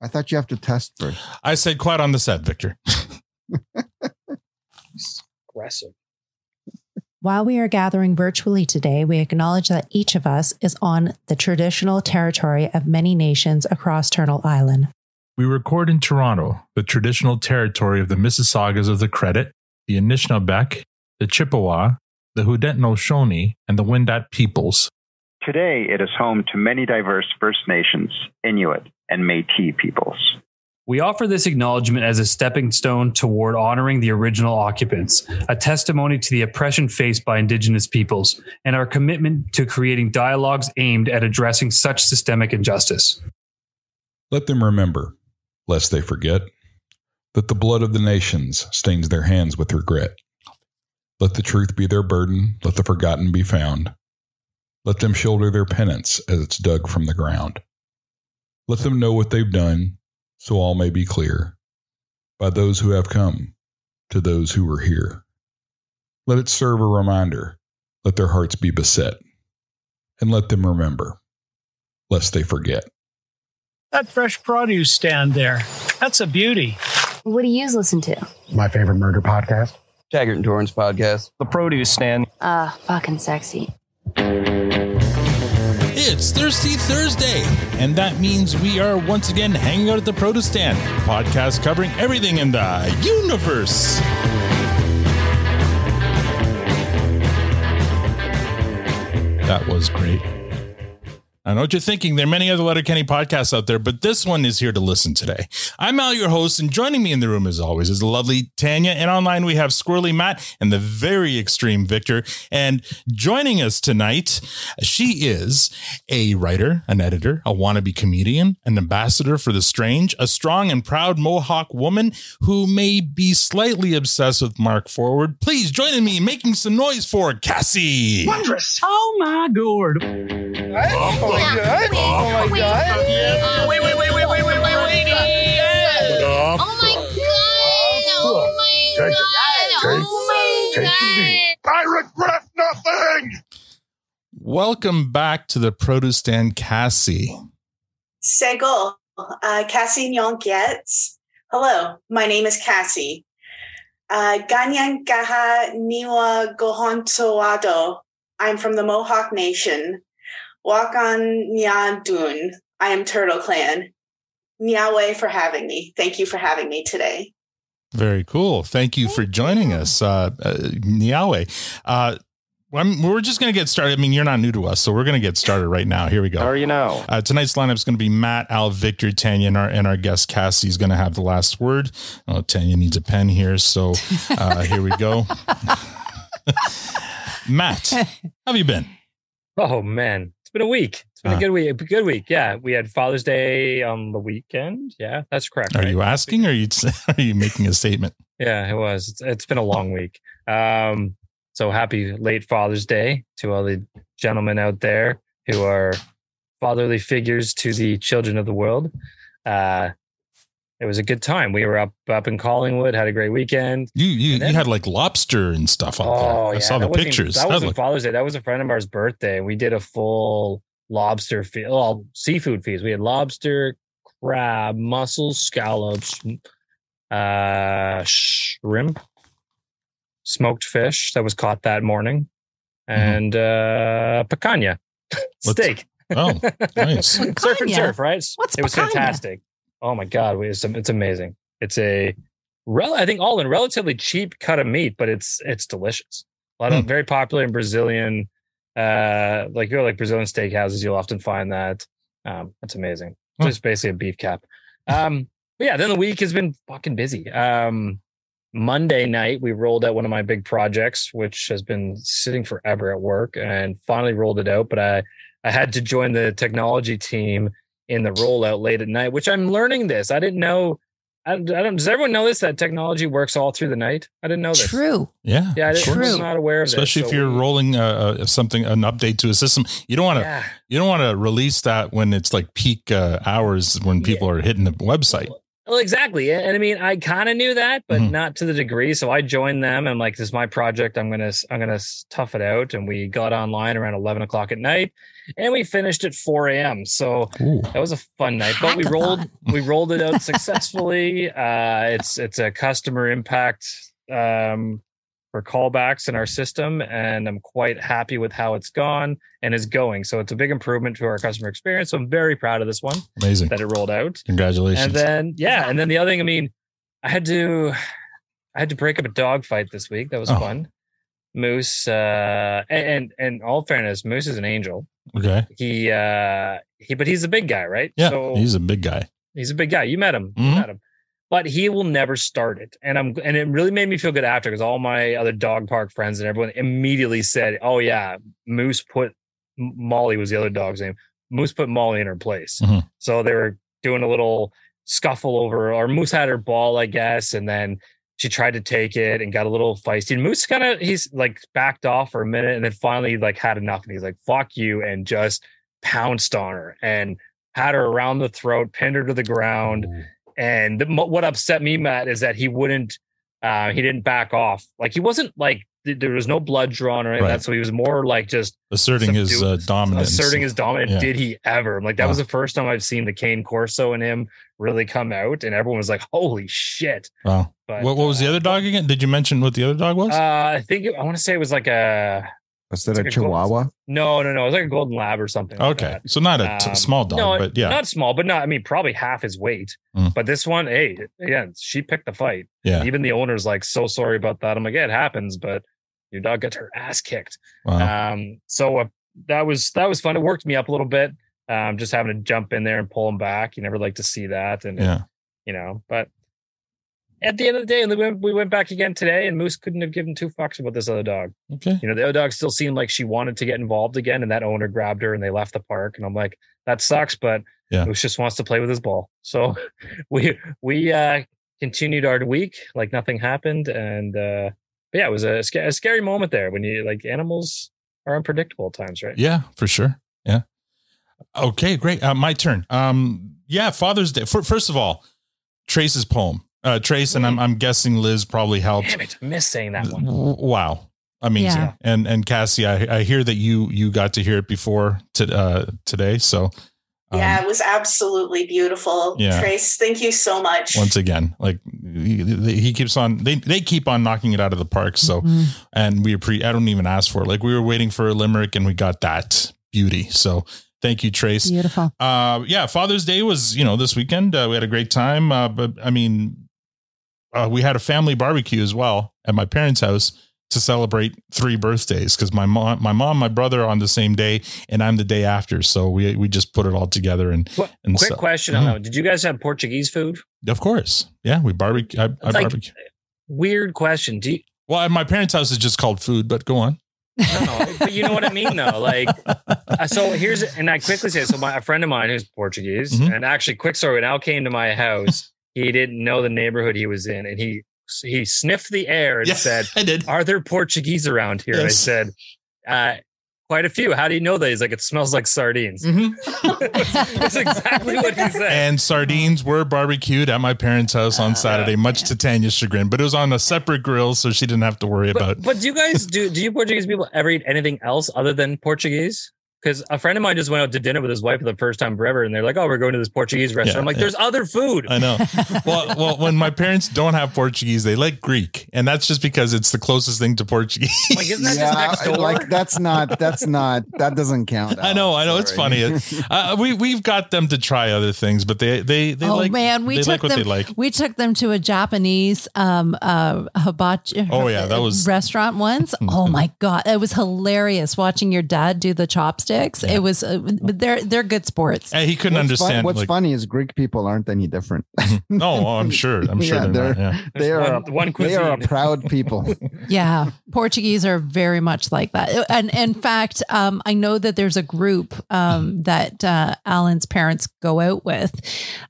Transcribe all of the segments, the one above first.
I thought you have to test first. I said quite on the set, Victor. Aggressive. While we are gathering virtually today, we acknowledge that each of us is on the traditional territory of many nations across Turtle Island. We record in Toronto, the traditional territory of the Mississaugas of the Credit, the Anishinaabeg, the Chippewa, the Haudenosaunee, and the Wendat peoples. Today, it is home to many diverse First Nations, Inuit, and Metis peoples. We offer this acknowledgement as a stepping stone toward honoring the original occupants, a testimony to the oppression faced by Indigenous peoples, and our commitment to creating dialogues aimed at addressing such systemic injustice. Let them remember, lest they forget, that the blood of the nations stains their hands with regret. Let the truth be their burden, let the forgotten be found. Let them shoulder their penance as it's dug from the ground. Let them know what they've done, so all may be clear, by those who have come, to those who were here. Let it serve a reminder, let their hearts be beset, and let them remember, lest they forget. That fresh produce stand there, that's a beauty. What do you listen to? My favorite murder podcast. Taggart and Torrens podcast. The produce stand. Ah, uh, fucking sexy. It's Thirsty Thursday, and that means we are once again hanging out at the Produce Stand, podcast covering everything in the universe. That was great. I know what you're thinking. There are many other Letterkenny podcasts out there, but this one is here to listen today. I'm Al, your host, and joining me in the room, as always, is the lovely Tanya. And online, we have Squirrely Matt and the very extreme Victor. And joining us tonight, she is a writer, an editor, a wannabe comedian, an ambassador for the strange, a strong and proud Mohawk woman who may be slightly obsessed with Mark Forward. Please join me in making some noise for Kassie. Wondrous. Oh, my God. Oh, my god! Oh my god! Wait, wait, wait, wait, wait, wait, wait, wait! Oh my god! Oh my god! Oh my god! I regret nothing. Welcome back to the Produce Stand, Kassie. Segol, uh, Kassie Nyonkietz. Hello, my name is Kassie. Uh, Ganyan Gaha Niwa Gohontoado. I'm from the Mohawk Nation. Wakan Nyadun. I am Turtle Clan. Nyawe for having me. Thank you for having me today. Very cool. Thank you for joining us, uh, uh, Nyawe. Uh, I'm, we're just going to get started. I mean, you're not new to us, so we're going to get started right now. Here we go. How are you now? Uh, tonight's lineup is going to be Matt, Al, Victor, Tanya, and our, and our guest Kassie is going to have the last word. Oh, Tanya needs a pen here, so uh, here we go. Matt, how have you been? Oh man, it's been a week. It's been uh, a good week. A good week. Yeah, we had Father's Day on the weekend. Yeah, that's correct. Are right? you asking, or are you are you making a statement? Yeah, it was. It's, it's been a long week. Um, so happy late Father's Day to all the gentlemen out there who are fatherly figures to the children of the world. Uh, it was a good time. We were up up in Collingwood, had a great weekend. You you, then, you had like lobster and stuff out oh, there. I yeah, saw the pictures. That, that wasn't Father's Day. That was a friend of ours' birthday. We did a full lobster feast, well, seafood feast. We had lobster, crab, mussels, scallops, uh, shrimp, smoked fish that was caught that morning, and mm-hmm. and uh, picanha steak. Oh, nice! surf and surf, right? What's it was picanha? fantastic. Oh my god, it's it's amazing. It's a rel- I think all in relatively cheap cut of meat, but it's it's delicious. A lot of Hmm. very popular in Brazilian, uh, like you know, like Brazilian steakhouses. You'll often find that. Um, that's amazing. Just basically a beef cap. Um, but yeah, then the week has been fucking busy. Um, Monday night we rolled out one of my big projects, which has been sitting forever at work, and finally rolled it out. But I I had to join the technology team in the rollout late at night, which I'm learning this. I didn't know. I, I don't. Does everyone know this? That technology works all through the night. I didn't know this. True. Yeah, Yeah, I didn't- True. I was not aware of it. especially this. if So you're we- rolling uh, uh, something an update to a system. You don't want to Yeah. you don't want to release that when it's like peak uh, hours when people are hitting the website. Well, exactly. And I mean, I kind of knew that, but Mhm. not to the degree. So I joined them. and like, this is my project. I'm gonna, I'm gonna tough it out. And we got online around 11 o'clock at night, and we finished at 4 a.m. So Ooh. that was a fun night. But we rolled, we rolled it out successfully. Uh, it's, it's a customer impact um, for callbacks in our system, and I'm quite happy with how it's gone and is going. So it's a big improvement to our customer experience. So I'm very proud of this one Amazing. that it rolled out. Congratulations. And then yeah, and then the other thing, I mean, I had to I had to break up a dog fight this week. That was Oh. fun. Moose uh and, and and all fairness, Moose is an angel. okay. He uh he but he's a big guy, right? Yeah. So he's a big guy. he's a big guy. You met him. You Mhm. met him. But he will never start it. And I'm and it really made me feel good after because all my other dog park friends and everyone immediately said, Oh yeah, Moose put Molly was the other dog's name. Moose put Molly in her place. Mhm. So they were doing a little scuffle over, or Moose had her ball, I guess, and then she tried to take it and got a little feisty. And Moose kind of he's like backed off for a minute, and then finally like had enough, and he's like "fuck you" and just pounced on her and had her around the throat, pinned her to the ground. And the, what upset me, Matt, is that he wouldn't, uh, he didn't back off. Like he wasn't like th- there was no blood drawn or anything Right. So he was more like just Asserting his uh, dominance. asserting his dominance. Yeah. Did he ever? Like that was the first time I've seen the Cane Corso in him really come out, and everyone was like, "Holy shit!" Wow. But what, what was the other dog again? Did you mention what the other dog was? Uh, I think it, I want to say it was like a Was that It's a like a gold- Chihuahua? no, no, no. It was like a golden lab or something. okay. that. So not a t- Um, small dog, no, but yeah. not small, but not. I mean, probably half his weight. Mm. But this one, hey, again, she picked the fight. Yeah. Even the owner's like, so sorry about that. I'm like, yeah, it happens, but your dog got her ass kicked. Wow. Um, so uh, that was that was fun. It worked me up a little bit. Um, just having to jump in there and pull him back. You never like to see that, and yeah. you know, but at the end of the day, we went, we went back again today, and Moose couldn't have given two fucks about this other dog. Okay. You know, the other dog still seemed like she wanted to get involved again, and that owner grabbed her and they left the park. And I'm like, that sucks, but Yeah. Moose just wants to play with his ball. So we we uh continued our week like nothing happened, and uh yeah, it was a, a scary moment there when you like animals are unpredictable at times, right? Yeah, for sure. Yeah. Okay, great. Uh, my turn. Um, yeah, Father's Day. For, first of all, Trace's poem. Uh, Trace, and I'm, I'm guessing Liz probably helped. Damn it, I miss saying that one. Wow, amazing! Yeah. And and Kassie, I, I hear that you you got to hear it before to, uh, today. So um, yeah, it was absolutely beautiful. Yeah. Trace, thank you so much. once again, like he, he keeps on they they keep on knocking it out of the park. So Mhm. and we pre I don't even ask for it. Like we were waiting for a limerick and we got that beauty. So thank you, Trace. Beautiful. Uh, yeah, Father's Day was you know this weekend. Uh, we had a great time. Uh, but I mean, uh, we had a family barbecue as well at my parents' house to celebrate three birthdays because my mom, my mom, my brother on the same day, and I'm the day after. So we we just put it all together and Qu- and Quick so- question on that. Did you guys have Portuguese food? Of course, yeah, we barbecue. I, I like- barbecue. Weird question. Do you, Well, at my parents' house is just called food, but go on. no, but you know what I mean, though. Like, uh, so here's, and I quickly say, so my a friend of mine who's Portuguese, Mhm. and actually, quick story. When Al came to my house, he didn't know the neighborhood he was in, and he he sniffed the air and Yeah, said, I did. "Are there Portuguese around here?" And I said, uh, "Quite a few." How do you know that? He's like, "It smells like sardines." That's exactly what he said. And sardines were barbecued at my parents' house on Saturday, much to Tanya's chagrin. But it was on a separate grill, so she didn't have to worry about. But, but do you guys do do you Portuguese people ever eat anything else other than Portuguese? Because a friend of mine just went out to dinner with his wife for the first time forever, and they're like, "Oh, we're going to this Portuguese restaurant." Yeah, I'm like, yeah. "There's other food." I know. Well, well, when my parents don't have Portuguese, they like Greek, and that's just because it's the closest thing to Portuguese. Like, isn't that yeah, just next door? like that's not that's not that doesn't count. I know, I know, it's funny. It- uh, we we've got them to try other things, but they they they oh like man, we they took like what them. they like. We took them to a Japanese um uh hibachi. Oh, yeah, that was- restaurant once. oh my god, it was hilarious watching your dad do the chopsticks. It was, uh, but they're they're good sports. And he couldn't What's, fun- understand. what's like, funny is Greek people aren't any different. no, I'm sure. I'm sure Yeah, they're, they're- Yeah. they are one- one they are a proud people. Yeah, Portuguese are very much like that. And in fact, um, I know that there's a group um, that uh, Alan's parents go out with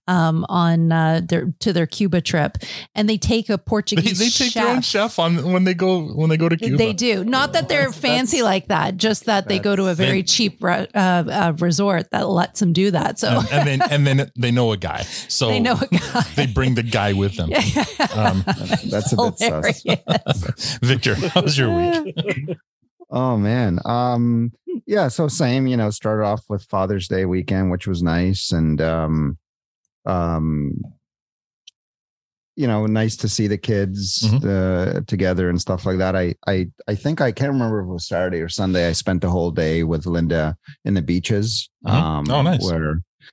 um, on uh, their to their Cuba trip, and they take a They, Portuguese they take chef. their own chef on when they go when they go to Cuba. They do. Not that they're fancy like that, just that they go to a very They- cheap re- uh, uh, resort that lets them do that. So and, and then and then they know a guy, so they know a guy. they bring the guy with them. Um, That's a bit sus. Victor, how was your week? Oh man. Um yeah, so same, you know, started off with Father's Day weekend, which was nice and um um you know, nice to see the kids Mhm. uh, together and stuff like that. I I I think I can't remember if it was Saturday or Sunday. I spent the whole day with Linda in the beaches. Mhm. Um Oh, nice. where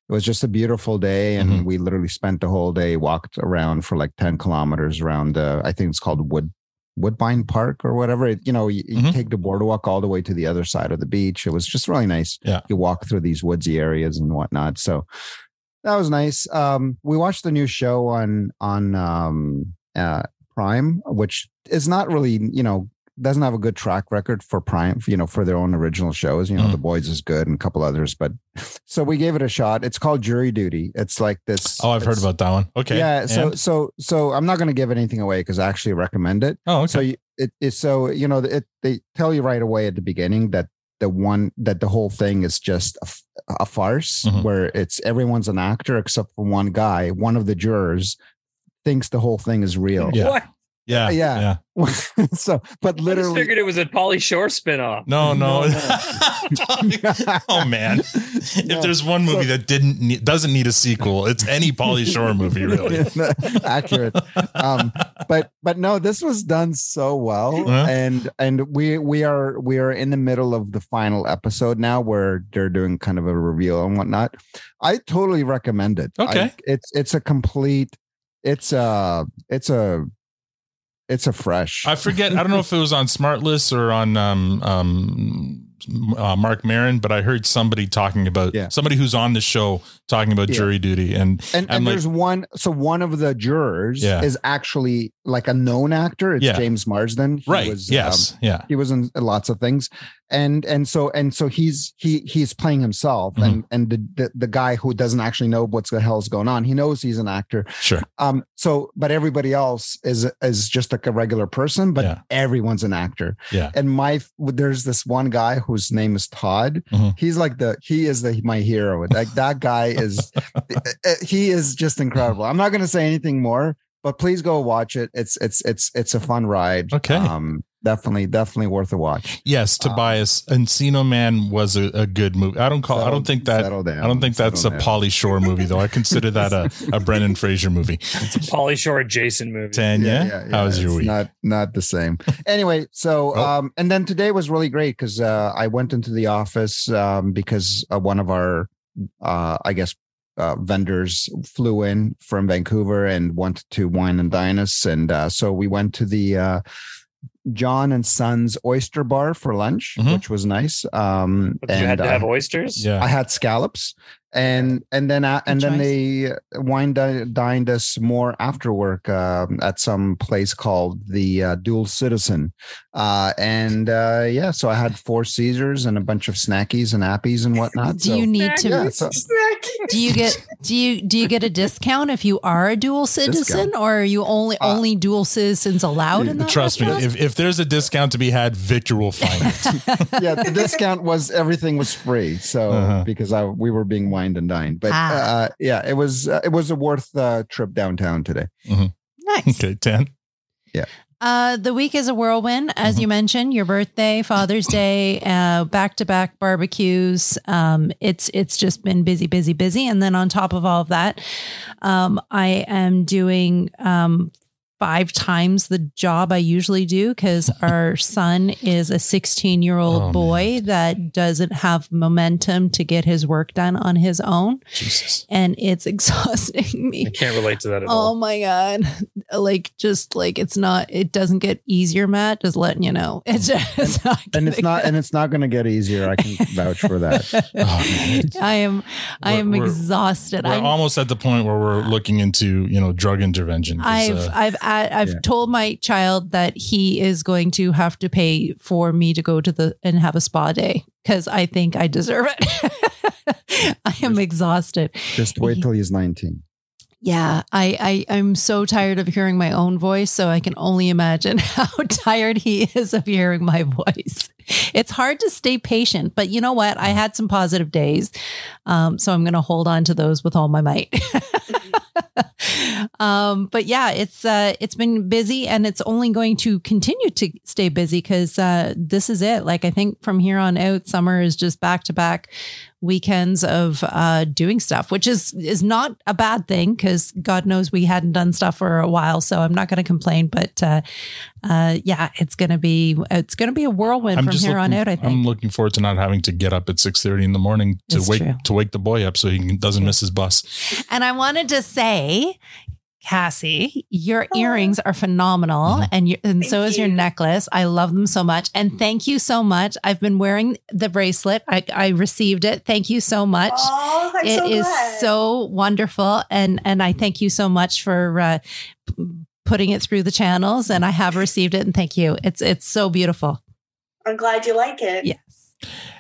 it was just a beautiful day and Mhm. we literally spent the whole day walked around for like 10 kilometers around uh, I think it's called Wood Woodbine Park or whatever. It, you know, you, you Mhm. take the boardwalk all the way to the other side of the beach. It was just really nice. Yeah. You walk through these woodsy areas and whatnot. So that was nice. Um, we watched the new show on on um, uh, Prime, which is not really, you know, doesn't have a good track record for Prime, you know, for their own original shows. You know, Mm. The Boys is good and a couple others, but so we gave it a shot. It's called Jury Duty. It's like this. Oh, I've heard about that one. Okay. yeah. So And? so so I'm not going to give anything away because I actually recommend it. oh, okay. So you, it is so you know it they tell you right away at the beginning that the one that the whole thing is just a farce Mhm. where it's everyone's an actor except for one guy. One of the jurors thinks the whole thing is real. Yeah. What? Yeah, yeah. so, but literally, I just figured it was a Pauly Shore spinoff. No, no. No, oh man, if there's one movie that didn't need, doesn't need a sequel, it's any Pauly Shore movie, really. accurate um but but no this was done so well Uh-huh. and and we we are we are in the middle of the final episode now where they're doing kind of a reveal and whatnot i totally recommend it Okay. I- it's it's a complete it's a it's a it's a fresh I forget. I don't know if it was on Smartless or on um, um, uh, Marc Maron, but I heard somebody talking about Yeah. somebody who's on the show talking about Yeah. jury duty, and and, and like, there's one so one of the jurors Yeah. is actually like a known actor it's james marsden He right, was, yes, um, yeah, he was in lots of things and and so and so he's he he's playing himself Mm-hmm. and and the, the the guy who doesn't actually know what's the hell's going on he knows he's an actor. Sure, um so but everybody else is is just like a regular person but Yeah. everyone's an actor. Yeah, and my there's this one guy whose name is todd. Mhm. he's like the he is the my hero. Like that guy is he is just incredible. I'm not going to say anything more but please go watch it. It's it's it's it's a fun ride. Okay. um definitely definitely worth a watch yes. Tobias Encino Man was a, a good movie. I don't call. I don't think that. down, I don't think that's a settle down. Pauly Shore movie, though. I consider that a, a Brendan Fraser movie. It's a Pauly Shore adjacent movie. Tanya, how was your it's week? Not not the same. Anyway, so Oh. um, and then today was really great because uh, I went into the office um, because uh, one of our, uh, I guess, uh, vendors flew in from Vancouver and wanted to wine and dine us, and uh, so we went to the. Uh, John and Sons Oyster Bar for lunch, Mhm. which was nice. Um, But you had to uh, have oysters. Yeah. I had scallops, and and then uh, and then they wine dined us more after work um, at some place called the uh, Dual Citizen, uh, and uh, yeah, so I had four Caesars and a bunch of snackies and appies and whatnot. Do so, you need to? yeah, so- Do you get do you do you get a discount if you are a dual citizen, Discount. or are you only Uh, only dual citizens allowed in that? Trust me, if, if there's a discount to be had, Victor will find it. yeah, the discount was everything was free, so Uh-huh. because I we were being wined and dined, but Ah. uh, yeah, it was uh, it was a worth uh, trip downtown today. Mm-hmm. nice. okay, ten. Uh, the week is a whirlwind, as you mentioned. Your birthday, Father's Day, uh, back to back barbecues. Um, it's it's just been busy, busy, busy. And then on top of all of that, um, I am doing um, five times the job I usually do because our son is a 16 year old Oh, boy that doesn't have momentum to get his work done on his own, Jesus. and it's exhausting me. I can't relate to that at Oh all. Oh my god. like just like it's not it doesn't get easier, Matt. Just letting you know. It's just not and it's not and it's not going to get easier. I can vouch for that. I am I am we're- exhausted. We're I'm almost at the point where we're looking into you know drug intervention. I've uh, I've I- I've Yeah. told my child that he is going to have to pay for me to go to the and have a spa day because I think I deserve it. I am exhausted. Just wait till he's 19. Yeah, I, I I'm so tired of hearing my own voice, so I can only imagine how tired he is of hearing my voice. It's hard to stay patient, but you know what? I had some positive days, um, so I'm going to hold on to those with all my might. um, but yeah, it's uh, it's been busy, and it's only going to continue to stay busy because uh, this is it. Like I think from here on out, summer is just back to back weekends of uh, doing stuff, which is is not a bad thing because God knows we hadn't done stuff for a while. So I'm not going to complain. But uh, uh, yeah, it's gonna be it's gonna be a whirlwind from here on out. I think. I'm looking forward to not having to get up at six thirty in the morning to It's wake true. to wake the boy up so he doesn't miss his bus. And I wanted to say, Kassie, your earrings are phenomenal, and you, and so is your necklace. I love them so much, and thank you so much. I've been wearing the bracelet. I, I received it. Thank you so much. Oh, I'm It so is glad. so wonderful, and and I thank you so much for. Uh, putting it through the channels and I have received it and thank you. It's it's so beautiful. I'm glad you like it. Yes.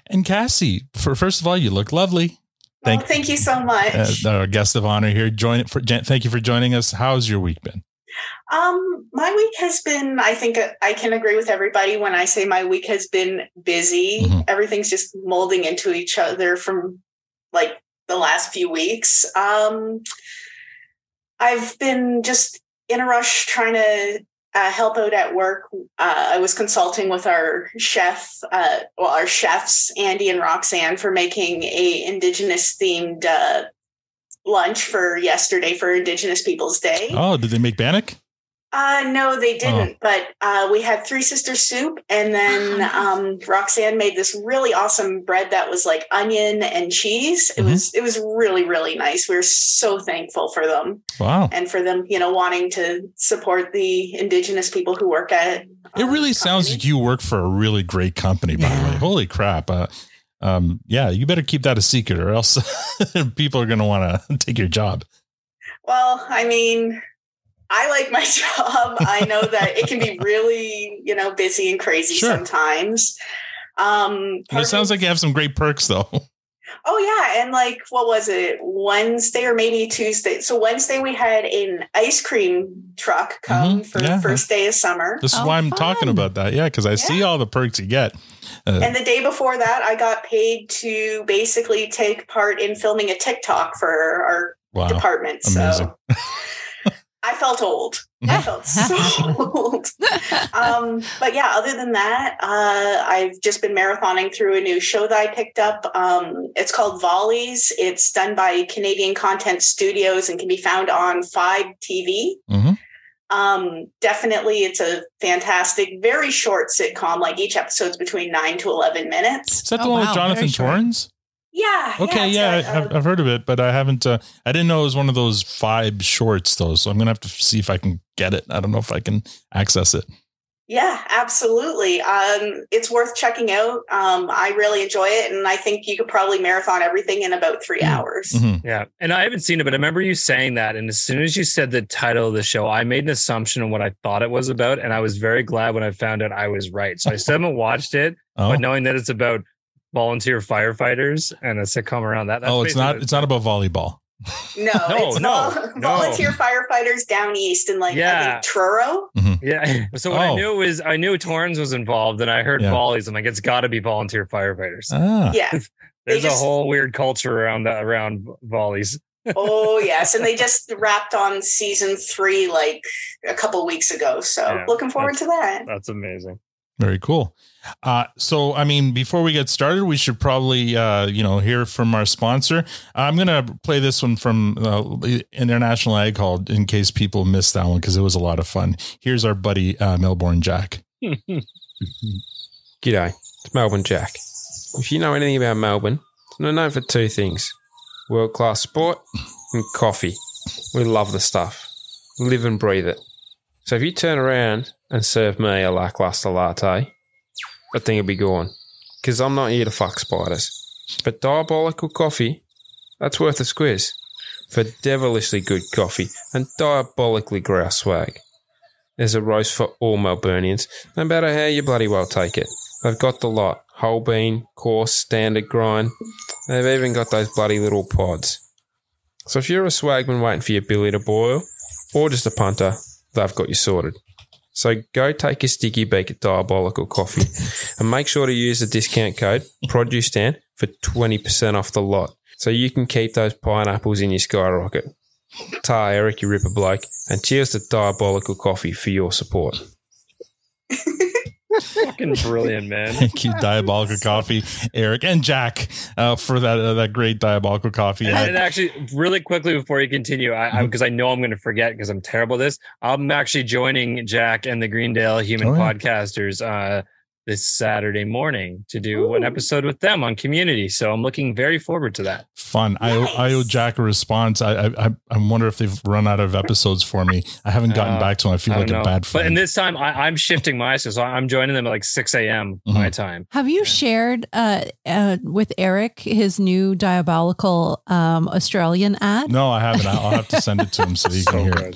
And Kassie, for first of all, you look lovely. Thank, oh, thank you so much. uh, our guest of honor here. Join for. Thank you for joining us. How's your week been? Um, my week has been, I think uh, I can agree with everybody when I say my week has been busy. Mhm. Everything's just molding into each other from like the last few weeks. Um, I've been just in a rush trying to uh, help out at work. Uh, I was consulting with our chef, uh, well, our chefs, Andy and Roxanne, for making a indigenous themed uh, lunch for yesterday for Indigenous Peoples Day. Oh, did they make bannock? Uh, no, they didn't. Oh. But uh, we had three Sisters soup, and then um, Roxanne made this really awesome bread that was like onion and cheese. It Mhm. was it was really really nice. We were so thankful for them Wow. and for them, you know, wanting to support the indigenous people who work at. it. It really sounds like you work for a really great company, by the way. Holy crap. Uh, um, yeah, you better keep that a secret or else people are going to want to take your job. Well, I mean, I like my job. I know that it can be really, you know, busy and crazy Sure. sometimes. Um, And it sounds like you have some great perks, though. Oh yeah, and like what was it? Wednesday or maybe Tuesday. So Wednesday we had an ice cream truck come Mhm, for yeah. first day of summer. This is why I'm talking about that. Yeah, because I see all the perks you get. Uh, And the day before that, I got paid to basically take part in filming a TikTok for our Wow. department. Amazing. So I felt old. I felt so old. Um, but yeah, other than that, uh, I've just been marathoning through a new show that I picked up. Um, it's called Vollies. It's done by Canadian Content Studios and can be found on Five TV. Mhm. Um, definitely, it's a fantastic, very short sitcom. Like each episode's between nine to eleven minutes. Is that the one with Jonathan Torrens? Yeah. Okay, it's yeah, got, I, I've, I've heard of it, but I haven't. Uh, I didn't know it was one of those five shorts, though. So I'm gonna have to see if I can get it. I don't know if I can access it. Yeah, absolutely. Um, it's worth checking out. Um, I really enjoy it, and I think you could probably marathon everything in about three Mm. hours. Mm-hmm. Yeah. And I haven't seen it, but I remember you saying that. And as soon as you said the title of the show, I made an assumption of what I thought it was about. And I was very glad when I found out I was right. So I still haven't watched it, Oh. but knowing that it's about volunteer firefighters and a sitcom around that. that's oh, it's not. It's not about volleyball. No, No, it's no, vol- no. volunteer firefighters down east in like I Yeah. think Truro. Yeah. So what I Oh. knew was I knew Torrens was involved and I heard Yeah. vollies. I'm like, it's got to be volunteer firefighters. Ah. Yeah. There's just- a whole weird culture around that around vollies. oh yes, and they just wrapped on season three like a couple weeks ago. So Yeah, looking forward to that. That's amazing. Very cool. Uh, so, I mean, before we get started, we should probably, uh, you know, hear from our sponsor. I'm going to play this one from uh, International Ag Hall in case people missed that one because it was a lot of fun. Here's our buddy uh, Melbourne Jack. G'day, it's Melbourne Jack. If you know anything about Melbourne, they're known for two things world class sport and coffee. We love the stuff, live and breathe it. So if you turn around and serve me a lackluster latte, I think it'll be gone. Because I'm not here to fuck spiders. But diabolical coffee, that's worth a squiz. For devilishly good coffee and diabolically grouse swag. There's a roast for all Melburnians, no matter how you bloody well take it. They've got the lot. Whole bean, coarse, standard grind. They've even got those bloody little pods. So if you're a swagman waiting for your billy to boil, or just a punter, they've got you sorted. So go take a sticky beak at Diabolical Coffee and make sure to use the discount code Produce Stand for 20% off the lot. So you can keep those pineapples in your skyrocket. Ta Eric, you ripper bloke, and cheers to Diabolical Coffee for your support. Fucking brilliant, man. Thank you, Diabolical Coffee, Eric and Jack, uh, for that uh, that great Diabolical Coffee. And, and actually, really quickly before you continue, I because I, know I'm going to forget because I'm terrible at this. I'm actually joining Jack and the Greendale Human Oh, yeah. Podcasters uh, this Saturday morning to do an episode with them on Community. So I'm looking very forward to that. Fun. I owe, I owe Jack a response. I, I I I wonder if they've run out of episodes for me. I haven't gotten Uh, back to them. I feel I like don't a know. bad But friend. and this time I, I'm shifting my so I'm joining them at like 6 a.m. my time. Have you shared uh, uh, with Eric his new diabolical um, Australian ad? no, I haven't. I'll have to send it to him so he can hear it.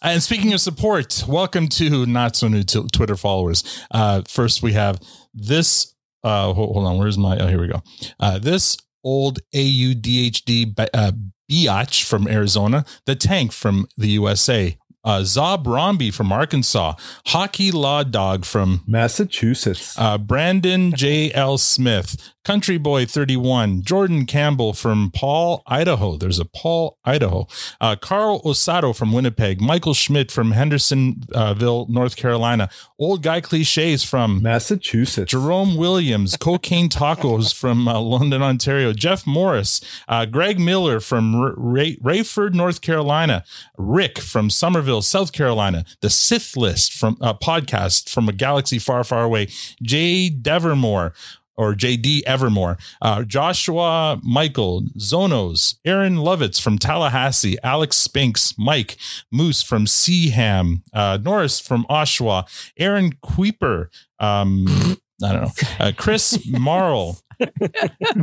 And speaking of support, welcome to not so new t- Twitter followers. Uh, first, we have this. Uh, hold, hold on, where's my? Oh, here we go. Uh, this old AUDHD uh, biatch from Arizona, the tank from the USA, uh, Zob Romby from Arkansas, Hockey Law Dog from Massachusetts, uh, Brandon J. L. Smith, Country Boy 31, Jordan Campbell from Paul, Idaho. There's a Paul, Idaho. Uh, Carl Osato from Winnipeg, Michael Schmidt from Hendersonville, North Carolina, Old Guy Cliches from Massachusetts, Jerome Williams, Cocaine Tacos from uh, London, Ontario, Jeff Morris, uh, Greg Miller from R- Ray- Raeford, North Carolina, Rick from Summerville, South Carolina, the Sith List from a podcast from a galaxy far, far away, Jay Devermore. Or JD Evermore, uh, Joshua Michael, Zonos, Aaron Lovitz from Tallahassee, Alex Spinks, Mike Moose from Seaham, uh, Norris from Oshawa, Aaron Kuiper, um, I don't know, uh, Chris Marl,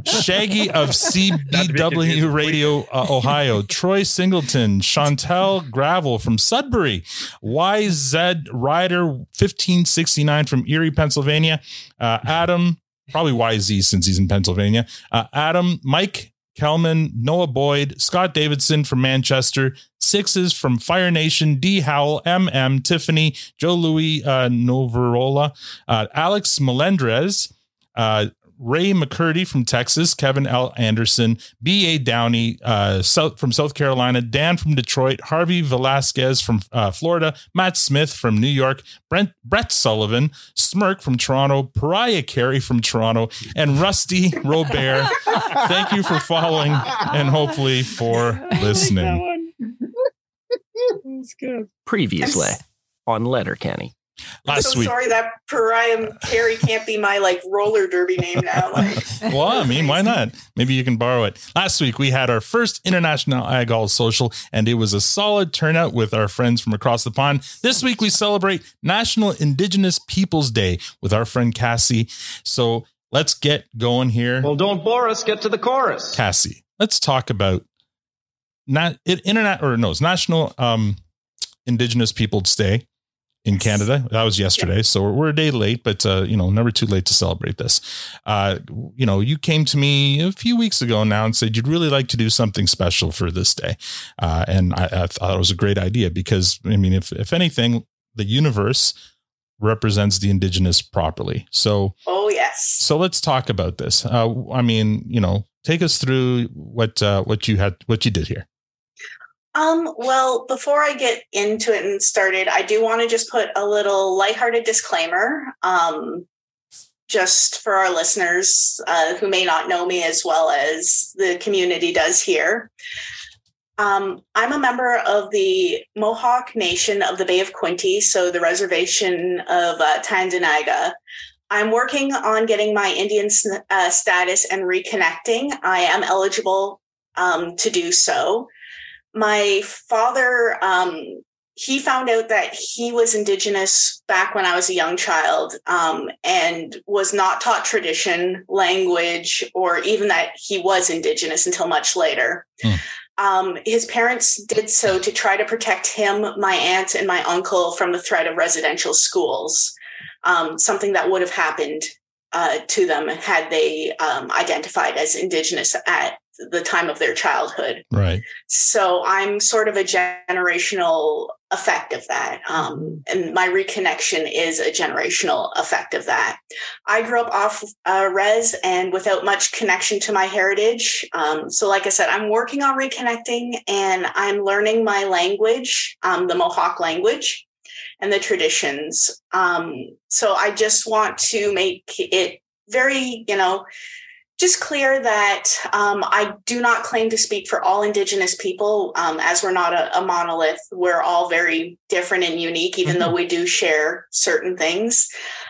Shaggy of CBW Radio uh, Ohio, Troy Singleton, Chantel Gravel from Sudbury, YZ Rider 1569 from Erie, Pennsylvania, uh, Adam, probably YZ since he's in Pennsylvania, uh, Adam, Mike Kelman, Noah Boyd, Scott Davidson from Manchester, Sixes from Fire Nation, D Howell, MM, Tiffany, Joe Louis uh, Novarola, uh, Alex Melendrez, uh, Ray McCurdy from Texas, Kevin L. Anderson, B.A. Downey uh, South, from South Carolina, Dan from Detroit, Harvey Velasquez from uh, Florida, Matt Smith from New York, Brent, Brett Sullivan, Smirk from Toronto, Pariah Carey from Toronto, and Rusty Robert. Thank you for following and hopefully for listening. Previously on Letterkenny. I'm so sorry that Pariah Carey can't be my like roller derby name now. Like, well, I mean, why not? Maybe you can borrow it. Last week we had our first international Ag All Social, and it was a solid turnout with our friends from across the pond. This week we celebrate National Indigenous Peoples Day with our friend Kassie. So let's get going here. Well, don't bore us. Get to the chorus. Kassie, let's talk about not it, internet or no, it's National um, Indigenous Peoples Day in Canada. That was yesterday, so we're, we're a day late, but uh, you know, never too late to celebrate this. Uh, you know, you came to me a few weeks ago now and said you'd really like to do something special for this day, uh, and I, I thought it was a great idea because I mean, if if anything, the universe represents the indigenous properly. So, oh yes. so let's talk about this. Uh, I mean, you know, take us through what uh, what you had, what you did here. Um, well, before I get into it and started, I do want to just put a little lighthearted disclaimer. Um, just for our listeners uh, who may not know me as well as the community does here. Um, I'm a member of the Mohawk Nation of the Bay of Quinte, so the reservation of uh, Tyendinaga. I'm working on getting my Indian uh, status and reconnecting. I am eligible um, to do so my father um, he found out that he was indigenous back when I was a young child um, and was not taught tradition, language, or even that he was indigenous until much later. Hmm. Um, his parents did so to try to protect him, my aunt, and my uncle from the threat of residential schools, um, something that would have happened uh, to them had they um, identified as indigenous at the time of their childhood. Right. So I'm sort of a generational effect of that. Um, and my reconnection is a generational effect of that. I grew up off uh, res and without much connection to my heritage. Um, so, like I said, I'm working on reconnecting and I'm learning my language, um, the Mohawk language and the traditions. Um, so I just want to make it very, you know, just clear that um, I do not claim to speak for all Indigenous people, um, as we're not a, a, monolith. We're all very different and unique, even mm-hmm. though we do share certain things.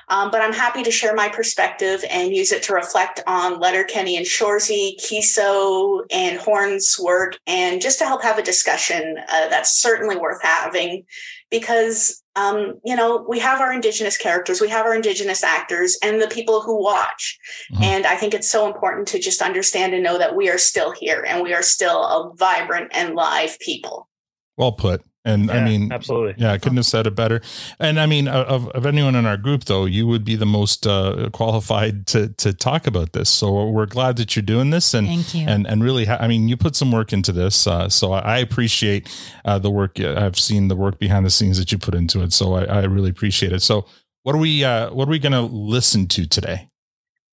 Um, but I'm happy to share my perspective and use it to reflect on Letterkenny and Shoresy, Keeso, and Horn's work, and just to help have a discussion uh, that's certainly worth having because um, you know, we have our indigenous characters, we have our indigenous actors, and the people who watch. Mm-hmm. And I think it's so important to just understand and know that we are still here and we are still a vibrant and live people. Well put. And yeah, I mean, absolutely. Yeah, I couldn't have said it better. And I mean, of, of anyone in our group, though, you would be the most uh, qualified to to talk about this. So we're glad that you're doing this, and Thank you. and and really, ha- I mean, you put some work into this. Uh, so I appreciate uh, the work. I've seen the work behind the scenes that you put into it. So I, I really appreciate it. So what are we uh, what are we going to listen to today?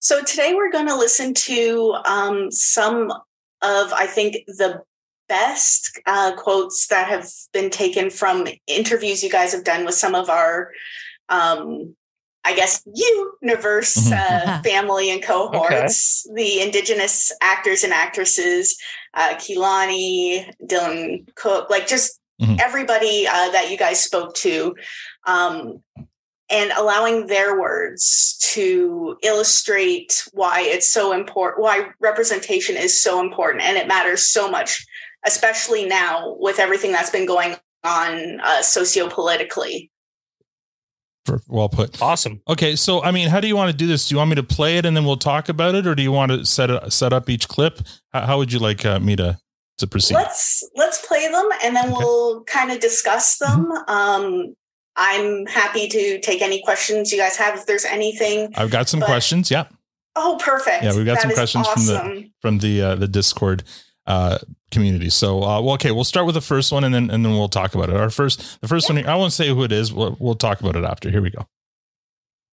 So today we're going to listen to um, some of I think the best uh, quotes that have been taken from interviews you guys have done with some of our um, I guess universe Mm-hmm. uh, family and cohorts, the indigenous actors and actresses, uh, Keilani, Dylan Cook, like just Mhm. everybody uh, that you guys spoke to, um, and allowing their words to illustrate why it's so important, why representation is so important, and it matters so much, especially now with everything that's been going on uh, sociopolitically. Well put. Awesome. Okay, so I mean, how do you want to do this? Do you want me to play it and then we'll talk about it, or do you want to set it, set up each clip? How, how would you like uh, me to to proceed? Let's let's play them and then we'll kind of discuss them. Um, I'm happy to take any questions you guys have if there's anything. I've got some but- questions. Yeah, Oh, perfect. yeah, we've got That some is questions from the from the uh, the Discord uh, community. So, uh, well, okay, we'll start with the first one and then and then we'll talk about it. Our first, the first one. I won't say who it is. We'll, we'll talk about it after. Here we go.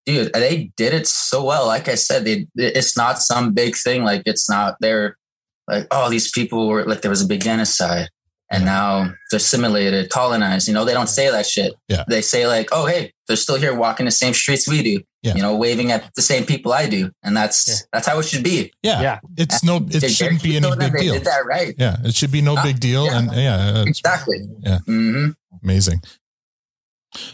dude they did it so well like i said they, it's not some big thing like it's not they're like oh these people were like there was a big genocide and now they're assimilated colonized you know they don't say that shit Yeah. they say like oh hey they're still here walking the same streets we do Yeah. you know waving at the same people i do and that's that's how it should be Yeah, Yeah. it's no, it They- shouldn't be they any showed that big they deal. did that right Yeah, it should be no Ah, big deal. yeah. And yeah, exactly Yeah. hmm amazing.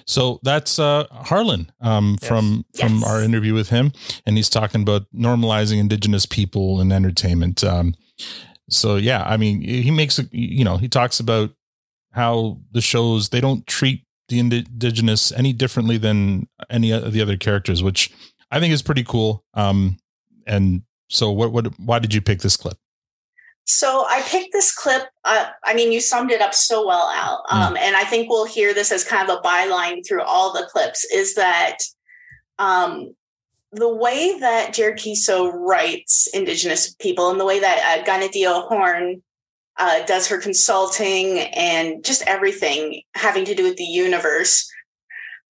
So that's uh, Harlan um, Yes. from from Yes. our interview with him, and he's talking about normalizing Indigenous people in entertainment. Um, so yeah, I mean, he makes a, you know he talks about how the shows they don't treat the Indigenous any differently than any of the other characters, which I think is pretty cool. Um, and so what what why did you pick this clip? So I picked this clip. Uh, I mean, you summed it up so well, Al. Um, And I think we'll hear this as kind of a byline through all the clips is that um, the way that Jared Keeso writes Indigenous people and the way that uh, Kaniehtiio Horn uh, does her consulting and just everything having to do with the universe,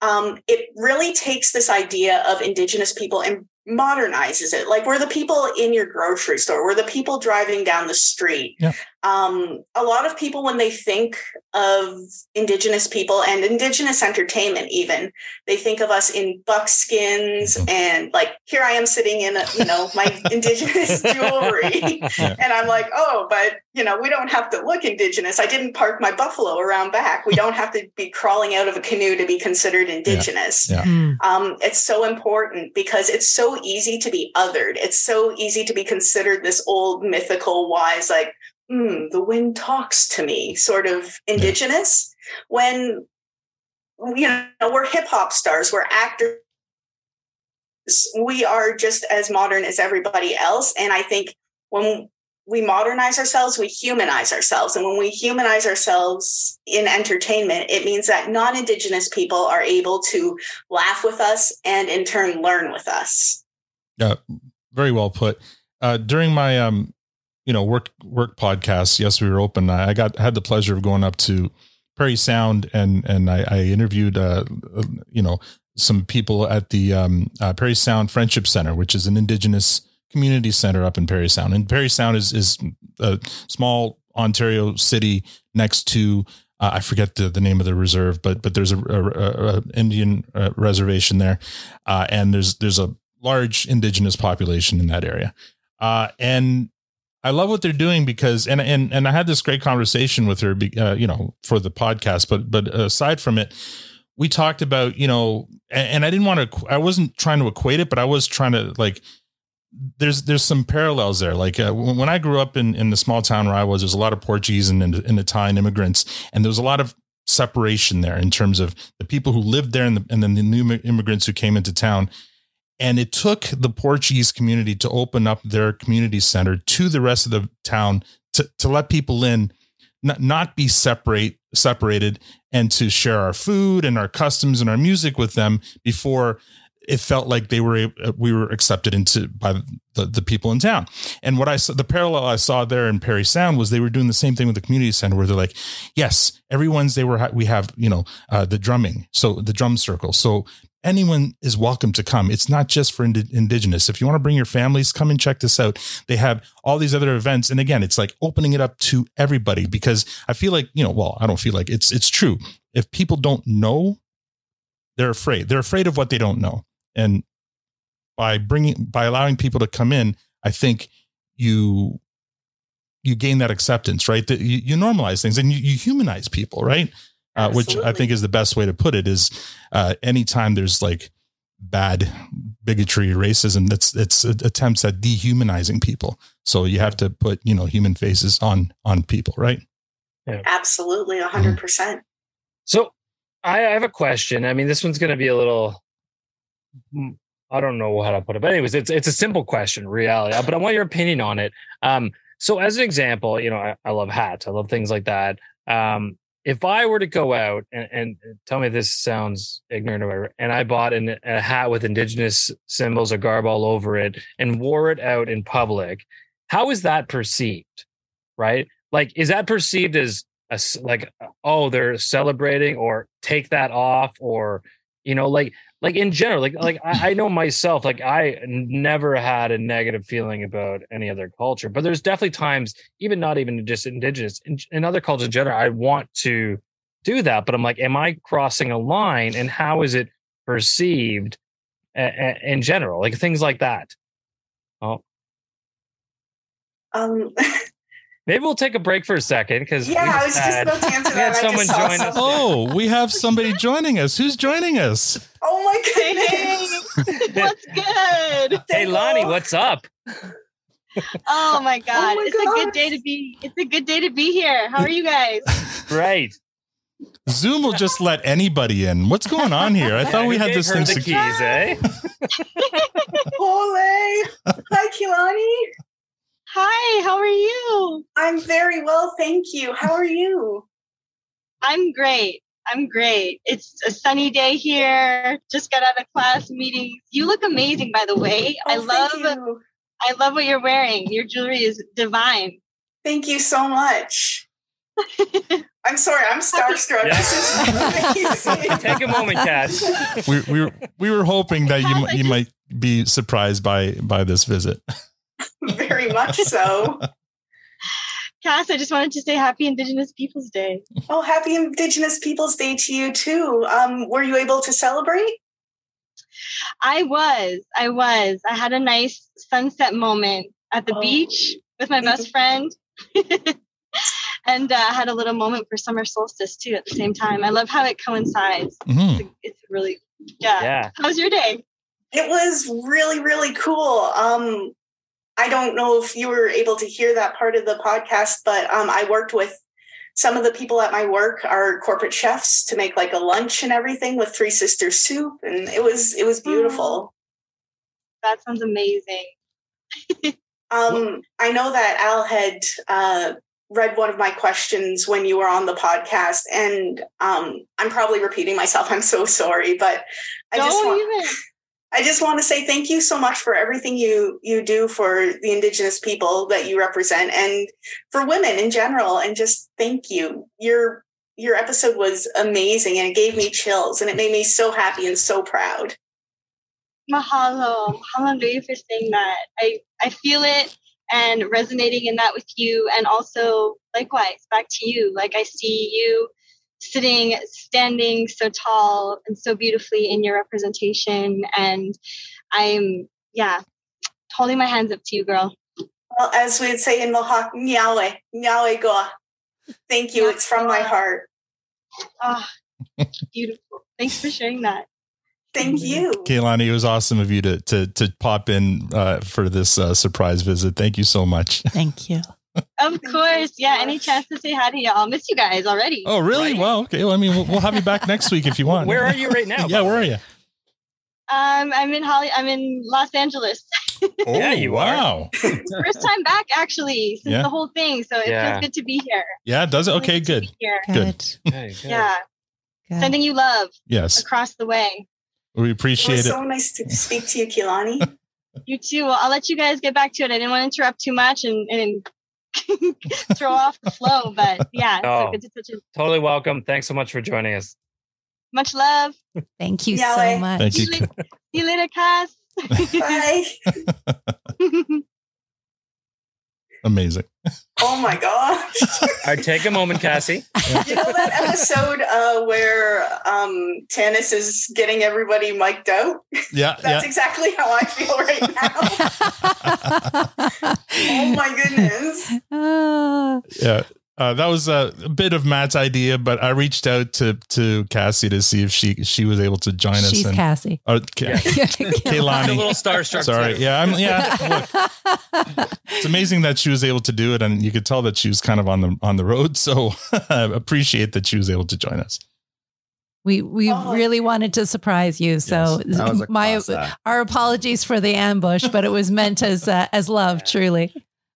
um, it really takes this idea of Indigenous people and modernizes it. Like we're the people in your grocery store, we're the people driving down the street. Yeah. Um, a lot of people, when they think of Indigenous people and Indigenous entertainment, even they think of us in buckskins and like here I am sitting in, a, you know, my Indigenous jewelry, Yeah. and I'm like, oh, but you know, we don't have to look Indigenous. I didn't park my buffalo around back. We don't have to be crawling out of a canoe to be considered Indigenous Yeah. Mm. um, it's so important because it's so easy to be othered. It's so easy to be considered this old mythical wise, like, hmm, the wind talks to me, sort of indigenous. When you know, we're hip hop stars, we're actors. We are just as modern as everybody else. And I think when we modernize ourselves, we humanize ourselves. And when we humanize ourselves in entertainment, it means that non Indigenous people are able to laugh with us and in turn learn with us. Yeah, very well put. Uh, during my um, you know, work work podcast, yes, we were open. I got had the pleasure of going up to Parry Sound and and I, I interviewed uh, you know some people at the um, uh, Parry Sound Friendship Center, which is an Indigenous community center up in Parry Sound. And Parry Sound is is a small Ontario city next to uh, I forget the, the name of the reserve, but but there's a, a, a Indian uh, reservation there, uh, and there's there's a large indigenous population in that area, uh, and I love what they're doing because and and and I had this great conversation with her, uh, you know, for the podcast. But but aside from it, we talked about you know, and, and I didn't want to, I wasn't trying to equate it, but I was trying to like there's there's some parallels there. Like uh, when I grew up in in the small town where I was, there's a lot of Portuguese and, and, and Italian immigrants, and there was a lot of separation there in terms of the people who lived there and, the, and then the new immigrants who came into town. And it took the Portuguese community to open up their community center to the rest of the town to, to let people in, not, not be separate separated, and to share our food and our customs and our music with them before it felt like they were uh, we were accepted into by the, the people in town. And what I saw, the parallel I saw there in Parry Sound was they were doing the same thing with the community center, where they're like, yes, every Wednesday we're we have you know uh, the drumming, so the drum circle, so anyone is welcome to come. It's not just for ind- indigenous. If you want to bring your families, come and check this out. They have all these other events, and again, it's like opening it up to everybody because I feel like you know, well, I don't feel like it's it's true. If people don't know, they're afraid. They're afraid of what they don't know and by bringing by allowing people to come in i think you you gain that acceptance right that you, you normalize things and you, you humanize people right uh, which i think is the best way to put it is uh, anytime there's like bad bigotry racism that's it's attempts at dehumanizing people so you have to put you know human faces on on people right yeah. absolutely 100% so I have a question. I mean, this one's going to be a little I don't know how to put it, but anyways, it's it's a simple question, reality. But I want your opinion on it. Um, so as an example, you know, I, I love hats, I love things like that. Um, if I were to go out and, and tell me this sounds ignorant or whatever, and I bought an, a hat with indigenous symbols or garb all over it and wore it out in public, how is that perceived? Right? Like, is that perceived as a, like, oh, they're celebrating or take that off or, you know, like like in general like like I, I, know myself like i never had a negative feeling about any other culture but there's definitely times even not even just indigenous in, in other cultures in general i want to do that but i'm like am i crossing a line and how is it perceived a, a, in general? Like things like that. Oh. Um Maybe we'll take a break for a second because yeah, I was had, just about to answer that. We had someone join us. Oh, we have somebody joining us. Who's joining us? Oh my goodness! what's good? Hey, Lonnie, what's up? Oh my god, oh my it's god. a good day to be. It's a good day to be here. How are you guys? Right. Zoom will just let anybody in. What's going on here? I thought we had this thing. The keys, eh? Ole! Hi, Keilani. Hi, how are you? I'm very well, thank you. How are you? I'm great. I'm great. It's a sunny day here. Just got out of class meetings. You look amazing, by the way. Oh, I love I love what you're wearing. Your jewelry is divine. Thank you so much. I'm sorry, I'm starstruck. Yeah. Take a moment, Cass. We, we, were, we were hoping that you you might be surprised by by this visit. Very much so. Cass, I just wanted to say happy Indigenous Peoples Day. Oh, happy Indigenous Peoples Day to you too. Um, were you able to celebrate? I was. I was. I had a nice sunset moment at the oh. beach with my best friend. and uh, had a little moment for summer solstice too at the same time. I love how it coincides. Mm-hmm. It's, it's, really, yeah. yeah. How was your day? It was really, really cool. Um, I don't know if you were able to hear that part of the podcast, but um, I worked with some of the people at my work are corporate chefs to make like a lunch and everything with Three Sisters soup, and it was it was beautiful. That sounds amazing. Um, I know that Al had uh, read one of my questions when you were on the podcast, and um, I'm probably repeating myself. I'm so sorry, but I just Don't want, even. I just want to say thank you so much for everything you you do for the Indigenous people that you represent, and for women in general. And just thank you. Your your episode was amazing, and it gave me chills, and it made me so happy and so proud. Mahalo. Mahalo Nui for saying that. I, I feel it and resonating in that with you. And also, likewise, back to you. Like, I see you sitting, standing so tall and so beautifully in your representation. And I'm, yeah, holding my hands up to you, girl. Well, as we'd say in Mohawk, Nyawe, Nyawe Goa. Thank you. It's from my heart. Ah, beautiful. Thanks for sharing that. Thank you. Keilani, it was awesome of you to to to pop in uh, for this uh, surprise visit. Thank you so much. Thank you. Of course. Yeah. Any chance to say hi to y'all? Miss you guys already. Oh, really? Well, okay. Well, I mean, we'll, we'll have you back next week if you want. Where are you right now? yeah, where are you? Um, I'm in Holly. I'm in Los Angeles. Oh, Yeah, you are. wow. First time back, actually, since Yeah. the whole thing. So it Yeah. feels good to be here. Yeah, does it? Okay, good. Here. Good. Yeah. Sending you love Yes. across the way. We It appreciate was it. so nice to speak to you, Keilani. You too. Well, I'll let you guys get back to it. I didn't want to interrupt too much and, and throw off the flow, but yeah, Oh. so good to touch it. Totally welcome. Thanks so much for joining us. Much love. Thank you Yahweh. so much. Thank you. See you later, Cass. Bye. Amazing. Oh my gosh. All right, take a moment, Kassie. You know that episode uh, where um, Tanis is getting everybody mic'd out? Yeah, That's yeah. exactly how I feel right now. oh my goodness. Yeah. Uh, that was a, a bit of Matt's idea, but I reached out to to Kassie to see if she she was able to join us. She's and, Kassie. Oh, Ka- Keilani. A little starstruck, Sorry. too. Yeah. I'm. Yeah. Look, it's amazing that she was able to do it, and you could tell that she was kind of on the on the road. So I appreciate that she was able to join us. We we really wanted to surprise you, so Yes, that was a my our apologies for the ambush, but it was meant as uh, as love, truly.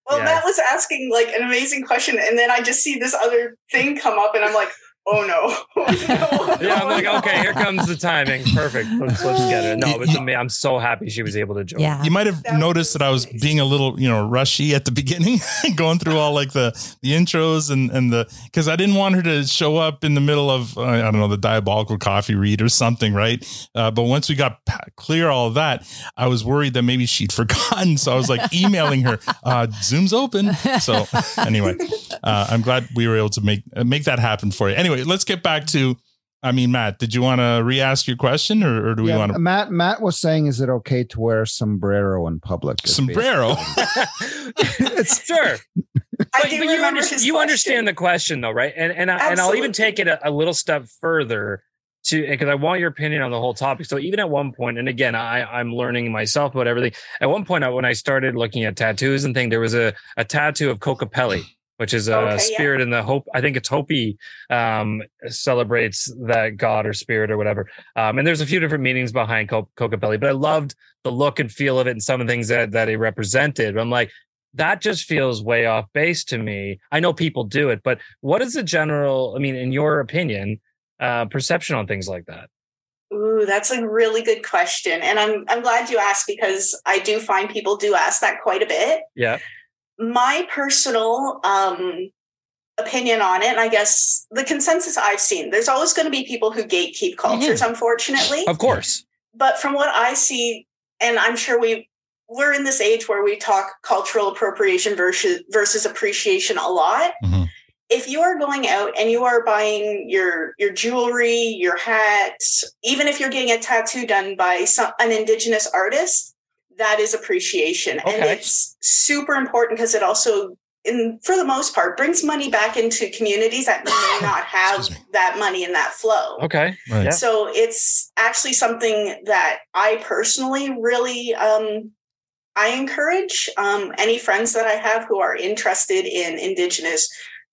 Well, Matt was asking like an amazing question, and then I just see this other thing come up, and I'm like, oh no. Yeah, I'm like, okay, here comes the timing. Perfect. Let's, let's get it. No, it's me. I'm so happy she was able to join. Yeah. You might have noticed that I was being a little, you know, rushy at the beginning, going through all like the the intros and and the because I didn't want her to show up in the middle of uh, I don't know the diabolical coffee read or something, right? Uh, but once we got clear all of that, I was worried that maybe she'd forgotten, so I was like emailing her, uh, "Zoom's open." So anyway, uh, I'm glad we were able to make uh, make that happen for you. Anyway, let's get back to. I mean, Matt, did you want to re-ask your question, or, or do we Yeah, want to? Matt Matt was saying, is it okay to wear sombrero in public? Is Sombrero. sure. But, but you, under- you understand the question though, right? And and I, and I'll even take it a, a little step further to because I want your opinion on the whole topic. So even at one point, and again, I I'm learning myself about everything. At one point, I, when I started looking at tattoos and thing, there was a a tattoo of Kokopelli. Which is a Okay, yeah. spirit in the hope. I think it's Hopi um, celebrates that god or spirit or whatever. Um, and there's a few different meanings behind Co- Kokopelli, but I loved the look and feel of it and some of the things that that it represented. I'm like, that just feels way off base to me. I know people do it, but what is the general, I mean, in your opinion, uh, perception on things like that? Ooh, that's a really good question. And I'm I'm glad you asked because I do find people do ask that quite a bit. Yeah. My personal um opinion on it, and I guess the consensus I've seen, there's always going to be people who gatekeep cultures, unfortunately. Of course. But from what I see, and I'm sure we we're in this age where we talk cultural appropriation versus versus appreciation a lot. If you are going out and you are buying your your jewelry, your hats, even if you're getting a tattoo done by some, an indigenous artist, that is appreciation, and it's super important because it also, in for the most part, brings money back into communities that may not have that money and that flow. Okay. Right. Yeah. So it's actually something that I personally really um, I encourage um, any friends that I have who are interested in Indigenous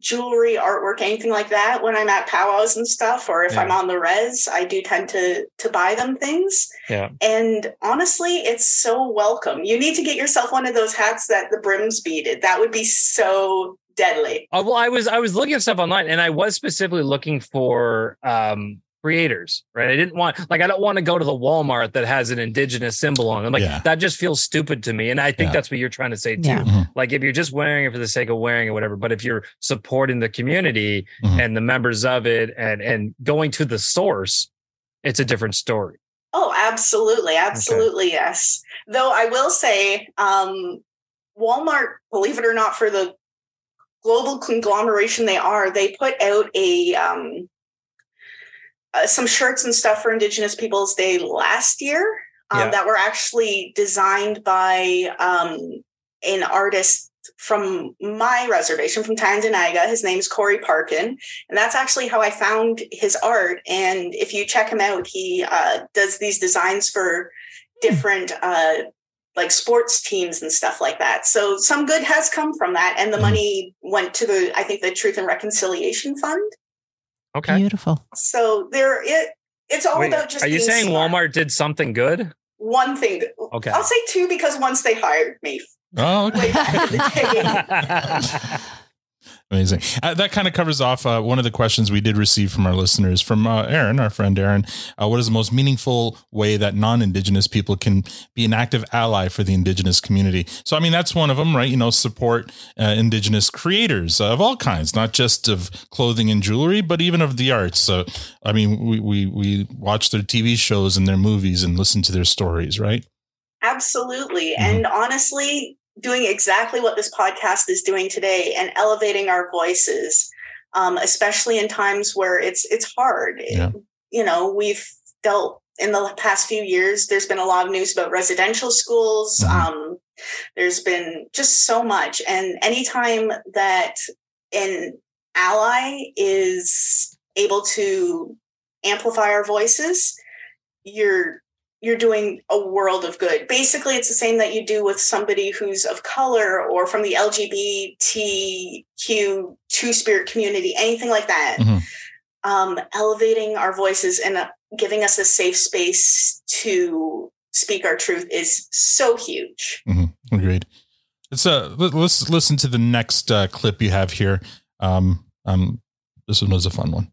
jewelry, artwork, anything like that when I'm at powwows and stuff, or if Yeah. I'm on the res, I do tend to to buy them things. Yeah. And honestly, it's so welcome. You need to get yourself one of those hats that the brims beaded. That would be so deadly. Uh, well, I was I was looking at stuff online, and I was specifically looking for um, creators. Right, I didn't want like I don't want to go to the Walmart that has an indigenous symbol on. it. I'm like Yeah. that just feels stupid to me, and I think Yeah. that's what you're trying to say too. Yeah. Mhm. Like if you're just wearing it for the sake of wearing it, whatever. But if you're supporting the community Mhm. and the members of it, and and going to the source, it's a different story. Oh, absolutely. Absolutely, yes. Though I will say, um, Walmart, believe it or not, for the global conglomeration they are, they put out a um, uh, some shirts and stuff for Indigenous Peoples Day last year um, Yeah. that were actually designed by um, an artist from my reservation from Tyendinaga. His name's Corey Parkin. And that's actually how I found his art. And if you check him out, he uh, does these designs for different uh, like sports teams and stuff like that. So some good has come from that. And the money went to the, I think, the Truth and Reconciliation Fund. Okay. Beautiful. So there, it, it's all Wait, about just are you being saying smart. Walmart did something good? One thing. Okay. I'll say two because once they hired me. Oh, okay. Amazing. Uh, that kind of covers off uh, one of the questions we did receive from our listeners, from uh, Aaron, our friend Aaron. Uh, what is the most meaningful way that non-Indigenous people can be an active ally for the Indigenous community? So, I mean, that's one of them, right? You know, support uh, Indigenous creators of all kinds, not just of clothing and jewelry, but even of the arts. So, I mean, we we we watch their TV shows and their movies and listen to their stories, right? Absolutely. Mm-hmm. And honestly, doing exactly what this podcast is doing today and elevating our voices, um, especially in times where it's it's hard. Yeah. You know, we've dealt in the past few years, there's been a lot of news about residential schools. Mhm. Um, there's been just so much. And anytime that an ally is able to amplify our voices, you're you're doing a world of good. Basically, it's the same that you do with somebody who's of color or from the LGBTQ two spirit community, anything like that. Mhm. Um, elevating our voices and uh, giving us a safe space to speak our truth is so huge. hmm Agreed. Let's uh let, let's listen to the next uh, clip you have here. Um, um, this one was a fun one.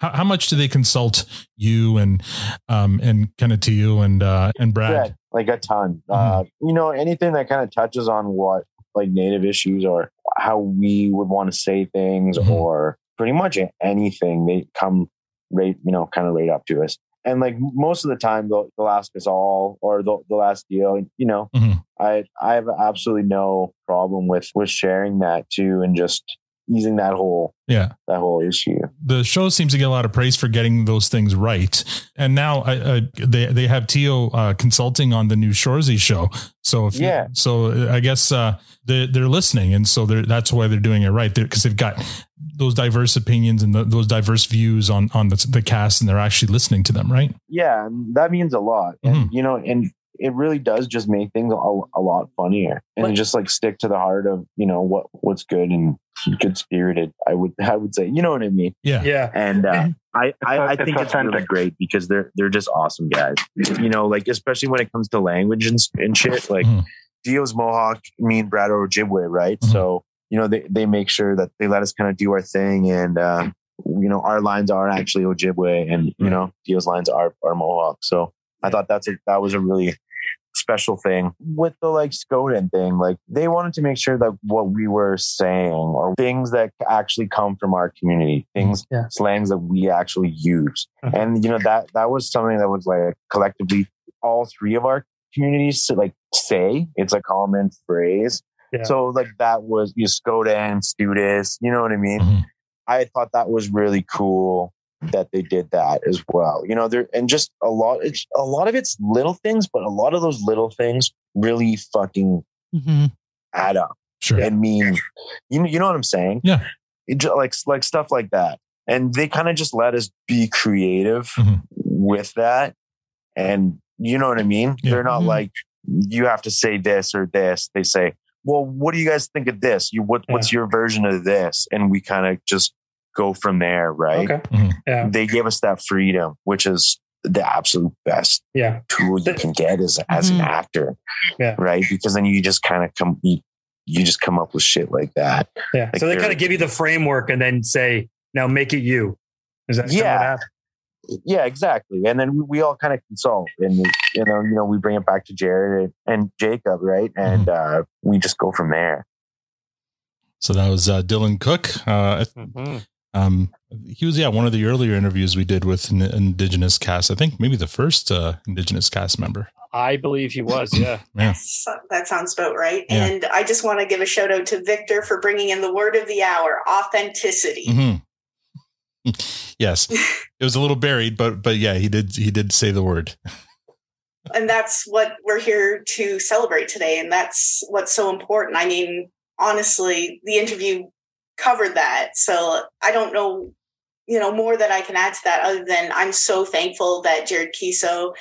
How, how much do they consult you and um and kind of to you and uh and Brad? Yeah, like a ton. Uh, you know, anything that kind of touches on what like native issues or how we would want to say things or pretty much anything, they come right, you know, kind of right up to us. And like most of the time, they'll, they'll ask us all, or they'll, they'll ask you. You know, Mhm. I I have absolutely no problem with with sharing that too, and just easing that whole Yeah. that whole issue. the show seems to get a lot of praise for getting those things right. And now I, I, they they have Tiio uh, consulting on the new Shorzy show. So if you- Yeah. so I guess uh, they they're listening, and so they're, that's why they're doing it right because they've got those diverse opinions and the, those diverse views on on the, the cast, and they're actually listening to them, right? Yeah, that means a lot. And you know, and it really does just make things a, a lot funnier and just like stick to the heart of you know what what's good and good spirited. I would I would say you know what I mean. Yeah, yeah. And uh, I I, I think it's really great because they're they're just awesome guys. You know, like especially when it comes to language and, and shit. Like Tiio's Mohawk, me and Brad are Ojibwe, right? So you know they they make sure that they let us kind of do our thing and. uh you know, our lines are actually Ojibwe, and you know, Tiio's lines are are Mohawk. So I thought that's a that was a really special thing with the like Skoden thing. Like they wanted to make sure that what we were saying or things that actually come from our community, things slangs that we actually use, mm-hmm. and you know that that was something that was like collectively all three of our communities to like say. It's a common phrase. Yeah. So like that was you Skoden, Studis, you know what I mean? Mm-hmm. I thought that was really cool that they did that as well. You know, there and just a lot it's a lot of it's little things, but a lot of those little things really fucking Mm-hmm. add up. Sure. And mean you know you know what I'm saying? Yeah. It ju- like like stuff like that. And they kind of just let us be creative Mm-hmm. with that. And you know what I mean? They're not Mhm. like you have to say this or this. They say, well, what do you guys think of this? You what what's your version of this? And we kind of just go from there, right? Okay. Yeah. They gave us that freedom, which is the absolute best Yeah. tool you can get as as an Mhm. actor, Yeah. right? Because then you just kind of come you, you just come up with shit like that. Yeah. Like so they kind of give you the framework and then say, now make it you. Is that kinda what Yeah. happened? Yeah, exactly. And then we, we all kind of consult, and you know, you know, we bring it back to Jared and, and Jacob, right? And uh, we just go from there. So that was uh, Dylan Cook. Uh, um, he was yeah one of the earlier interviews we did with an Indigenous cast. I think maybe the first uh, Indigenous cast member. I believe he was. Yeah. Yeah. That sounds about right. Yeah. And I just want to give a shout out to Victor for bringing in the word of the hour, authenticity. hmm yes, it was a little buried, but but yeah, he did he did say the word. and that's what we're here to celebrate today and that's what's so important i mean honestly the interview covered that so i don't know you know more that i can add to that other than i'm so thankful that jared keeso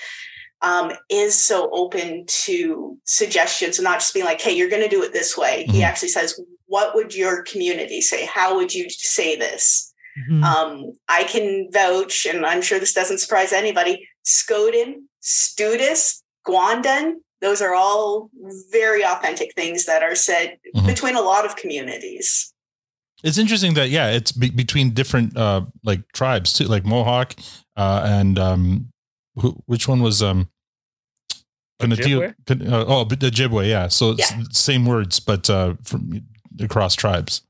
um, is so open to suggestions and not just being like hey you're going to do it this way he Mhm. actually says what would your community say how would you say this Mhm. um, I can vouch, and I'm sure this doesn't surprise anybody. Skoden, Studis, Guandan, those are all very authentic things that are said Mhm. between a lot of communities. It's interesting that yeah, it's be- between different uh like tribes too, like Mohawk uh and um who, which one was um Kanatio- uh, oh but the Ojibwe, yeah. So it's Yeah. same words but uh from across tribes.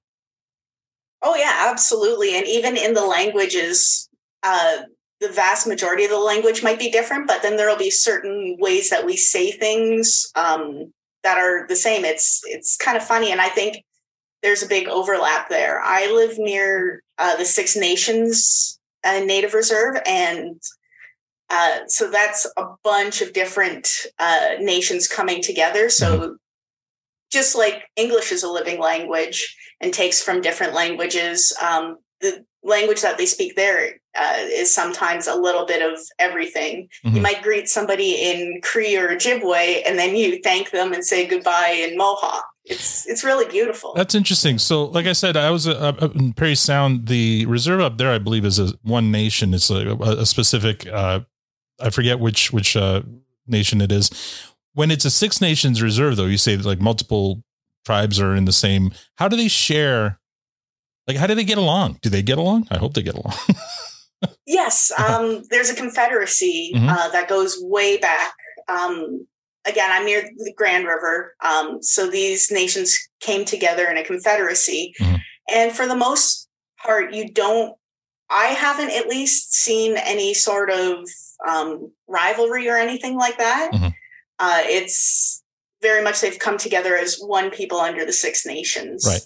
Oh yeah, absolutely. And even in the languages, uh, the vast majority of the language might be different, but then there'll be certain ways that we say things um, that are the same. It's it's kind of funny, and I think there's a big overlap there. I live near uh, the Six Nations uh, Native Reserve, and uh, so that's a bunch of different uh, nations coming together. So just like English is a living language and takes from different languages, um, the language that they speak there uh, is sometimes a little bit of everything. You Mhm. might greet somebody in Cree or Ojibwe, and then you thank them and say goodbye in Mohawk. It's it's really beautiful. That's interesting. So, like I said, I was uh, up in Parry Sound. The reserve up there, I believe, is a one nation. It's a, a specific. Uh, I forget which which uh, nation it is. When it's a Six Nations reserve, though, you say that like multiple tribes are in the same. How do they share? Like, how do they get along? Do they get along? I hope they get along. Yes, um, there's a confederacy Mhm. uh, that goes way back. Um, again, I'm near the Grand River, um, so these nations came together in a confederacy, and for the most part, you don't. I haven't at least seen any sort of um, rivalry or anything like that. Uh, it's very much they've come together as one people under the Six Nations. right.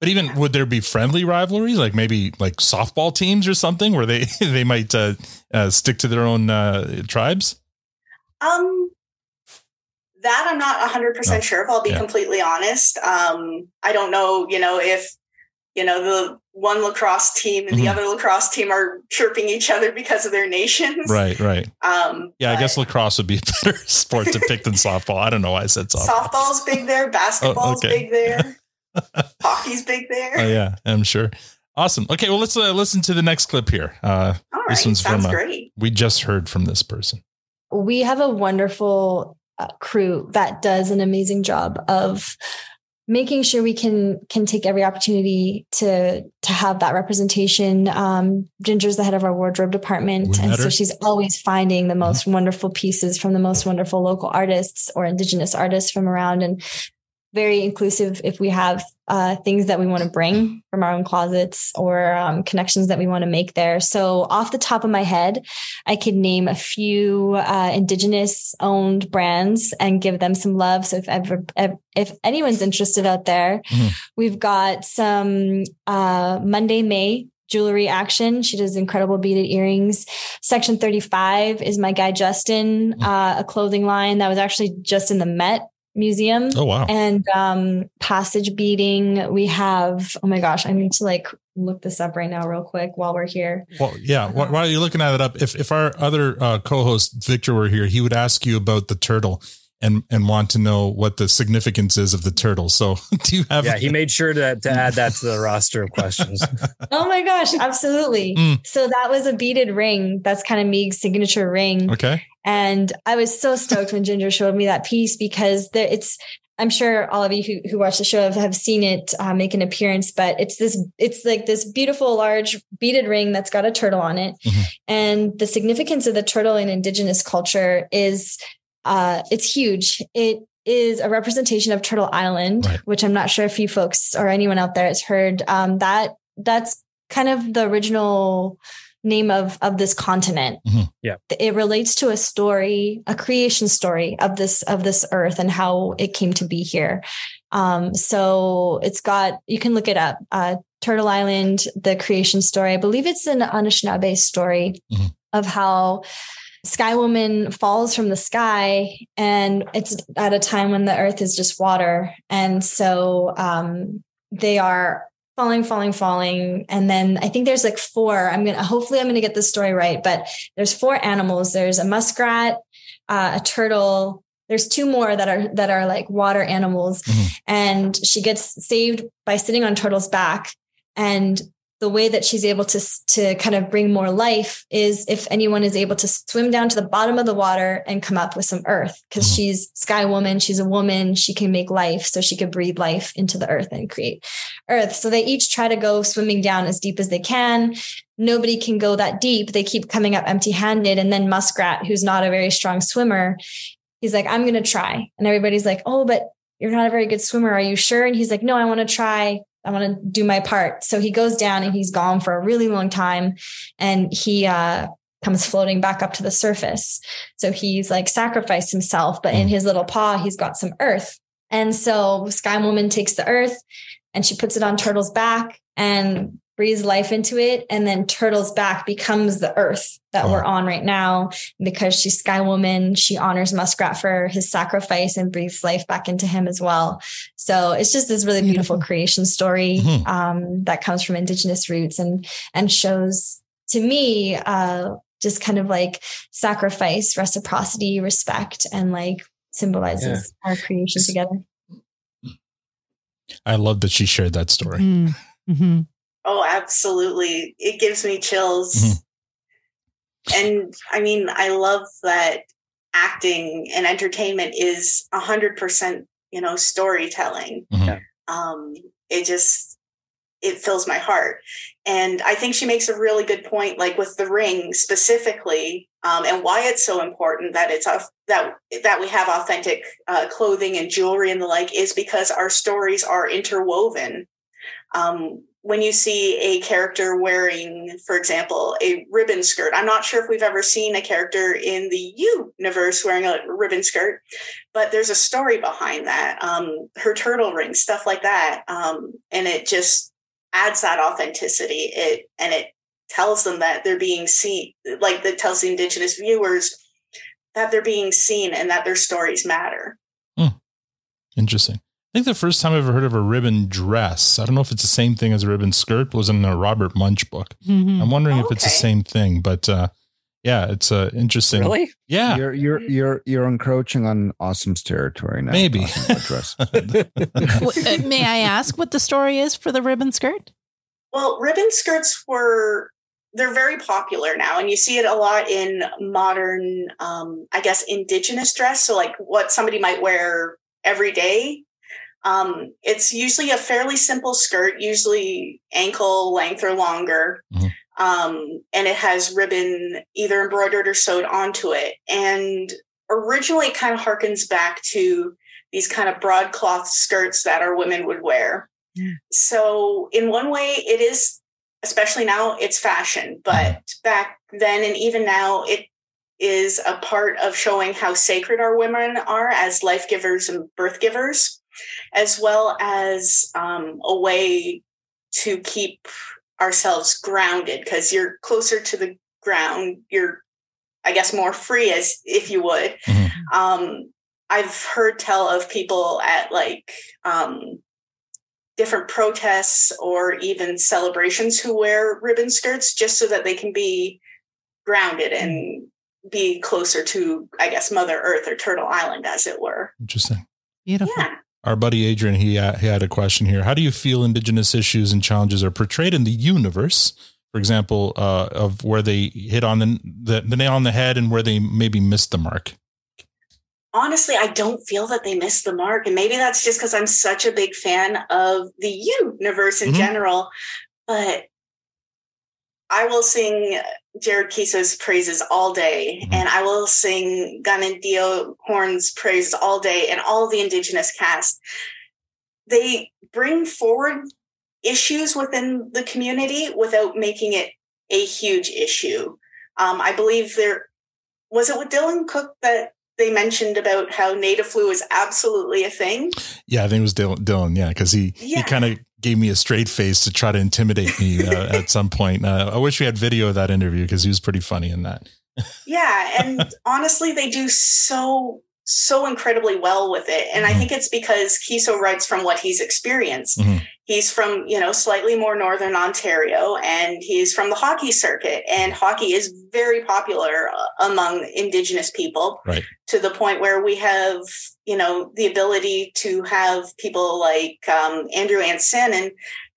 But even would there be friendly rivalries, like maybe like softball teams or something, where they they might uh, uh, stick to their own uh, tribes? Um, that I'm not 100% No. sure of. I'll be Yeah. completely honest. Um, I don't know, you know, if, you know, the one lacrosse team and the Mhm. other lacrosse team are chirping each other because of their nations. Right, right. Um, Yeah, I guess lacrosse would be a better sport to pick than softball. I don't know why I said softball. softball's big there, basketball's okay. big there, hockey's big there. Oh yeah, I'm sure. Awesome. Okay, well let's uh, listen to the next clip here. Uh, All this right, one's sounds from. Uh, great. we just heard from this person. we have a wonderful crew that does an amazing job of making sure we can can take every opportunity to to have that representation. Um ginger's the head of our wardrobe department We and met so she's always finding the most wonderful pieces from the most wonderful local artists or indigenous artists from around and very inclusive if we have uh, things that we want to bring from our own closets or um, connections that we want to make there. So, off the top of my head, I could name a few uh, indigenous owned brands and give them some love. So, if ever, if anyone's interested out there, we've got some uh, Monday May jewelry action. She does incredible beaded earrings. Section 35 is my guy Justin, uh, a clothing line that was actually just in the Met Museum. Oh, wow. And um passage beading. We have, oh my gosh, I need to like look this up right now real quick while we're here. Well, yeah. wh- While you're looking at it up, if if our other uh, co-host Victor were here, he would ask you about the turtle. And and want to know what the significance is of the turtle. So do you have? Yeah, he made sure to to add that to the roster of questions. Oh my gosh, absolutely. Mm. So that was a beaded ring. That's kind of Meeg's signature ring. Okay. And I was so stoked when Ginger showed me that piece because there, it's, I'm sure all of you who, who watch the show have, have seen it uh, make an appearance, but it's this, it's like this beautiful large beaded ring that's got a turtle on it. And the significance of the turtle in indigenous culture is, uh, it's huge. It is a representation of Turtle Island, which I'm not sure if you folks or anyone out there has heard. Um, that that's kind of the original name of of this continent Yeah. it relates to a story a creation story of this of this earth and how it came to be here um so it's got you can look it up uh turtle island the creation story i believe it's an anishinaabe story of how sky woman falls from the sky and it's at a time when the earth is just water. And so um they are falling falling falling. And then i think there's like four i'm gonna hopefully i'm gonna get the story right but there's four animals. There's a muskrat uh, a turtle. There's two more that are that are like water animals. And she gets saved by sitting on turtle's back. And the way that she's able to to kind of bring more life is if anyone is able to swim down to the bottom of the water and come up with some earth. Because mm-hmm. she's sky woman she's a woman she can make life so she could breathe life into the earth and create earth. So they each try to go swimming down as deep as they can. Nobody can go that deep. They keep coming up empty handed and then muskrat who's not a very strong swimmer he's like i'm going to try. And everybody's like oh but you're not a very good swimmer. Are you sure? And he's like no i want to try I want to do my part. So he goes down and he's gone for a really long time and he uh, comes floating back up to the surface. So he's like sacrificed himself, but in his little paw, he's got some earth. And so Sky Woman takes the earth and she puts it on Turtle's back and breathes life into it. And then Turtle's back becomes the earth that we're on right now. Because she's Sky Woman, she honors Muskrat for his sacrifice and breathes life back into him as well. So it's just this really beautiful creation story Mhm. um, that comes from indigenous roots and and shows to me uh, just kind of like sacrifice, reciprocity, respect, and like symbolizes our creation together. I love that she shared that story. Mm-hmm. Oh, absolutely. It gives me chills. Mhm. And I mean, I love that acting and entertainment is a hundred percent, you know, storytelling. Um, it just, it fills my heart. And I think she makes a really good point, like with the ring specifically, um, and why it's so important that it's au- that that we have authentic uh, clothing and jewelry and the like is because our stories are interwoven. Um, when you see a character wearing, for example, a ribbon skirt, I'm not sure if we've ever seen a character in the universe wearing a ribbon skirt, but there's a story behind that. Um, her turtle ring, stuff like that, um, and it just adds that authenticity. It and it tells them that they're being seen, like that tells the indigenous viewers that they're being seen and that their stories matter. Interesting. I think the first time I ever heard of a ribbon dress, I don't know if it's the same thing as a ribbon skirt, was in a Robert Munsch book. Mhm. I'm wondering if it's the same thing, but uh, yeah, it's uh, interesting. Really? Yeah. You're you're you're you're encroaching on Awesome's territory now. Maybe. talking dress. W- uh, May I ask what the story is for the ribbon skirt? Well, ribbon skirts were they're very popular now, and you see it a lot in modern, um, I guess, indigenous dress. So, like what somebody might wear every day. Um, it's usually a fairly simple skirt, usually ankle length or longer, um, and it has ribbon either embroidered or sewed onto it. And originally, it kind of harkens back to these kind of broadcloth skirts that our women would wear. So, in one way, it is, especially now, it's fashion. But back then and even now, it is a part of showing how sacred our women are as life givers and birth givers, as well as um, a way to keep ourselves grounded because you're closer to the ground. You're, I guess, more free, as if you would. Um, I've heard tell of people at like um, different protests or even celebrations who wear ribbon skirts just so that they can be grounded and be closer to, I guess, Mother Earth or Turtle Island, as it were. Interesting. Beautiful. Yeah. Our buddy Adrian, he, uh, he had a question here. How do you feel indigenous issues and challenges are portrayed in the universe? For example, uh, of where they hit on the, the, the nail on the head and where they maybe missed the mark. honestly, I don't feel that they missed the mark. And maybe that's just because I'm such a big fan of the universe in Mhm. general. But I will sing Jared Keeso's praises all day, and I will sing Kaniehtiio Horn's praises all day, and all the indigenous cast. They bring forward issues within the community without making it a huge issue. Um, I believe there was it with Dylan Cook that they mentioned about how native flu is absolutely a thing. Yeah, I think it was Dylan, Dylan yeah, because he, he kind of gave me a straight face to try to intimidate me uh, at some point. Uh, I wish we had video of that interview because he was pretty funny in that. Yeah, and honestly, they do so so incredibly well with it, and I think it's because Keeso writes from what he's experienced. Mhm. He's from you know slightly more northern Ontario, and he's from the hockey circuit, and hockey is very popular uh, among Indigenous people. Right. to the point where we have, you know, the ability to have people like um, Andrew and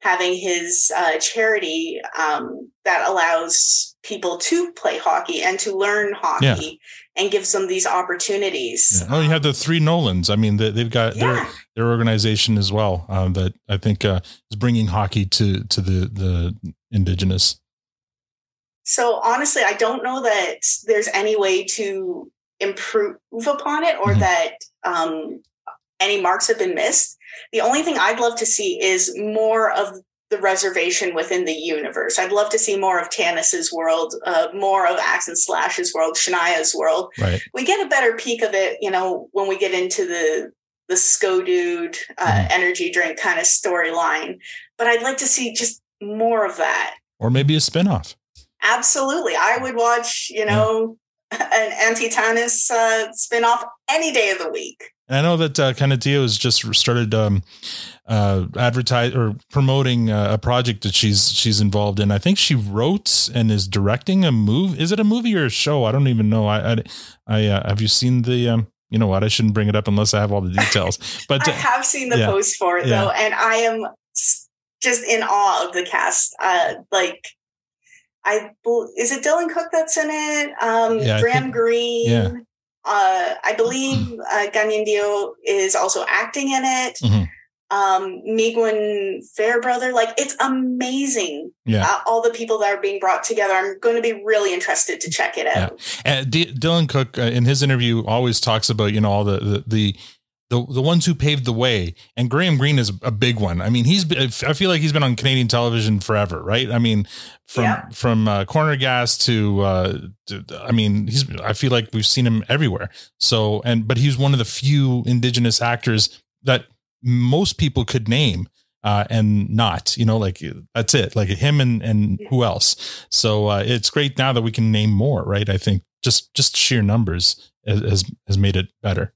having his uh, charity um, that allows people to play hockey and to learn hockey and gives them these opportunities. Yeah. Oh, you have the three Nolans. I mean, they, they've got their their organization as well um, that I think uh, is bringing hockey to to the the indigenous. So honestly, I don't know that there's any way to improve upon it or that um, any marks have been missed. The only thing I'd love to see is more of the reservation within the universe. I'd love to see more of Tanis's world, uh, more of Axe and Slash's world, Shania's world. Right. We get a better peek of it, you know, when we get into the the Skodude uh, Mm-hmm. energy drink kind of storyline. But I'd like to see just more of that. Or maybe a spinoff. Absolutely. I would watch, you know, an anti Tanis uh, spinoff any day of the week. And I know that uh, Kaniehtiio has just started um, uh, advertise or promoting uh, a project that she's she's involved in. I think she wrote and is directing a move. Is it a movie or a show? I don't even know. I I, I uh, have you seen the? Um, you know what? I shouldn't bring it up unless I have all the details. But I uh, have seen the yeah. post for it Yeah. though, and I am just in awe of the cast. Uh, like, I is it Dylan Cook that's in it? Um, Yeah, Graham think- Greene. yeah. Uh, I believe uh, Kaniehtiio is also acting in it. Mhm. Um, Miguel Fairbrother, like it's amazing. Yeah. uh, all the people that are being brought together. I'm going to be really interested to check it out. And D- Dylan Cook uh, in his interview always talks about you know all the the. the the, the ones who paved the way and Graham Greene is a big one. I mean, he's been, I feel like he's been on Canadian television forever, right? I mean, from Yeah. from uh, corner gas to, uh, to I mean, he's I feel like we've seen him everywhere. So and but he's one of the few indigenous actors that most people could name uh, and not, you know, like that's it, like him and and who else. So uh, it's great now that we can name more, right? I think just just sheer numbers has has, has made it better.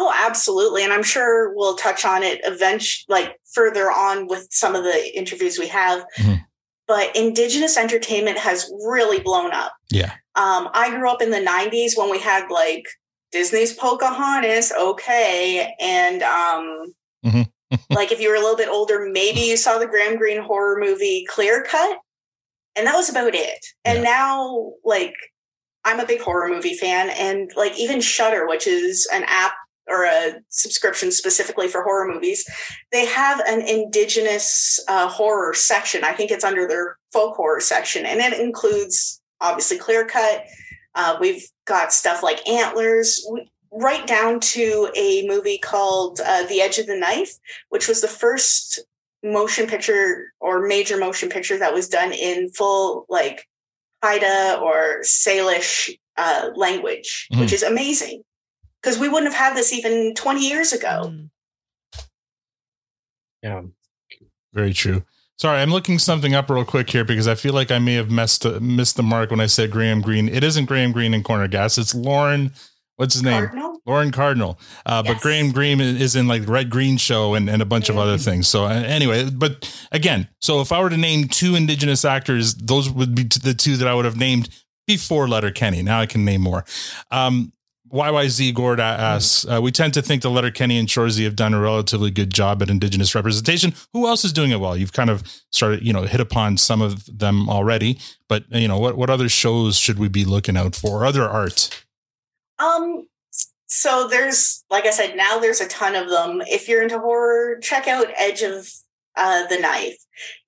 Oh, absolutely. And I'm sure we'll touch on it eventually, like further on with some of the interviews we have. Mhm. But Indigenous entertainment has really blown up. Yeah. Um, I grew up in the 90s when we had like Disney's Pocahontas, okay. And um, Mhm. like if you were a little bit older, maybe you saw the Graham Greene horror movie Clear Cut. And that was about it. And now, like, I'm a big horror movie fan, and like even Shudder, which is an app or a subscription specifically for horror movies, they have an indigenous uh, horror section. I think it's under their folk horror section, and it includes obviously Clear Cut. Uh, we've got stuff like Antlers, we, right down to a movie called uh, The Edge of the Knife, which was the first motion picture or major motion picture that was done in full like Haida or Salish uh, language, which Mhm. is amazing because we wouldn't have had this even 20 years ago. Yeah. Very true. Sorry, I'm looking something up real quick here because I feel like I may have messed missed the mark when I said Graham Greene. It isn't Graham Greene in Corner Gas. It's Lorne. What's his name? Cardinal? Lorne Cardinal. Uh, But Graham Greene is in like Red Green Show and, and a bunch of other things. So uh, anyway, but again, so if I were to name two Indigenous actors, those would be the two that I would have named before Letterkenny. Now I can name more. Um, YYZ Gord asks, uh, we tend to think the Letterkenny and Shorzy have done a relatively good job at Indigenous representation. Who else is doing it well? You've kind of started, you know, hit upon some of them already, but you know, what, what other shows should we be looking out for? Other art? Um, so there's, like I said, now there's a ton of them. If you're into horror, check out Edge of uh, the Knife.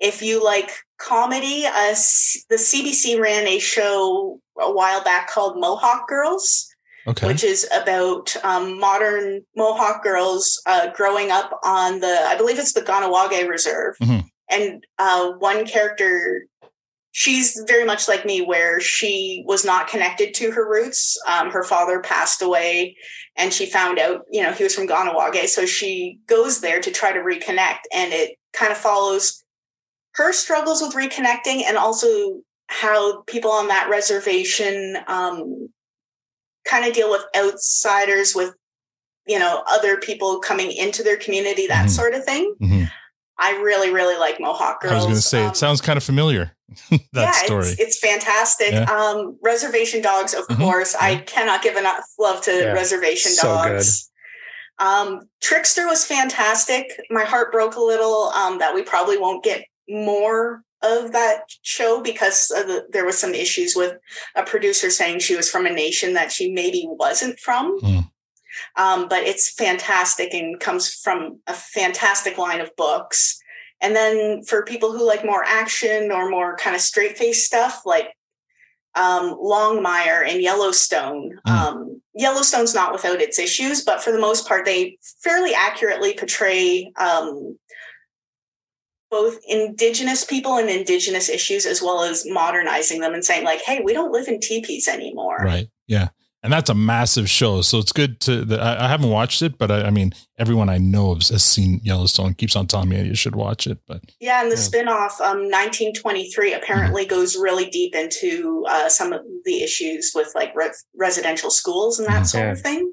If you like comedy, uh, the CBC ran a show a while back called Mohawk Girls Okay. which is about um, modern Mohawk girls uh, growing up on the, I believe it's the Kahnawake Reserve. Mhm. And uh, one character, she's very much like me, where she was not connected to her roots. Um, her father passed away, and she found out, you know, he was from Kahnawake. So she goes there to try to reconnect, and it kind of follows her struggles with reconnecting and also how people on that reservation um, kind of deal with outsiders with you know other people coming into their community that Mhm. sort of thing Mhm. i really really like mohawk girls I was going to say, Um, it sounds kind of familiar. that yeah, story. It's, it's fantastic. Yeah. Um, reservation dogs, of Mhm. course. I cannot give enough love to Yeah. reservation So dogs. Um, Trickster was fantastic. My heart broke a little um, that we probably won't get more of that show because the, there was some issues with a producer saying she was from a nation that she maybe wasn't from. Mm. Um, but it's fantastic and comes from a fantastic line of books. And then for people who like more action or more kind of straight face stuff, like um, Longmire and Yellowstone. Um, Yellowstone's not without its issues, but for the most part, they fairly accurately portray um, both indigenous people and indigenous issues, as well as modernizing them and saying, like, "Hey, we don't live in teepees anymore." Right. Yeah. And that's a massive show. So it's good to, that I, I haven't watched it, but I, I mean, everyone I know has, has seen Yellowstone keeps on telling me you should watch it. But Yeah, and the Yeah. spin-off, um, 1923, apparently Mm-hmm. goes really deep into uh, some of the issues with like re- residential schools and that Mhm. sort of thing.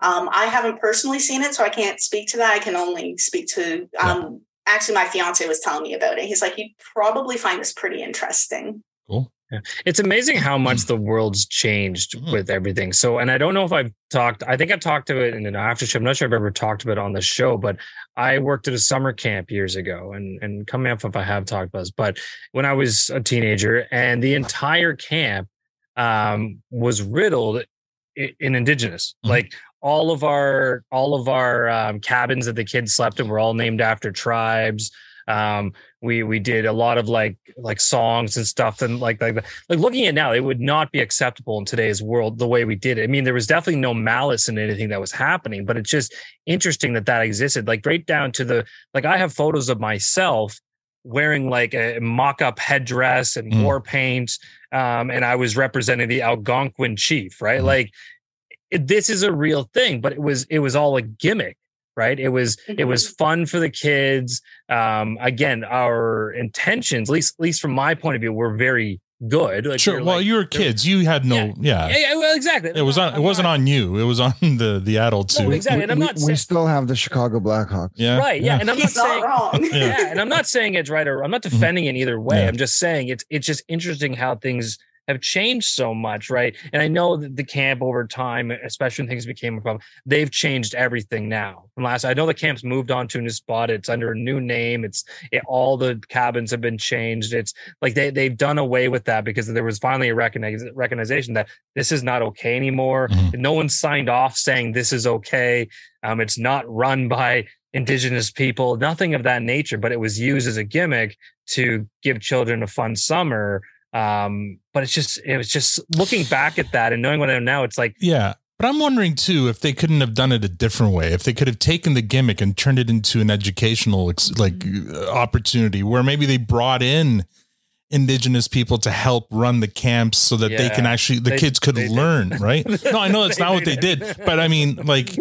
Um, I haven't personally seen it, so I can't speak to that. I can only speak to. Um, Actually, my fiance was telling me about it. He's like, "You'd probably find this pretty interesting." cool. Yeah. It's amazing how much Mm. the world's changed Mhm. with everything. So, and I don't know if I've talked, I think I've talked to it in an after show. I'm not sure I've ever talked about it on the show, but I worked at a summer camp years ago and, and coming up if I have talked about this, but when I was a teenager and the entire camp um, was riddled in indigenous, Mhm. like all of our, all of our um, cabins that the kids slept in were all named after tribes. Um, we we did a lot of like like songs and stuff and like like like looking at now it would not be acceptable in today's world the way we did it i mean there was definitely no malice in anything that was happening but it's just interesting that that existed like right down to the like i have photos of myself wearing like a mock-up headdress and Mm. war paint um and i was representing the algonquin chief right Mhm. like it, this is a real thing but it was it was all a gimmick right it was it was fun for the kids um again our intentions at least at least from my point of view were very good like we sure. were Well, like- you were kids. You had no, yeah. yeah, yeah well, exactly It was on, it wasn't on you. It was on the, the adults No, exactly. And I'm we, not we saying- still have the Chicago Blackhawks. yeah. right yeah, and i'm not He's not saying wrong. Yeah. yeah and i'm not saying it's right or i'm not defending it either way Yeah. i'm just saying it's it's just interesting how things have changed so much right? And i know that the camp over time especially when things became a problem they've changed everything now. And last i know the camp's moved on to a new spot. It's under a new name. It's it, all the cabins have been changed. It's like they, they've done away with that because there was finally a recognize, recognition that this is not okay anymore. Mhm. no one signed off saying this is okay. Um, it's not run by indigenous people, nothing of that nature, but it was used as a gimmick to give children a fun summer. Um, but it's just, it was just looking back at that and knowing what I know now, it's like, Yeah. But I'm wondering too if they couldn't have done it a different way. If they could have taken the gimmick and turned it into an educational ex- like uh, opportunity where maybe they brought in indigenous people to help run the camps so that they can actually the They- kids could they did. learn, right? No, I know that's not what they did, but I mean like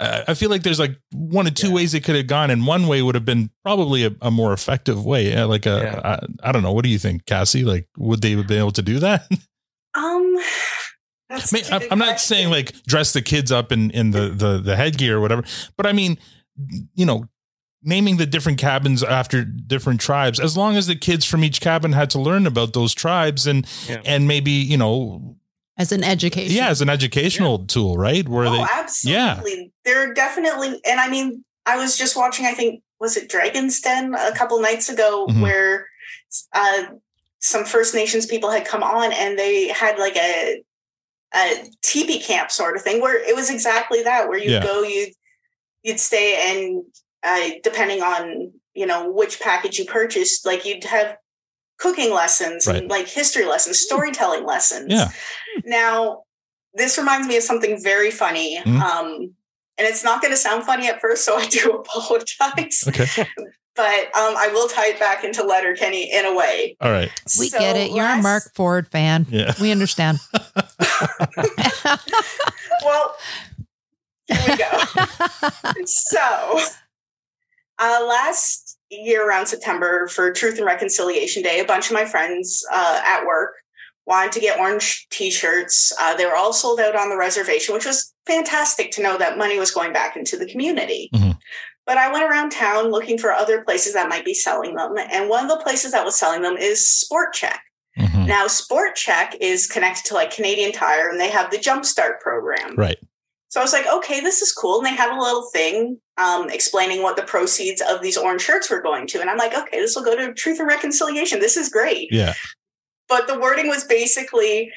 uh, I feel like there's like one or two ways it could have gone and one way would have been probably a, a more effective way. Uh, Like I don't know, what do you think, Kassie? Like would they have been able to do that? Um, that's I mean, such a I'm good I'm not saying like dress the kids up in in the the the headgear or whatever, but I mean, you know, naming the different cabins after different tribes, as long as the kids from each cabin had to learn about those tribes and Yeah. and maybe you know as an education. yeah as an educational tool, right? Where Oh, they yeah absolutely. There are definitely, and I mean, I was just watching. I think was it Dragon's Den a couple nights ago, Mhm. where uh, some First Nations people had come on, and they had like a a teepee camp sort of thing, where it was exactly that, where you Yeah. go, you you'd stay, and uh, depending on you know which package you purchased, like you'd have cooking lessons Right. and like history lessons, storytelling lessons. yeah Now, this reminds me of something very funny. Mhm. Um, and it's not going to sound funny at first, so I do apologize. okay But um, I will tie it back into Letterkenny in a way. all right We So get it. You're a Mark Ford fan. Yeah. We understand. Well, here we go. so, uh, last year around September for Truth and Reconciliation Day, a bunch of my friends uh, at work wanted to get orange t-shirts. Uh, they were all sold out on the reservation, which was fantastic to know that money was going back into the community. Mhm. But I went around town looking for other places that might be selling them, and one of the places that was selling them is Sport Chek. Mhm. Now, Sport Chek is connected to like Canadian Tire, and they have the Jumpstart program. right So I was like, okay, this is cool. And they had a little thing um, explaining what the proceeds of these orange shirts were going to. And I'm like, okay, this will go to Truth and Reconciliation. This is great. yeah But the wording was basically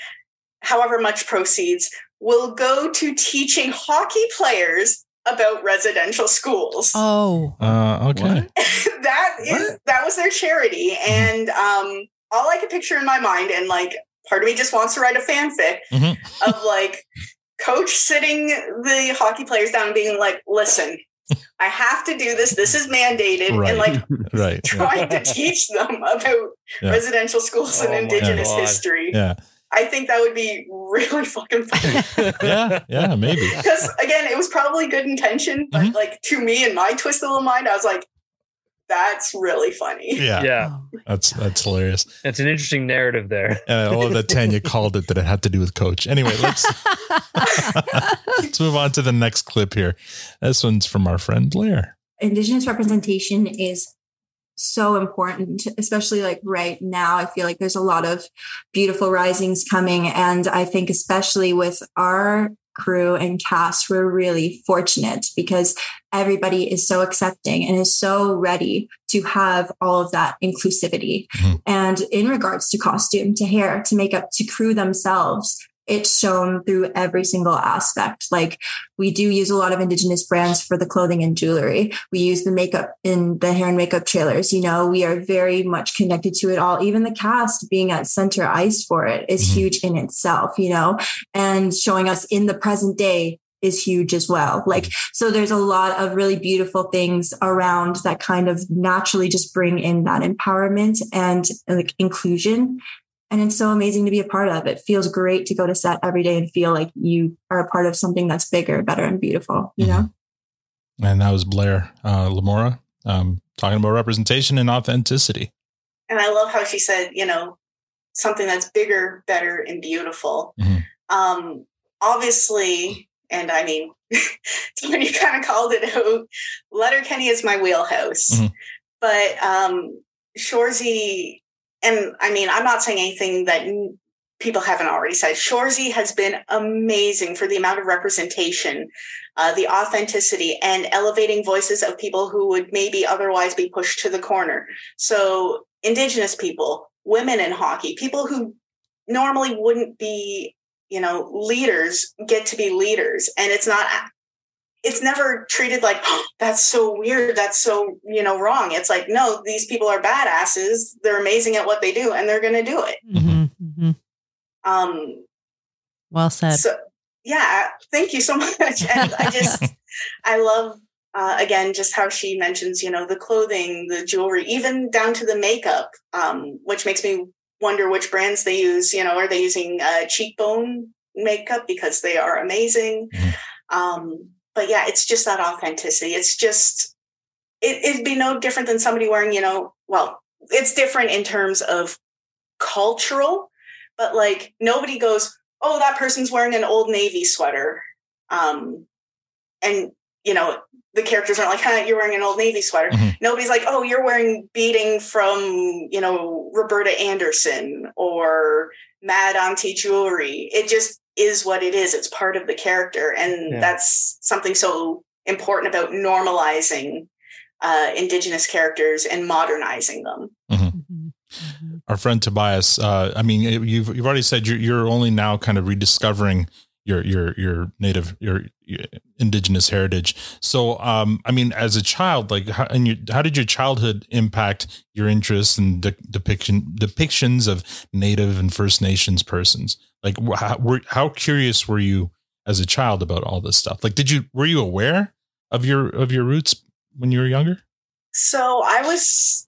however much proceeds will go to teaching hockey players about residential schools. Oh, uh, okay that is that was their charity. And um, all I could picture in my mind, and like part of me just wants to write a fanfic Mhm. of like coach sitting the hockey players down and being like, listen, I have to do this. This is mandated. Right. And like right yeah. trying to teach them about Yeah. residential schools and Oh my indigenous history. yeah I think that would be really fucking funny. yeah yeah maybe Because again, it was probably good intention, but Mhm. like to me in my twisted little mind, I was like, that's really funny. yeah. Yeah. that's that's hilarious. It's an interesting narrative there. and I love that Tanya called it that it had to do with coach. Anyway let's let's move on to the next clip here. This one's from our friend Blair. Indigenous representation is so important especially like right now. I feel like there's a lot of beautiful risings coming and i think especially with our crew and cast we're really fortunate because everybody is so accepting and is so ready to have all of that inclusivity Mhm. and in regards to costume to hair to makeup to crew themselves it's shown through every single aspect. Like we do use a lot of indigenous brands for the clothing and jewelry. We use the makeup in the hair and makeup trailers you know we are very much connected to it all. Even the cast being at center ice for it is Mhm. huge in itself you know and showing us in the present day is huge as well. Like so there's a lot of really beautiful things around that kind of naturally just bring in that empowerment and like inclusion and it's so amazing to be a part of it feels great to go to set every day and feel like you are a part of something that's bigger better and beautiful you know and that was Blair uh, Lamora um, talking about representation and authenticity And I love how she said, you know, something that's bigger, better, and beautiful. Mhm. Um, obviously, and I mean, Tony kind of called it out. Letterkenny is my wheelhouse. Mhm. But um, Shoresy, and I mean, I'm not saying anything that people haven't already said. Shoresy has been amazing for the amount of representation, uh, the authenticity, and elevating voices of people who would maybe otherwise be pushed to the corner. So, Indigenous people, women in hockey, people who normally wouldn't be, you know, leaders get to be leaders. And it's not, it's never treated like, oh, that's so weird. That's so, you know, wrong. It's like, no, these people are badasses. They're amazing at what they do and they're going to do it. Mhm, mhm. Um, well said. so yeah, thank you so much. And I just, I love, uh, again, just how she mentions, you know, the clothing, the jewelry, even down to the makeup, um, which makes me wonder which brands they use. You know, are they using uh, cheekbone makeup because they are amazing? Um, but yeah, it's just that authenticity. It's just, it, it'd be no different than somebody wearing, you know, well, it's different in terms of cultural, but like nobody goes, oh, that person's wearing an old Navy sweater. Um, and you know, the characters aren't like, huh, you're wearing an old Navy sweater. Nobody's like, oh, you're wearing beating from, you know, Roberta Anderson or Mad Auntie Jewelry. It just is what it is. It's part of the character. And Yeah. that's something so important about normalizing uh, Indigenous characters and modernizing them. Our friend Tobias. Uh, I mean, you've you've already said you're you're only now kind of rediscovering your your your native your, your indigenous heritage. So, um, I mean, as a child, like, how, and your, how did your childhood impact your interest in de- depiction depictions of Native and First Nations persons? Like, how, how curious were you as a child about all this stuff? Like, did you were you aware of your of your roots when you were younger? So I was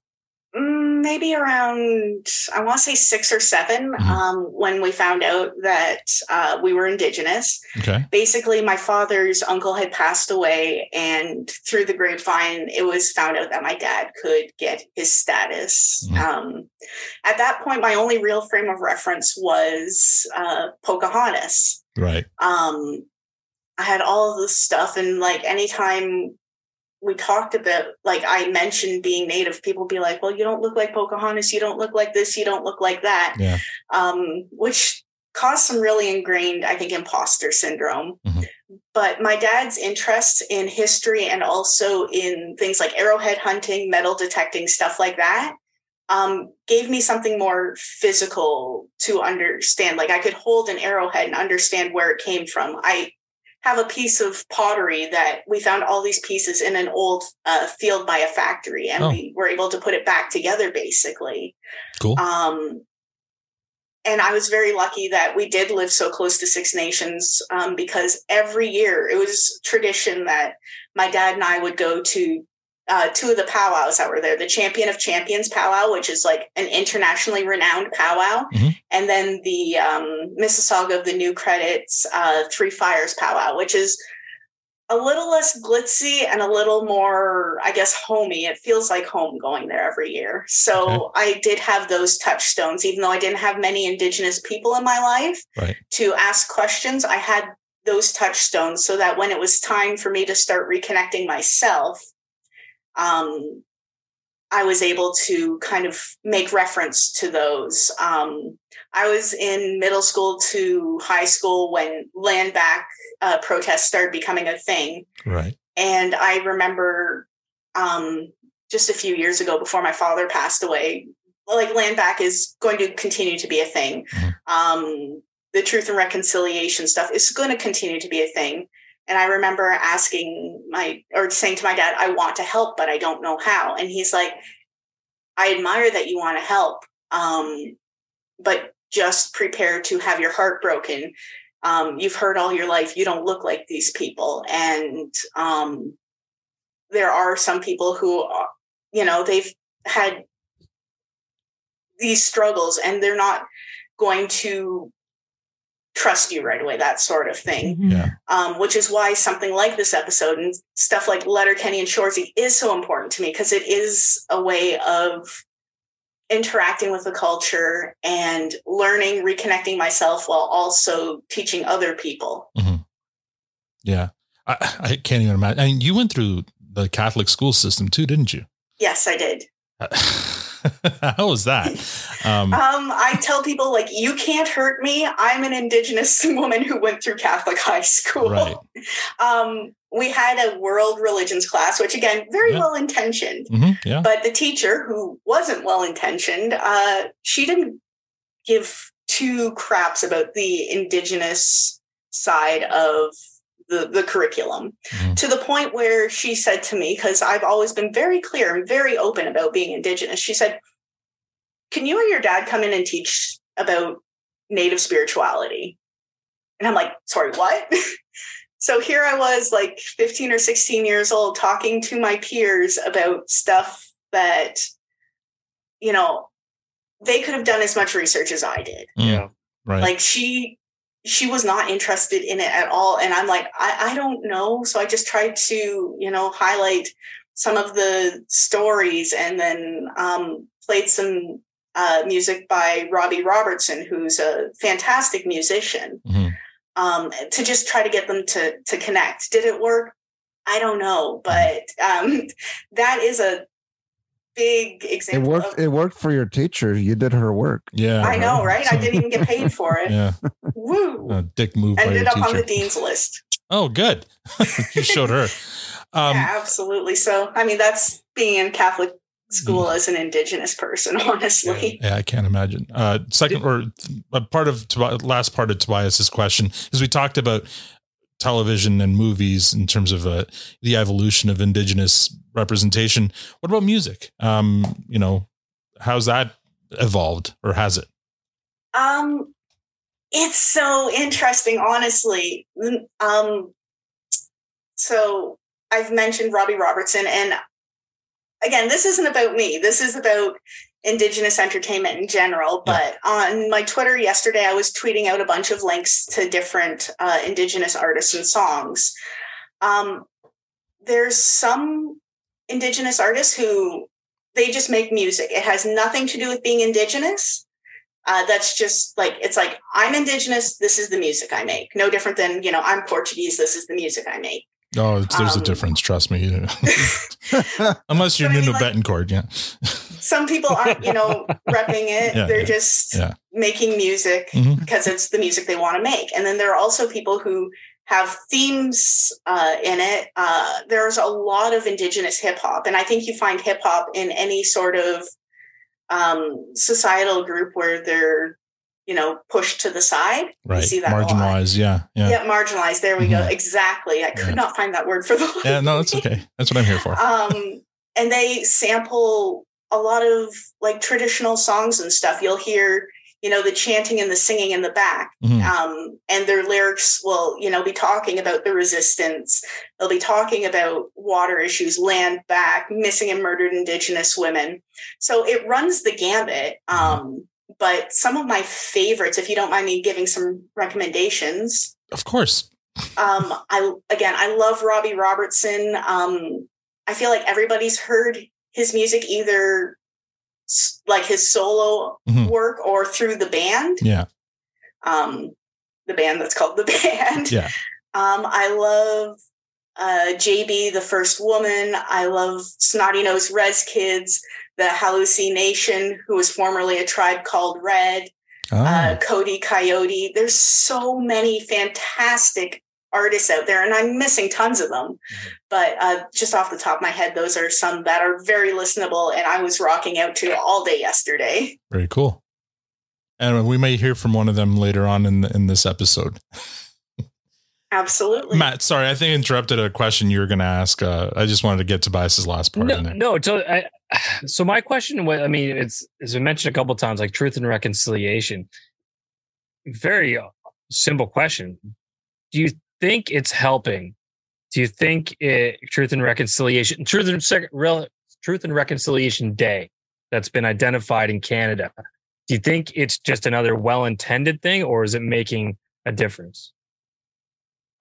maybe around, I want to say six or 7 um, when we found out that uh, we were Indigenous. Okay. Basically, my father's uncle had passed away, and through the grapevine, it was found out that my dad could get his status. Um, at that point, my only real frame of reference was uh, Pocahontas Right. um i had all of this stuff and like anytime we talked about like i mentioned being native people be like well you don't look like pocahontas you don't look like this you don't look like that Yeah. um which caused some really ingrained i think imposter syndrome but my dad's interests in history and also in things like arrowhead hunting metal detecting stuff like that um, gave me something more physical to understand. Like I could hold an arrowhead and understand where it came from. I have a piece of pottery that we found all these pieces in an old uh, field by a factory, and Oh. we were able to put it back together basically. Cool. Um, and I was very lucky that we did live so close to Six Nations um, because every year it was tradition that my dad and I would go to uh, two of the powwows that were there the Champion of Champions powwow, which is like an internationally renowned powwow, and then the um, Mississauga of the New Credits uh, Three Fires powwow, which is a little less glitzy and a little more, I guess, homey. It feels like home going there every year. So I did have those touchstones, even though I didn't have many Indigenous people in my life Right. to ask questions. I had those touchstones so that when it was time for me to start reconnecting myself, um, I was able to kind of make reference to those. Um, I was in middle school to high school when land back uh, protests started becoming a thing. Right. And I remember um, just a few years ago, before my father passed away, like land back is going to continue to be a thing. Um, the truth and reconciliation stuff is going to continue to be a thing. And I remember asking my, or saying to my dad, I want to help, but I don't know how. And he's like, I admire that you want to help, um, but just prepare to have your heart broken. Um, you've heard all your life, you don't look like these people. And um, there are some people who, you know, they've had these struggles and they're not going to trust you right away, that sort of thing. Mm-hmm. Yeah. Um, which is why something like this episode and stuff like Letterkenny and Shoresy is so important to me because it is a way of interacting with the culture and learning, reconnecting myself while also teaching other people. Mm-hmm. Yeah. I, I can't even imagine. I mean, you went through the Catholic school system too, didn't you? Yes, I did. Uh, How was that? Um, Um, I tell people like you can't hurt me. I'm an indigenous woman who went through Catholic high school. Right. Um, we had a world religions class, which again, very well intentioned. mhm, yeah. But the teacher, who wasn't well intentioned, uh, she didn't give two craps about the indigenous side of the, the curriculum mm-hmm. to the point where she said to me, because I've always been very clear and very open about being indigenous, she said, Can you or your dad come in and teach about native spirituality? And I'm like, Sorry, what? so here I was, like 15 or 16 years old, talking to my peers about stuff that, you know, they could have done as much research as I did. Mm. Yeah. Right. Like she she was not interested in it at all. And I'm like, I, I don't know. So I just tried to, you know, highlight some of the stories and then um, played some uh, music by Robbie Robertson, who's a fantastic musician, um, to just try to get them to to connect. Did it work? I don't know, but um, that is a big It worked. Of, It worked for your teacher. You did her work. Yeah. I know, right? I didn't even get paid for it. Yeah. Woo! A dick move by Ended your up on the dean's list. Oh, good. you showed her. Um, yeah, absolutely. So, I mean, that's being in Catholic school Mm. as an Indigenous person, honestly. Yeah, I can't imagine. Uh, second or a part of last part of Tobias's question is we talked about television and movies in terms of uh, the evolution of indigenous representation. What about music? Um, you know, how's that evolved or has it? Um, it's so interesting, honestly. Um, so I've mentioned Robbie Robertson, and again, this isn't about me. This is about Indigenous entertainment in general. But on my Twitter yesterday, I was tweeting out a bunch of links to different uh, Indigenous artists and songs. Um, there's some Indigenous artists who they just make music. It has nothing to do with being Indigenous. Uh, that's just like it's like I'm Indigenous. This is the music I make. No different than you know I'm Portuguese. This is the music I make. Oh, it's, there's a Um, difference. Trust me. Unless you're Nuno Bettencourt, yeah. Some people aren't you know repping it. Yeah, They're yeah, just yeah. making music Mhm. because it's the music they want to make. And then there are also people who have themes uh, in it. Uh, there's a lot of indigenous hip hop, and I think you find hip hop in any sort of um, societal group where they're you know pushed to the side. You Right. see that. Marginalized. Yeah. Yeah. Yeah, marginalized. There we go. Mhm. Exactly. I could Yeah. not find that word for the Yeah. No, that's okay. That's what I'm here for. Um, and they sample a lot of like traditional songs and stuff. You'll hear, you know, the chanting and the singing in the back. Mhm. Um, and their lyrics will, you know, be talking about the resistance. They'll be talking about water issues, land back, missing and murdered Indigenous women. So it runs the gambit. Um, but some of my favorites, if you don't mind me giving some recommendations, Of course. um i again i love robbie robertson um i feel like everybody's heard his music either like his solo Mhm. work or through the band Yeah. um the band that's called the band Yeah. um i love uh jb the first woman i love snotty nose res kids the Halluci Nation who was formerly a tribe called red uh, Cody Coyote. There's so many fantastic artists out there, and I'm missing tons of them. But uh, just off the top of my head, those are some that are very listenable, and I was rocking out to all day yesterday. Very cool. And we may hear from one of them later on in in this episode. Absolutely. Matt, sorry, I think I interrupted a question you were going to ask. Uh, I just wanted to get Tobias's last part no, in no. So, I, so my question was, I mean, it's as I mentioned a couple of times, like truth and reconciliation. Very uh, simple question. Do you think it's helping? Do you think it, truth and reconciliation, truth and truth and reconciliation day that's been identified in Canada? Do you think it's just another well-intended thing, or is it making a difference?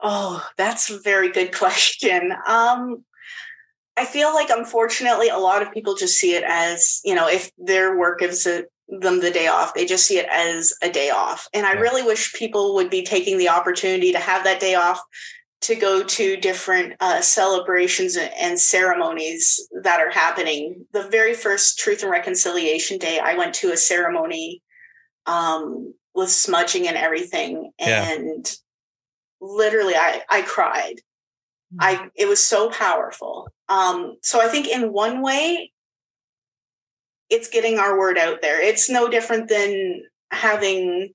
Oh, that's a very good question. Um, I feel like, unfortunately, a lot of people just see it as, you know, if their work is it, them the day off, they just see it as a day off. And I really wish people would be taking the opportunity to have that day off to go to different uh, celebrations and- ceremonies that are happening. The very first Truth and Reconciliation Day, I went to a ceremony um, with smudging and everything. Yeah. And literally I, I cried. I it was so powerful. Um, so I think in one way, it's getting our word out there. It's no different than having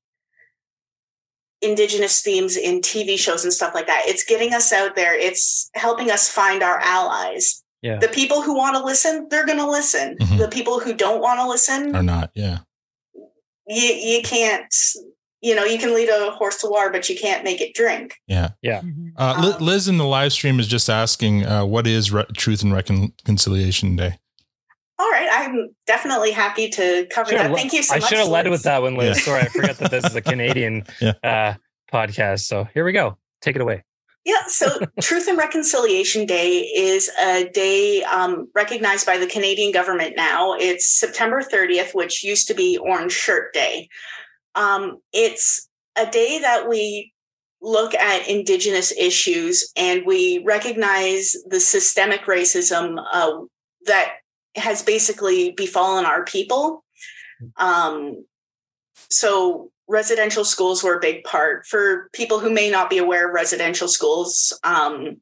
indigenous themes in TV shows and stuff like that. It's getting us out there. It's helping us find our allies. Yeah. The people who want to listen, they're going to listen. Mhm. The people who don't want to listen, Or not. Yeah. you you can't. You know, you can lead a horse to water, but you can't make it drink. Yeah. Yeah. Uh, Liz in the live stream is just asking, uh, what is re- Truth and Reconciliation Day? All right, I'm definitely happy to cover Should've that. le- Thank you so I much. I should have led Liz. with that one, Liz. Yeah. Sorry, I forgot that this is a Canadian Yeah. uh, podcast. So here we go. Take it away. Yeah, so Truth and Reconciliation Day is a day um, recognized by the Canadian government now. It's September 30th, which used to be Orange Shirt Day. Um, it's a day that we look at indigenous issues and we recognize the systemic racism uh, that has basically befallen our people. Um, so residential schools were a big part for people who may not be aware of residential schools. Um,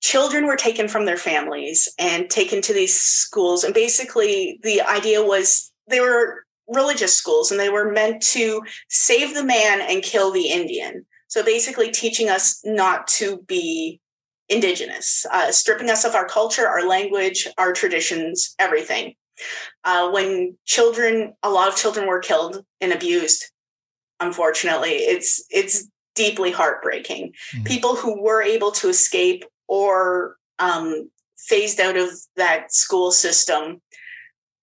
children were taken from their families and taken to these schools. And basically, the idea was they were religious schools and they were meant to save the man and kill the Indian. So basically, teaching us not to be indigenous, uh, stripping us of our culture, our language, our traditions, everything. Uh, when children, a lot of children were killed and abused. Unfortunately, it's it's deeply heartbreaking. Mm-hmm. People who were able to escape or um, phased out of that school system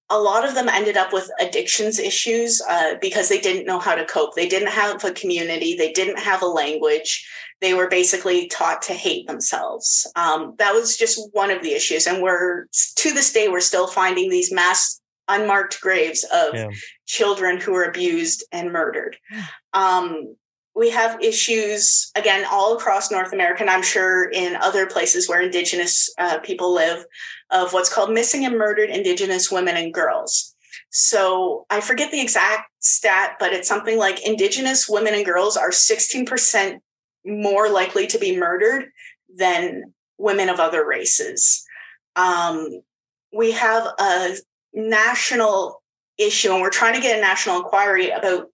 a lot of them ended up with addictions issues uh, because they didn't know how to cope. They didn't have a community. They didn't have a language. They were basically taught to hate themselves. Um, that was just one of the issues. And we're to this day, we're still finding these mass unmarked graves of yeah. children who were abused and murdered. Um, we have issues again all across North America, and I'm sure in other places where Indigenous uh, people live, of what's called missing and murdered Indigenous women and girls. So I forget the exact stat, but it's something like Indigenous women and girls are 16% more likely to be murdered than women of other races. Um, we have a national issue, and we're trying to get a national inquiry about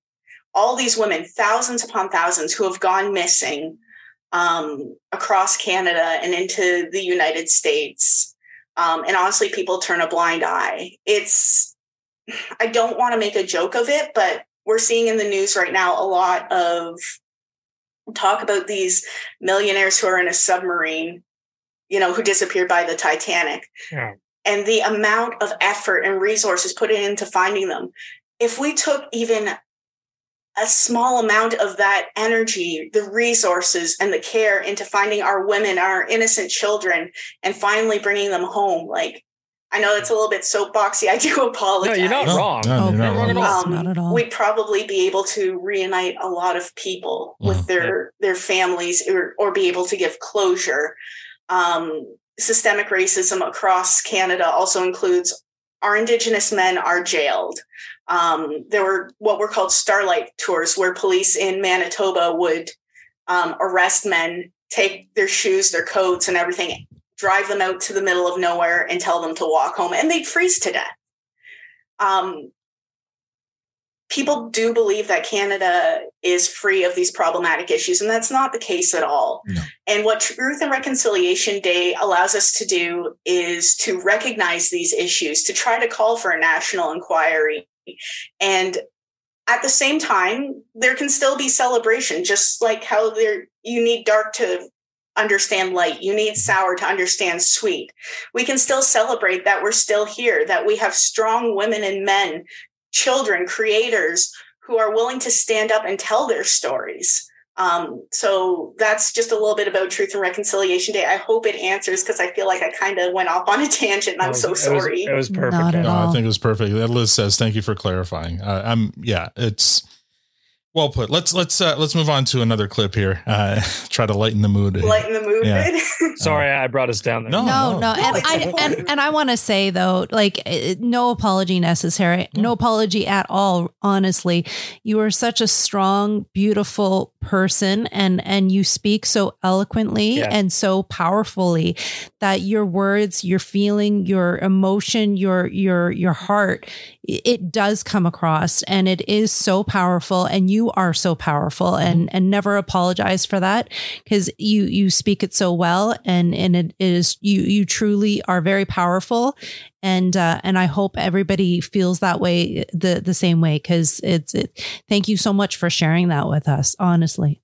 all these women, thousands upon thousands, who have gone missing um, across Canada and into the United States. Um, and honestly, people turn a blind eye. It's, I don't want to make a joke of it, but we're seeing in the news right now a lot of talk about these millionaires who are in a submarine, you know, who disappeared by the Titanic. Yeah. And the amount of effort and resources put into finding them. If we took even a small amount of that energy, the resources and the care into finding our women, our innocent children, and finally bringing them home. Like, I know it's a little bit soapboxy. I do apologize. No, you're not wrong. No, you're not wrong. Um, not at all. We'd probably be able to reunite a lot of people with mm-hmm. their their families, or, or be able to give closure. Um, systemic racism across Canada also includes our Indigenous men are jailed. Um, there were what were called starlight tours, where police in Manitoba would um, arrest men, take their shoes, their coats, and everything, drive them out to the middle of nowhere, and tell them to walk home, and they'd freeze to death. Um, people do believe that Canada is free of these problematic issues, and that's not the case at all. No. And what Truth and Reconciliation Day allows us to do is to recognize these issues, to try to call for a national inquiry. And at the same time, there can still be celebration, just like how there you need dark to understand light. You need sour to understand sweet. We can still celebrate that we're still here, that we have strong women and men children, creators who are willing to stand up and tell their stories. Um, so that's just a little bit about Truth and Reconciliation Day. I hope it answers because I feel like I kind of went off on a tangent and I'm so sorry. It was, it was perfect. No, I think it was perfect. That Liz says, thank you for clarifying. Uh, I'm, yeah, it's, well put. Let's let's uh, let's move on to another clip here. Uh, try to lighten the mood. Lighten the mood. Yeah. Sorry, I brought us down there. No, no, no. no. And, I, and, and I want to say though, like, no apology necessary. No apology at all. Honestly, you are such a strong, beautiful person, and and you speak so eloquently yeah. and so powerfully that your words, your feeling, your emotion, your your your heart, it does come across, and it is so powerful. And you are so powerful and mm-hmm. and never apologize for that because you you speak it so well and and it is you you truly are very powerful and uh, and I hope everybody feels that way the the same way because it's it. Thank you so much for sharing that with us. Honestly.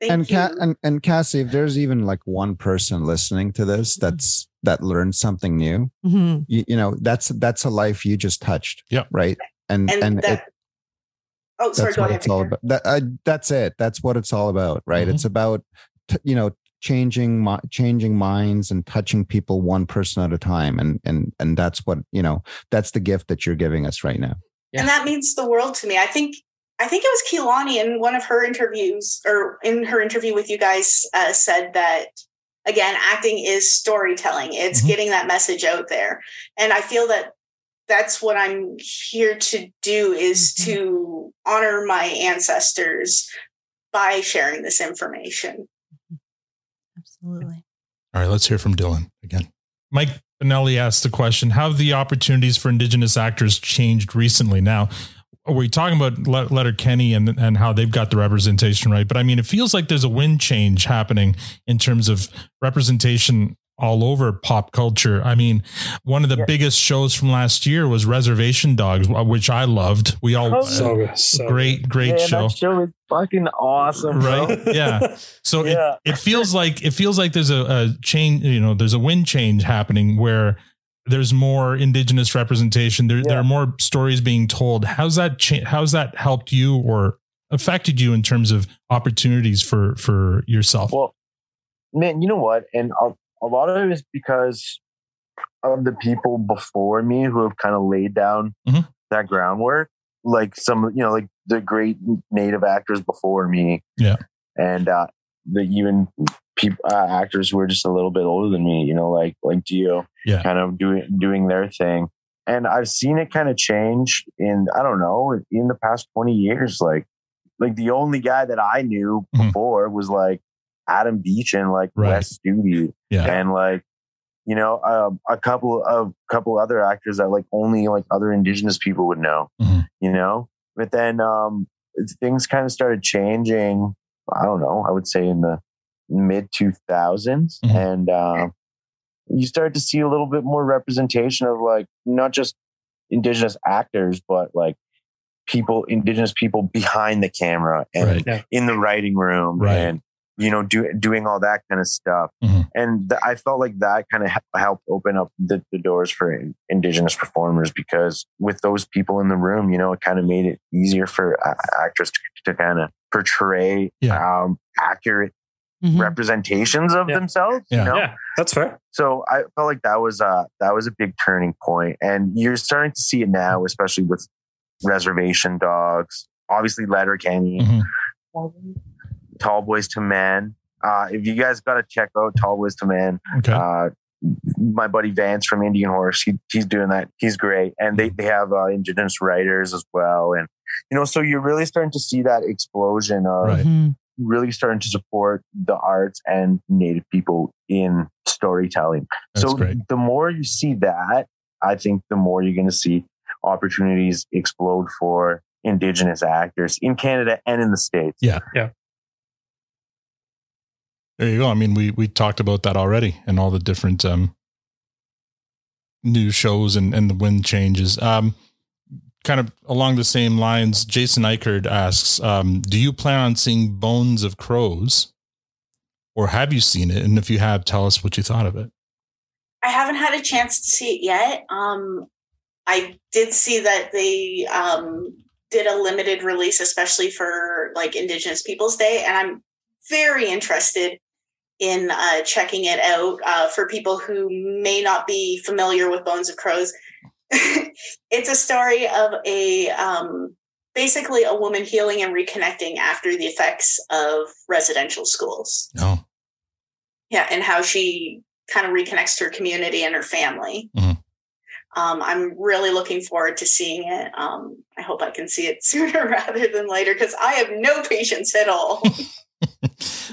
Thank and, Ca- and and Kassie, if there's even like one person listening to this mm-hmm. that's that learned something new, mm-hmm. you, you, know that's that's a life you just touched. Yeah. Right. And and, and that, it, Oh, sorry. That's what it's all about. That, uh, that's it. That's what it's all about, right? Mm-hmm. It's about t- you know changing changing minds and touching people one person at a time, and and and that's what you know. That's the gift that you're giving us right now. Yeah. And that means the world to me. I think I think it was Keilani in one of her interviews or in her interview with you guys uh, said that again, acting is storytelling. It's Mm-hmm. getting that message out there. And I feel that that's what I'm here to do is Mm-hmm. to honor my ancestors by sharing this information. Absolutely. All right, let's hear from Dylan again. Mike Benelli asked the question How have the opportunities for Indigenous actors changed recently? Now, are we're talking about Le- Letterkenny and, and how they've got the representation right, but I mean, it feels like there's a wind change happening in terms of representation all over pop culture. I mean, one of the biggest shows from last year was Reservation Dogs, which I loved. We all Oh, so so great, great Man, show. That show is fucking awesome, bro. right yeah so Yeah. It, it feels like it feels like there's a, a change you know there's a wind change happening where there's more indigenous representation there, there are more stories being told how's that cha- how's that helped you or affected you in terms of opportunities for for yourself Well, man, you know what? And a, a lot of it is because of the people before me who have kind of laid down Mhm. that groundwork. Like some, you know, like the great native actors before me, yeah and uh, the even people uh, actors who are just a little bit older than me. You know, like like Tiio, Yeah. kind of doing doing their thing. And I've seen it kind of change in I don't know in the past twenty years. Like like the only guy that I knew Mhm. before was like Adam Beach and like Right. Wes Studi, Yeah. and like you know um, a couple of couple other actors that like only like other Indigenous people would know. Mhm. You know, but then um, things kind of started changing. I don't know. I would say in the mid two thousands, Mhm. and uh, you start to see a little bit more representation of like not just Indigenous actors, but like people, Indigenous people behind the camera and Right. In the writing room Right. and you know do, doing all that kind of stuff Mhm. and th- i felt like that kind of helped open up the, the doors for in- indigenous performers because with those people in the room you know it kind of made it easier for uh, actors to, to kind of portray Yeah. um, accurate Mhm. representations of Yeah. themselves Yeah. you know Yeah, that's fair. so I felt like that was uh that was a big turning point, and you're starting to see it now, especially with Reservation Dogs, obviously Letterkenny, Mhm. Tall Boys to Men. Uh, if you guys got to check out Tall Boys to Men, okay uh, my buddy Vance from Indian Horse, he, he's doing that. He's great, and they they have uh, Indigenous writers as well, and you know, so you're really starting to see that explosion of Right. Mhm. really starting to support the arts and native people in storytelling. That's so great. the more you see that, I think the more you're going to see opportunities explode for indigenous actors in Canada and in the states. yeah Yeah. There you go. I mean we we talked about that already and all the different um new shows and and the wind changes. Um kind of along the same lines jason eichard asks um do you plan on seeing bones of crows? Or have you seen it? And if you have tell us what you thought of it. I haven't had a chance to see it yet. Um, I did see that they um, did a limited release, especially for like Indigenous Peoples Day, and I'm very interested in uh, checking it out uh, for people who may not be familiar with Bones of Crows. it's a story of a um, basically a woman healing and reconnecting after the effects of residential schools. no Yeah, and how she kind of reconnects to her community and her family. Mhm. Um, I'm really looking forward to seeing it. Um, I hope I can see it sooner rather than later because I have no patience at all.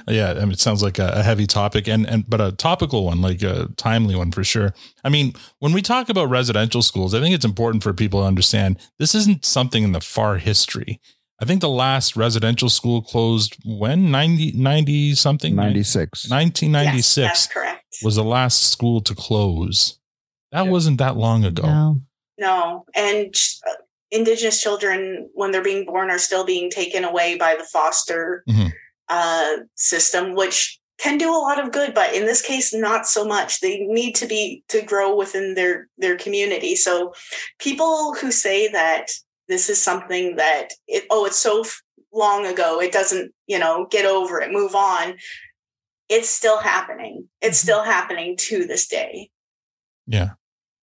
yeah I mean, it sounds like a, a heavy topic and and but a topical one like a timely one for sure. I mean when we talk about residential schools i think it's important for people to understand this isn't something in the far history. I think the last residential school closed when? 90 90 something 96 1996 Yes, that's correct. was the last school to close. That wasn't that long ago. No. No, and uh, Indigenous children, when they're being born, are still being taken away by the foster Mhm. Uh, system, which can do a lot of good, but in this case, not so much. They need to be to grow within their their community. So, people who say that this is something that it oh, it's so long ago, it doesn't you know get over it, move on. It's still happening. It's still happening to this day. Yeah,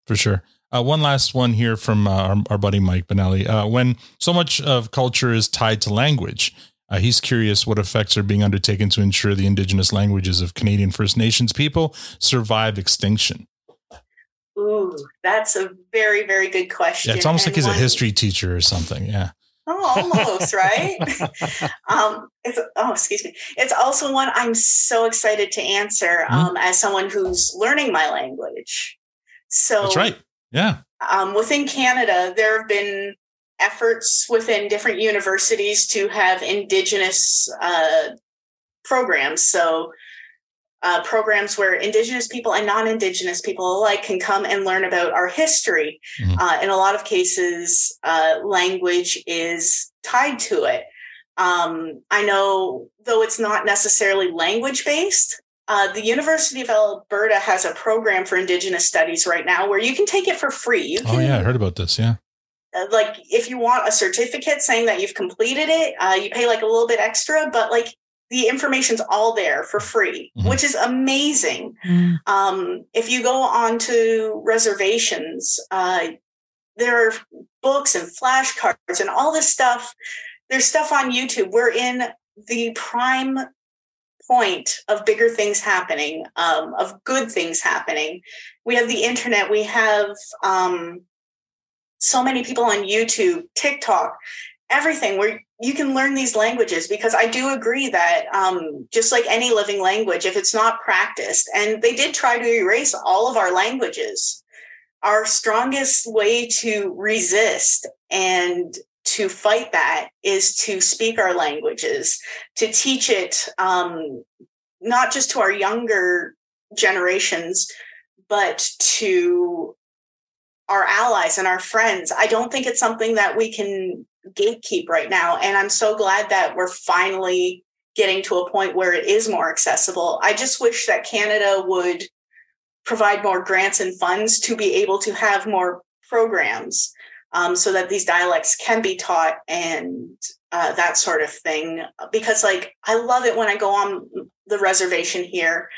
for sure. Uh, one last one here from uh, our, our buddy Mike Benelli. Uh, when so much of culture is tied to language, uh, he's curious what effects are being undertaken to ensure the indigenous languages of Canadian First Nations people survive extinction. Ooh, that's a very, very good question. Yeah, it's almost and like he's a history teacher or something. Yeah. Oh, almost right. um, it's oh, excuse me. It's also one I'm so excited to answer Mm-hmm. um, as someone who's learning my language. So That's right. Yeah. um, within Canada, there have been efforts within different universities to have Indigenous uh, programs. So, uh, programs where Indigenous people and non Indigenous people alike can come and learn about our history. Uh, in a lot of cases, uh, language is tied to it. Um, I know, though it's not necessarily language based, uh, the University of Alberta has a program for Indigenous studies right now where you can take it for free. You Oh, yeah. I heard about this. Yeah. Uh, like if you want a certificate saying that you've completed it uh, you pay like a little bit extra but like the information's all there for free which is amazing. Um, if you go on to reservations uh, there are books and flashcards and all this stuff. There's stuff on youtube. We're in the prime point of bigger things happening um, of good things happening. We have the internet. We have um, so many people on YouTube, TikTok, everything where you can learn these languages because I do agree that um, just like any living language, if it's not practiced, and they did try to erase all of our languages, our strongest way to resist and to fight that is to speak our languages, to teach it um, not just to our younger generations, but to our allies and our friends. I don't think it's something that we can gatekeep right now. And I'm so glad that we're finally getting to a point where it is more accessible. I just wish that Canada would provide more grants and funds to be able to have more programs um, so that these dialects can be taught and uh, that sort of thing. Because, like, I love it when I go on the reservation here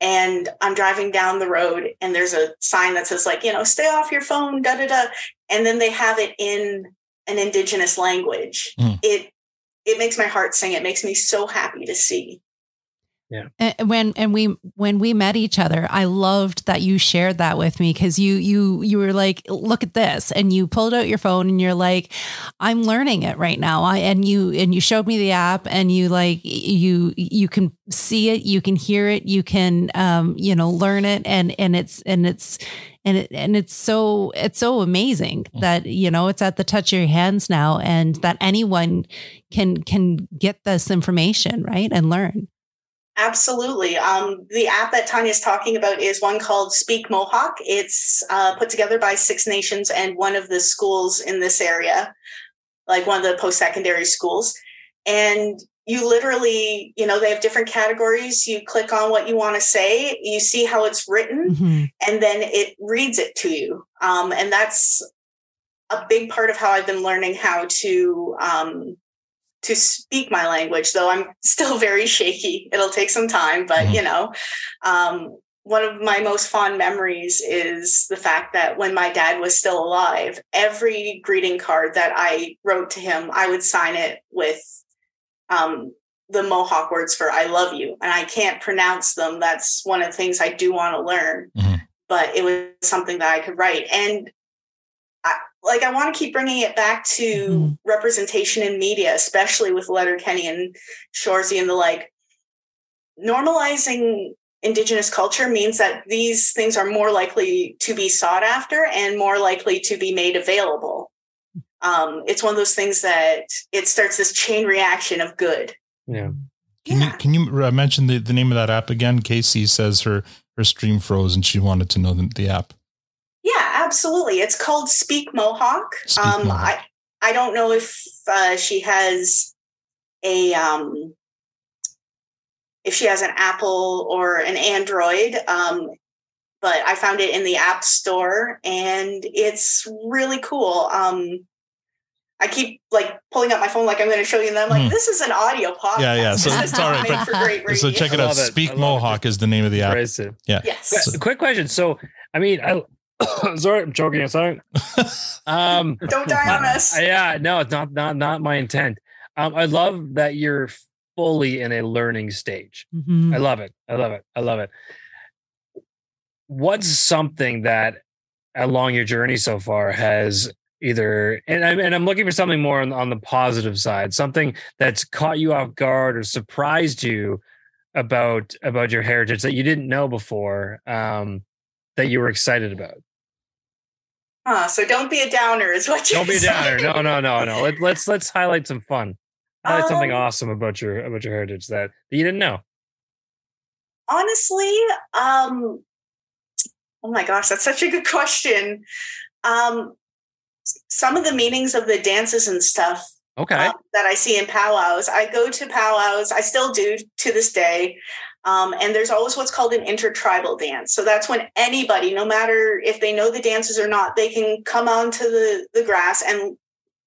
and I'm driving down the road and there's a sign that says like, you know, stay off your phone, da da da. And then they have it in an indigenous language. Hmm. It it makes my heart sing. It makes me so happy to see. Yeah. And when and we when we met each other, I loved that you shared that with me because you you you were like, look at this, and you pulled out your phone and you're like, I'm learning it right now. I and you and you showed me the app and you like you you can see it, you can hear it, you can um you know learn it, and and it's and it's and it, and it's so it's so amazing that you know it's at the touch of your hands now and that anyone can can get this information right and learn Absolutely. Um, the app that Tanya's talking about is one called Speak Mohawk. It's uh, put together by Six Nations and one of the schools in this area, like one of the post secondary schools. And you literally, you know, they have different categories. You click on what you want to say, you see how it's written, and then it reads it to you. Um, and that's a big part of how I've been learning how to um, to speak my language. Though I'm still very shaky. It'll take some time, but you know, um, one of my most fond memories is the fact that when my dad was still alive, every greeting card that I wrote to him, I would sign it with um, the Mohawk words for "I love you," and I can't pronounce them. That's one of the things I do want to learn. But it was something that I could write, and like I want to keep bringing it back to representation in media, especially with Letterkenny and Shoresy and the like. Normalizing Indigenous culture means that these things are more likely to be sought after and more likely to be made available. Um, it's one of those things that it starts this chain reaction of good. Yeah. Can you can you uh, mention the, the name of that app again? Casey says her her stream froze and she wanted to know the, the app. Yeah, absolutely. It's called Speak Mohawk. um, I I don't know if uh, she has a um, if she has an Apple or an Android, um, but I found it in the App Store and it's really cool. Um, I keep like pulling up my phone like I'm going to show you, and I'm like, Hmm. this is an audio podcast. Yeah, yeah. So it's is all not right. made for great But, so check it out. Speak Mohawk is the name of the app. Yeah. Yes. Qu- Quick question. So, I mean, I Sorry, I'm choking. Sorry. Um, Don't die on us. Yeah, no, it's not not not my intent. Um, I love that you're fully in a learning stage. Mhm. I love it. I love it. I love it. What's something that along your journey so far has either and I'm and I'm looking for something more on, on the positive side, something that's caught you off guard or surprised you about about your heritage that you didn't know before, um, that you were excited about. Huh, so don't be a downer, is what you're Don't be a downer. No, no, no, no. Let, let's let's highlight some fun. Highlight something Um, awesome about your about your heritage that, that you didn't know. honestly um oh my gosh that's such a good question um some of the meanings of the dances and stuff Okay. um, that i see in powwows i go to powwows i still do to this day um, and there's always what's called an intertribal dance. So that's when anybody no matter if they know the dances or not they can come onto the the grass and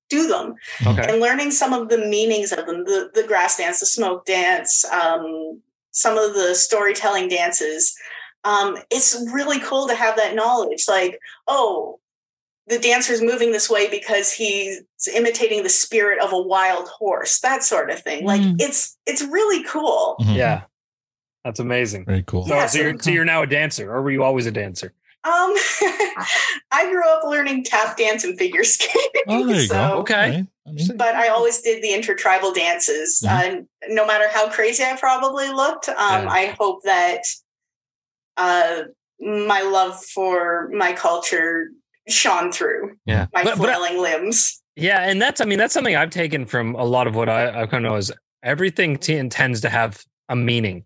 do them. Okay. and learning some of the meanings of them the, the grass dance the smoke dance um, some of the storytelling dances. Um, it's really cool to have that knowledge. Like oh the dancer's moving this way because he's imitating the spirit of a wild horse that sort of thing. Like Mm. it's it's really cool. Yeah. That's amazing. Very cool. So, Yeah, so, so- you're, so you're now a dancer, or were you always a dancer? um i grew up learning tap dance and figure skating Oh, there you so- go. Okay. but I always did the intertribal dances. Uh, no matter how crazy I probably looked, um, Yeah. I hope that uh, my love for my culture shone through Yeah. my But- but I- limbs. Yeah, and that's I mean that's something I've taken from a lot of what I, I kind of know is everything t- tends to have a meaning,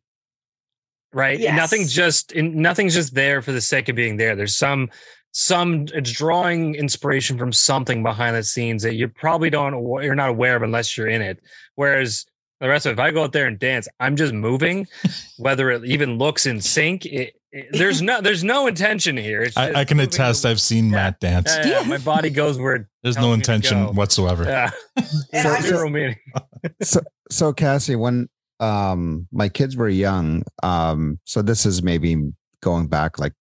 right? Yes. Nothing just in, nothing's just there for the sake of being there. There's some some it's drawing inspiration from something behind the scenes that you probably don't you're not aware of unless you're in it. Whereas the rest of it, if I go out there and dance, I'm just moving, whether it even looks in sync. It, it- there's no there's no intention here. It's I, I can moving attest. I've seen Matt dance. Yeah, yeah, my body goes where it There's no intention whatsoever. Yeah. And I Zero meaning. so so Kassie, when um my kids were young, um, so this is maybe going back like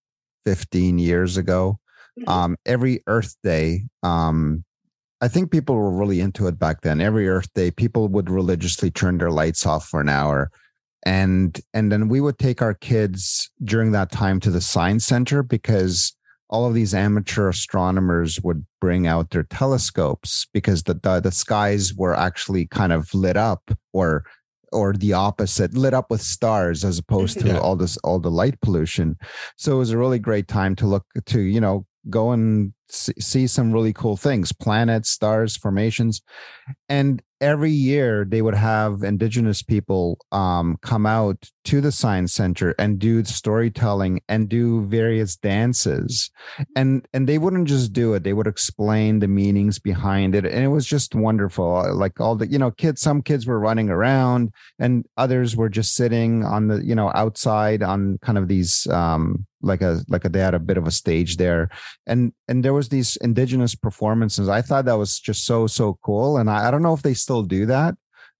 15 years ago. Um, every Earth Day, um, I think people were really into it back then. Every Earth Day, people would religiously turn their lights off for an hour. And and then we would take our kids during that time to the science center because all of these amateur astronomers would bring out their telescopes because the, the the skies were actually kind of lit up or or the opposite lit up with stars as opposed to Yeah. all this all the light pollution so it was a really great time to look to you know go and see, some really cool things planets stars formations. And every year they would have indigenous people um, come out to the science center and do storytelling and do various dances. And and they wouldn't just do it they would explain the meanings behind it. And it was just wonderful like all the you know kids some kids were running around and others were just sitting on the you know outside on kind of these um like a like a they had a bit of a stage there. And and there was these indigenous performances. I thought that was just so so cool. And i, I don't know if they still do that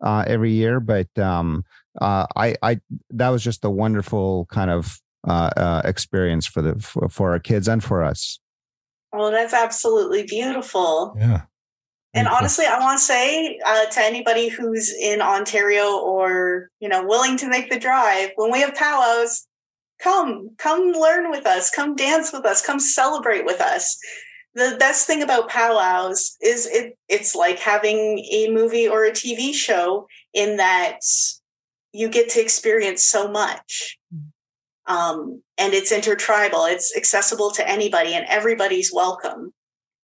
uh every year but um uh i i that was just a wonderful kind of uh, uh experience for the for, for our kids and for us. Well that's absolutely beautiful. Yeah. And honestly, I want to say uh, to anybody who's in Ontario or you know willing to make the drive, when we have powwows, come, come learn with us, come dance with us, come celebrate with us. The best thing about powwows is it it's like having a movie or a TV show in that you get to experience so much. Um, and it's intertribal, it's accessible to anybody, and everybody's welcome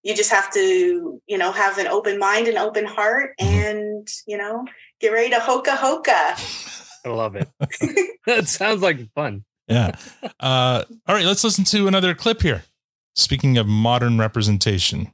you just have to you know have an open mind and open heart and you know get ready to hoka hoka I love it. that sounds like fun. Yeah. Uh, all right, let's listen to another clip here. Speaking of modern representation.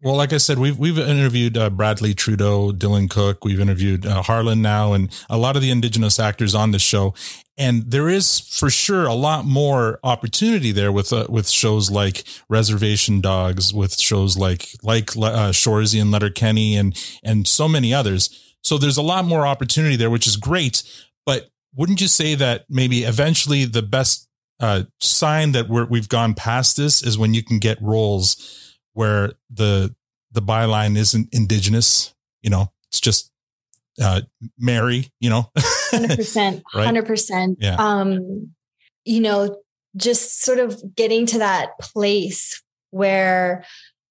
Well, like I said, we've we've interviewed uh, Bradley Trudeau, Dylan Cook, we've interviewed uh, Harlan now, and a lot of the Indigenous actors on the show. And there is for sure a lot more opportunity there with uh, with shows like Reservation Dogs, with shows like like uh, Shoresy and Letterkenny, and and so many others. So there's a lot more opportunity there, which is great. But wouldn't you say that maybe eventually the best uh, sign that we're, we've gone past this is when you can get roles where the the byline isn't indigenous. You know, it's just uh, Mary. You know, hundred percent, hundred percent. Um, you know, just sort of getting to that place where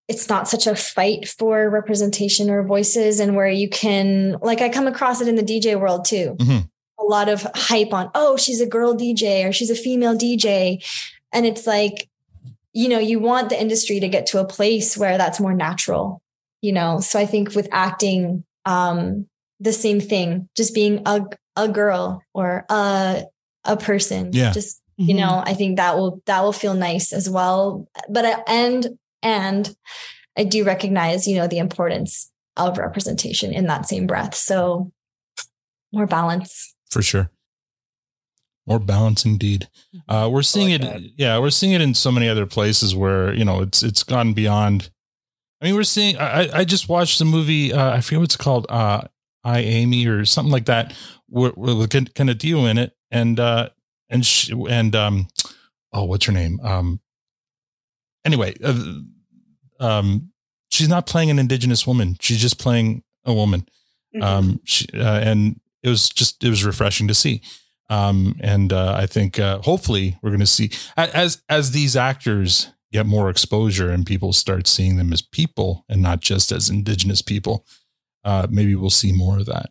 it's not such a fight for representation or voices, and where you can, like, I come across it in the DJ world too. Mhm. A lot of hype on, oh, she's a girl DJ or she's a female DJ, and it's like, you know, you want the industry to get to a place where that's more natural. You know, so I think with acting, um, the same thing, just being a a girl or a a person. Yeah. Just you Mhm. know, I think that will that will feel nice as well. But I- and and I do recognize, you know, the importance of representation in that same breath. So more balance. For sure. More balance indeed. Uh, we're seeing it. Yeah, we're seeing it in so many other places where you know it's it's gone beyond. I mean, we're seeing. I I- just watched the movie. Uh, I forget what it's called. Uh, I Amy or something like that. With, with Kaniehtiio in it, and uh, and she, and um, oh, what's her name? Um, anyway, uh, um, she's not playing an indigenous woman. She's just playing a woman. Um, she, uh, and it was just it was refreshing to see. Um, and uh, I think uh, hopefully we're going to see as as these actors get more exposure and people start seeing them as people and not just as indigenous people. Uh, maybe we'll see more of that.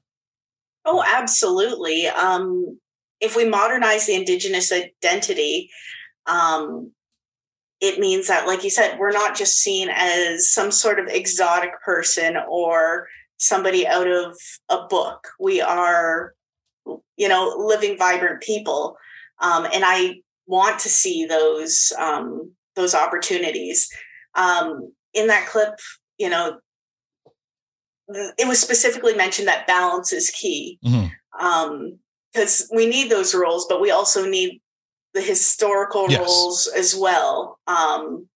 Oh, absolutely. Um, if we modernize the indigenous identity, um, it means that, like you said, we're not just seen as some sort of exotic person or somebody out of a book. We are, you know, living, vibrant people, um, and I want to see those um, those opportunities. Um, in that clip, you know, it was specifically mentioned that balance is key um because we need those roles but we also need the historical Yes. roles as well um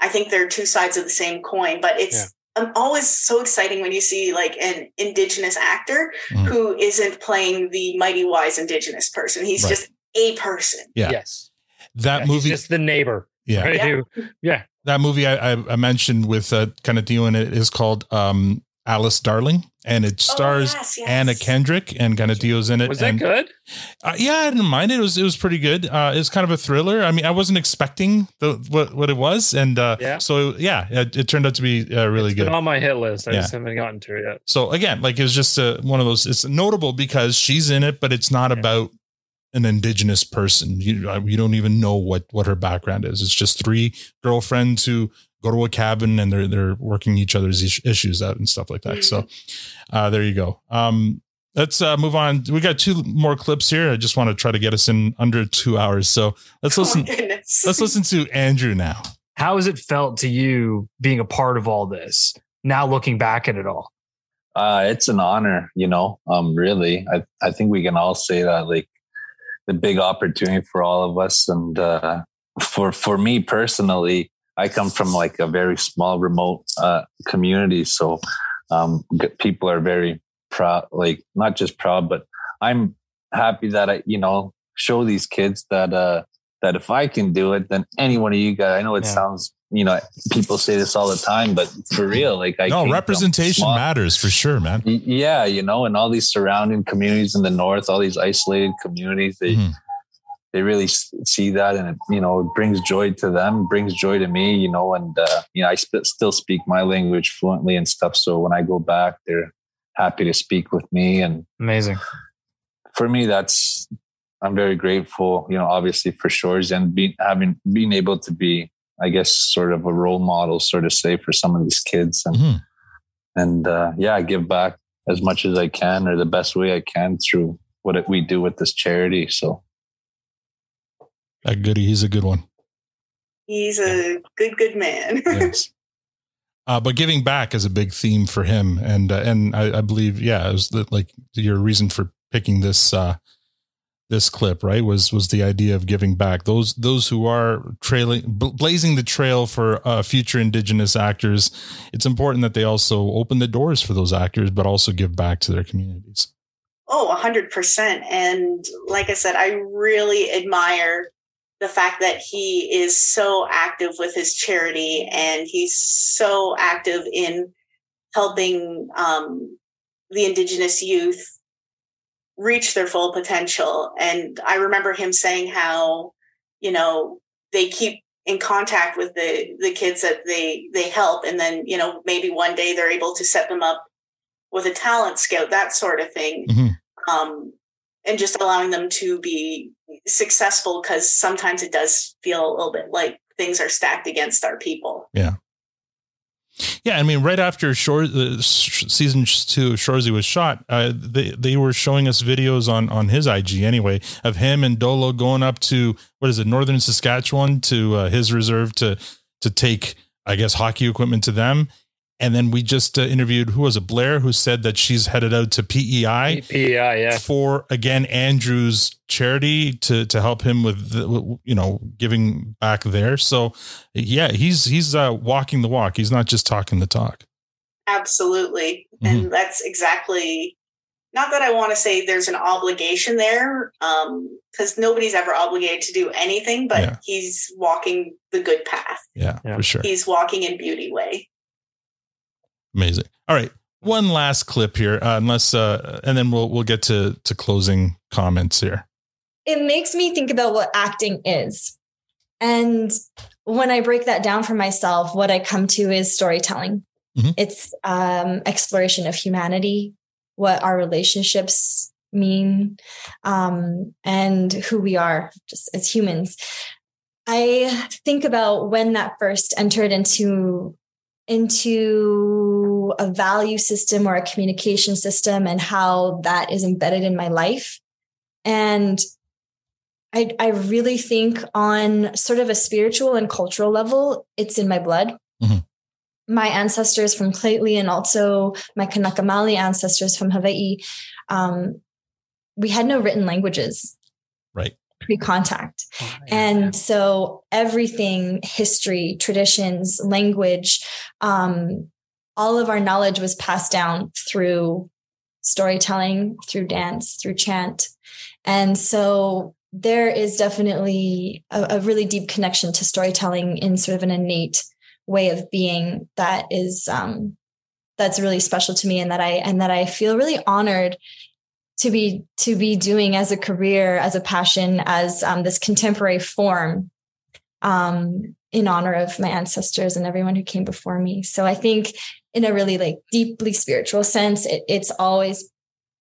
i think they're two sides of the same coin but it's um, always so exciting when you see like an indigenous actor Mhm. who isn't playing the mighty wise indigenous person he's Right. just a person Yeah. Yes. That Yeah, he's movie, just the neighbor. Yeah. Right? Yeah. Yeah. that movie I, I, I mentioned with uh, of in it is called um, Alice Darling, and it stars Oh, yes, yes. Anna Kendrick, and Kaniehtiio's in it. Was that good? Uh, yeah, I didn't mind it. It was it was pretty good. Uh, was kind of a thriller. I mean, I wasn't expecting the what what it was, and uh, Yeah. so yeah, it, it turned out to be uh, really It's good. been on my hit list. I Yeah. just haven't gotten to it yet. So again, like it's just uh one of those. It's notable because she's in it, but it's not about an indigenous person. You uh, you don't even know what what her background is. It's just three girlfriends who go to a cabin and they're they're working each other's is- issues out and stuff like that. So uh, there you go. Um, let's uh, move on. We got two more clips here. I just want to try to get us in under two hours. So let's listen. goodness. let's listen to Andrew now. How has it felt to you being a part of all this? Now looking back at it all. Uh, it's an honor, you know. Um, really, I I think we can all say that like the big opportunity for all of us, and uh, for for me personally, I come from like a very small, remote uh, community, so um, people are very proud, like not just proud, but I'm happy that I, you know, show these kids that uh that if I can do it, then any one of you guys. I know it Yeah. sounds, you know, people say this all the time, but for real, like I no representation matters for sure, man. Yeah you know and all these surrounding communities in the north all these isolated communities they Mhm. They really see that and it, you know it brings joy to them brings joy to me you know and uh, you know i sp- still speak my language fluently and stuff so when i go back they're happy to speak with me and Amazing. for me that's i'm very grateful you know obviously for Shoresy and being having being able to be i guess sort of a role model sort of say for some of these kids and Mhm. and uh, yeah, give back as much as I can or the best way I can through what we do with this charity. So That goody, he's a good one. he's a good good man Yes. Uh, but giving back is a big theme for him, and uh, and I, I believe, yeah, it was the, like your reason for picking this uh, this clip, right? Was was the idea of giving back those those who are trailing, blazing the trail for uh, future Indigenous actors. It's important that they also open the doors for those actors, but also give back to their communities. Oh, a hundred percent. And like I said, I really admire the fact that he is so active with his charity and he's so active in helping um, the indigenous youth reach their full potential. And I remember him saying how, you know, they keep in contact with the the kids that they they help and then you know maybe one day they're able to set them up with a talent scout that sort of thing Mm-hmm. um, and just allowing them to be successful because sometimes it does feel a little bit like things are stacked against our people Yeah. Yeah, I mean, right after Shore, uh, season two of Shoresy was shot, uh, they they were showing us videos on on his IG anyway of him and Dolo going up to what is it, northern Saskatchewan to uh, his reserve to to take, I guess, hockey equipment to them. And then we just uh, interviewed who was it, Blair, who said that she's headed out to PEI, PEI, yeah, for again Andrew's charity to to help him with the, you know giving back there. So yeah, he's he's uh, walking the walk. He's not just talking the talk. absolutely Mm-hmm. and that's exactly not that i want to say there's an obligation there because nobody's ever obligated to do anything but Yeah. he's walking the good path Yeah, for sure. he's walking in beauty way Amazing. All right, one last clip here, uh, unless uh, and then we'll we'll get to to closing comments here. it makes me think about what acting is. And when I break that down for myself, what I come to is storytelling. Mhm. It's um, exploration of humanity, what our relationships mean, um, and who we are just as humans. I think about when that first entered into into a value system or a communication system and how that is embedded in my life. And I, I really think on sort of a spiritual and cultural level, it's in my blood. Mhm. My ancestors from Tlingit and also my Kanaka Maoli ancestors from Hawaii, um, we had no written languages Right. Pre-contact. and so everything, history, traditions, language, um, all of our knowledge was passed down through storytelling, through dance, through chant. And so there is definitely a, a really deep connection to storytelling in sort of an innate way of being that is um, that's really special to me and that I and that I feel really honored to be to be doing as a career, as a passion, as um, this contemporary form um, in honor of my ancestors and everyone who came before me. So I think in a really like deeply spiritual sense, it, it's always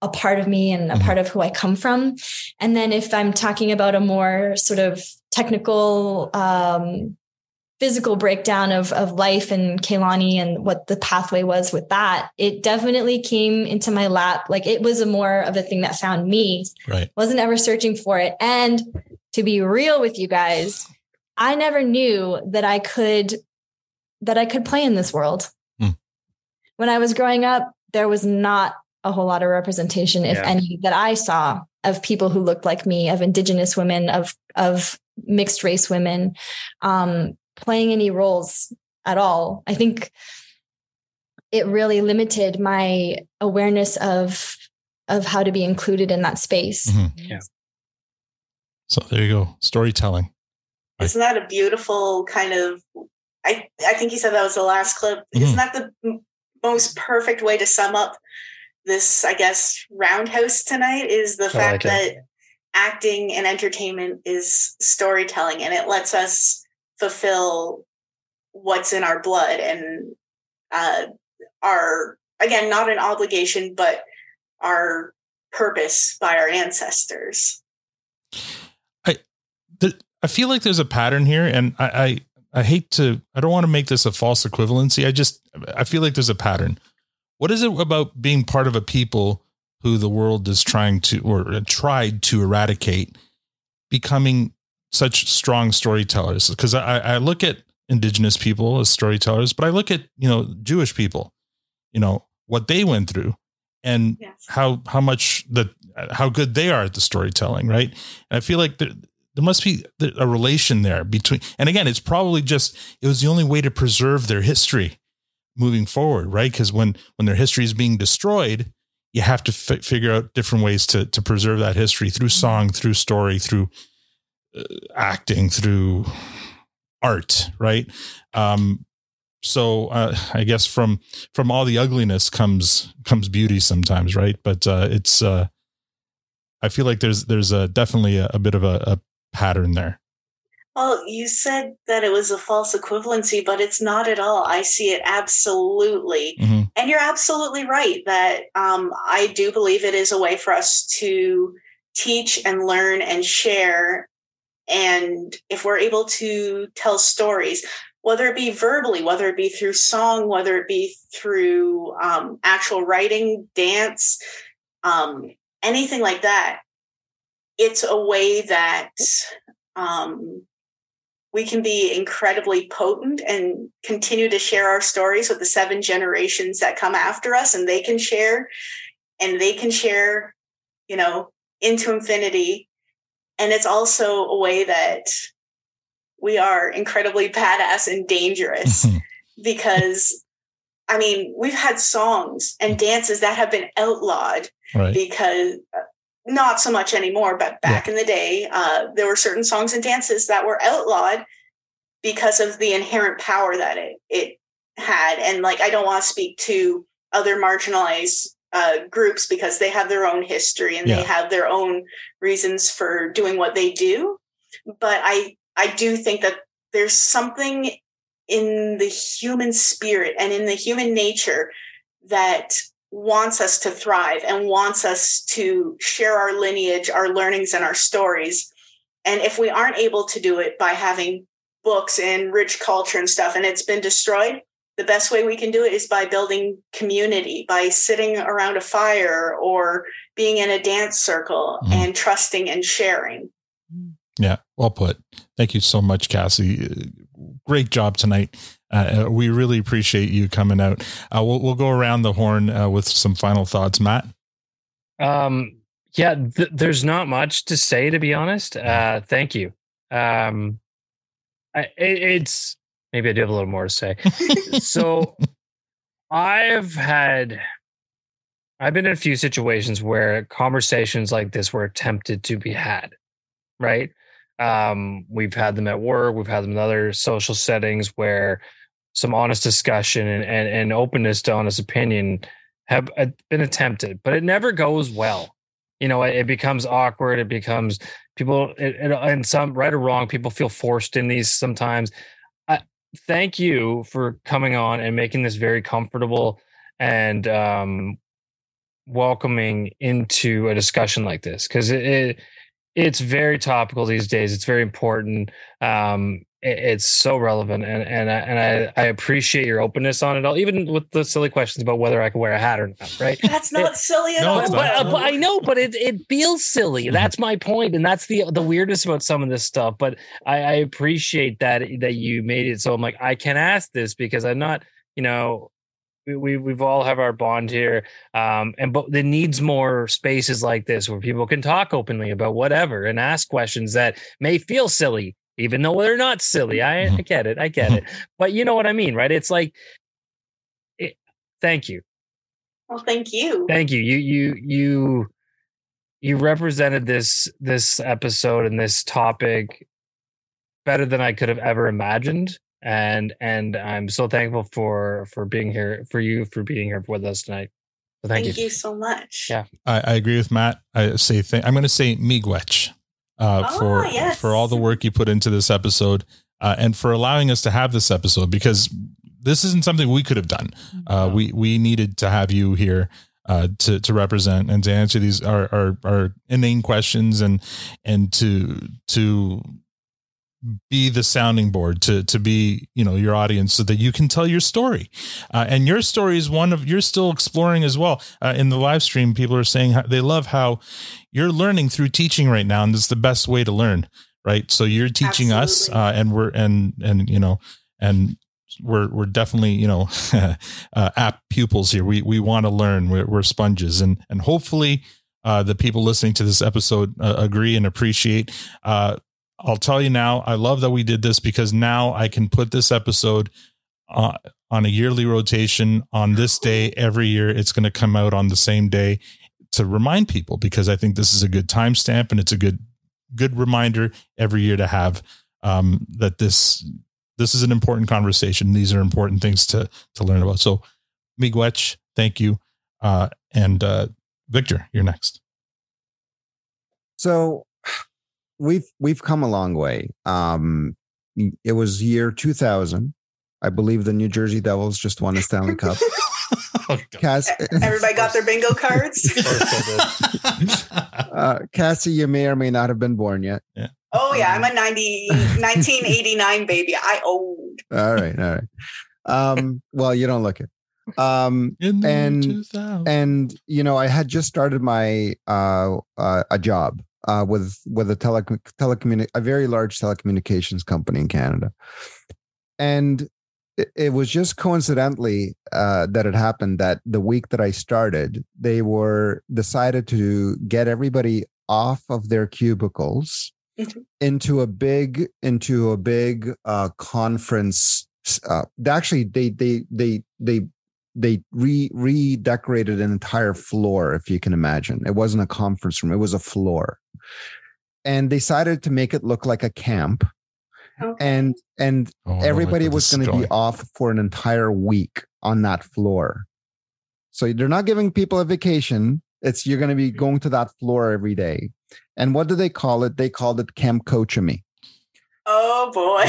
a part of me and a part of who I come from. And then if I'm talking about a more sort of technical, um, physical breakdown of, of life and Keilani and what the pathway was with that, it definitely came into my lap. Like it was a more of a thing that found me. Right. Wasn't ever searching for it. And to be real with you guys, I never knew that I could that I could play in this world. Hmm. When I was growing up, there was not a whole lot of representation, if Yeah. any, that I saw of people who looked like me, of indigenous women, of of mixed race women, um, playing any roles at all. I think it really limited my awareness of of how to be included in that space. Mhm. Yeah. So there you go, storytelling. Isn't that a beautiful kind of? I I think you said that was the last clip. Mhm. Isn't that the most perfect way to sum up this? I guess roundhouse tonight is the I fact like that acting and entertainment is storytelling, and it lets us fulfill what's in our blood and uh, our again not an obligation, but our purpose by our ancestors. Th- I feel like there's a pattern here, and I, I I hate to I don't want to make this a false equivalency. I just I feel like there's a pattern. What is it about being part of a people who the world is trying to or tried to eradicate becoming such strong storytellers? Because I, I look at indigenous people as storytellers, but I look at you know Jewish people, you know what they went through, and how how much the how good they are at the storytelling, right? And I feel like there, there must be a relation there between. And again, it's probably just it was the only way to preserve their history moving forward, right? Because when when their history is being destroyed, you have to fi- figure out different ways to to preserve that history through mm-hmm. song, through story, through acting through art right um so uh, i guess from from all the ugliness comes comes beauty sometimes right but uh it's uh i feel like there's there's a definitely a, a bit of a, a pattern there Well, you said that it was a false equivalency, but it's not at all. I see it absolutely. Mhm. And you're absolutely right that um, I do believe it is a way for us to teach and learn and share. And if we're able to tell stories, whether it be verbally, whether it be through song, whether it be through um, actual writing, dance, um, anything like that, it's a way that um, we can be incredibly potent and continue to share our stories with the seven generations that come after us and they can share and they can share you know into infinity and it's also a way that we are incredibly badass and dangerous because i mean we've had songs and dances that have been outlawed Right. because uh, not so much anymore but back in the day uh, there were certain songs and dances that were outlawed because of the inherent power that it it had. And like i don't want to speak to other marginalized uh, groups because they have their own history and they have their own reasons for doing what they do but i i do think that there's something in the human spirit and in the human nature that wants us to thrive and wants us to share our lineage, our learnings, and our stories. And if we aren't able to do it by having books and rich culture and stuff, and it's been destroyed, the best way we can do it is by building community, by sitting around a fire or being in a dance circle and trusting and sharing. Yeah, well put. Thank you so much, Kassie. Uh, Great job tonight. Uh, uh, we really appreciate you coming out. Uh, we'll we'll go around the horn uh, with some final thoughts, Matt. Um, yeah, th- there's not much to say to be honest. Uh, thank you. Um, I, it, it's maybe I do have a little more to say. so, I've had, I've been in a few situations where conversations like this were attempted to be had, right? Um, we've had them at work, we've had them in other social settings where some honest discussion and, and, and openness to honest opinion have uh, been attempted, but it never goes well. You know, it becomes awkward. It becomes people, it, it, and some right or wrong, people feel forced in these sometimes. Thank you for coming on and making this very comfortable and um, welcoming into a discussion like this because it, it it's very topical these days. It's very important. Um, it's so relevant, and and I, and I, I appreciate your openness on it all, even with the silly questions about whether I can wear a hat or not. Right? That's not silly at No, all. it's but, but I know, but it it feels silly. That's my point, and that's the the weirdness about some of this stuff. But I, I appreciate that that you made it so I'm like I can ask this because I'm not, you know, we, we we've all have our bond here, um, and but there needs more spaces like this where people can talk openly about whatever and ask questions that may feel silly, even though they're not silly. I, I get it, I get it, but you know what I mean, right? It's like, it, thank you. Well, thank you. Thank you. You you you you represented this this episode and this topic better than I could have ever imagined. And and I'm so thankful for for being here for you for being here with us tonight. So thank, you. Thank you. you so much. Yeah. I, I agree with Matt. I say th- I'm going to say miigwech uh, Oh, for yes. for all the work you put into this episode uh, and for allowing us to have this episode because this isn't something we could have done. Uh, we we needed to have you here uh, to to represent and to answer these our, our our inane questions and and to to be the sounding board to to be you know your audience so that you can tell your story. Uh, and your story is one of you're still exploring as well. Uh, in the live stream people are saying they love how you're learning through teaching right now and it's the best way to learn right? So you're teaching us uh, and we're and and you know and we're we're definitely you know uh, apt pupils here. We we want to learn. We're, we're sponges. And and hopefully uh, the people listening to this episode uh, agree and appreciate uh, I'll tell you now, I love that we did this because now I can put this episode uh, on a yearly rotation on this day every year. It's going to come out on the same day to remind people because I think this is a good timestamp and it's a good good reminder every year to have um, that this this is an important conversation. These are important things to to learn about. So, Miigwech, thank you, uh, and uh, Victor, you're next. So we've we've come a long way. Um, it was year 2000. I believe the New Jersey Devils just won the Stanley Cup. Cass, Everybody got their bingo cards. uh, Kassie, you may or may not have been born yet. Yeah. oh yeah, I'm a 90, 1989 baby. I old. All right, all right. Um, well, you don't look it. Um, and and you know, I had just started my uh, uh a job uh with with a tele telecommuni- a very large telecommunications company in Canada, and it, it was just coincidentally uh, that it happened that the week that I started, they were decided to get everybody off of their cubicles into a big into a big uh, conference. Uh, actually, they they they they they re redecorated an entire floor, if you can imagine. It wasn't a conference room; it was a floor, and they decided to make it look like a camp. And and Oh, I like everybody was going to be off for an entire week on that floor. So they're not giving people a vacation. It's you're going to be mm-hmm. going to that floor every day. And what do they call it? They called it Camp Coachamy. Oh boy.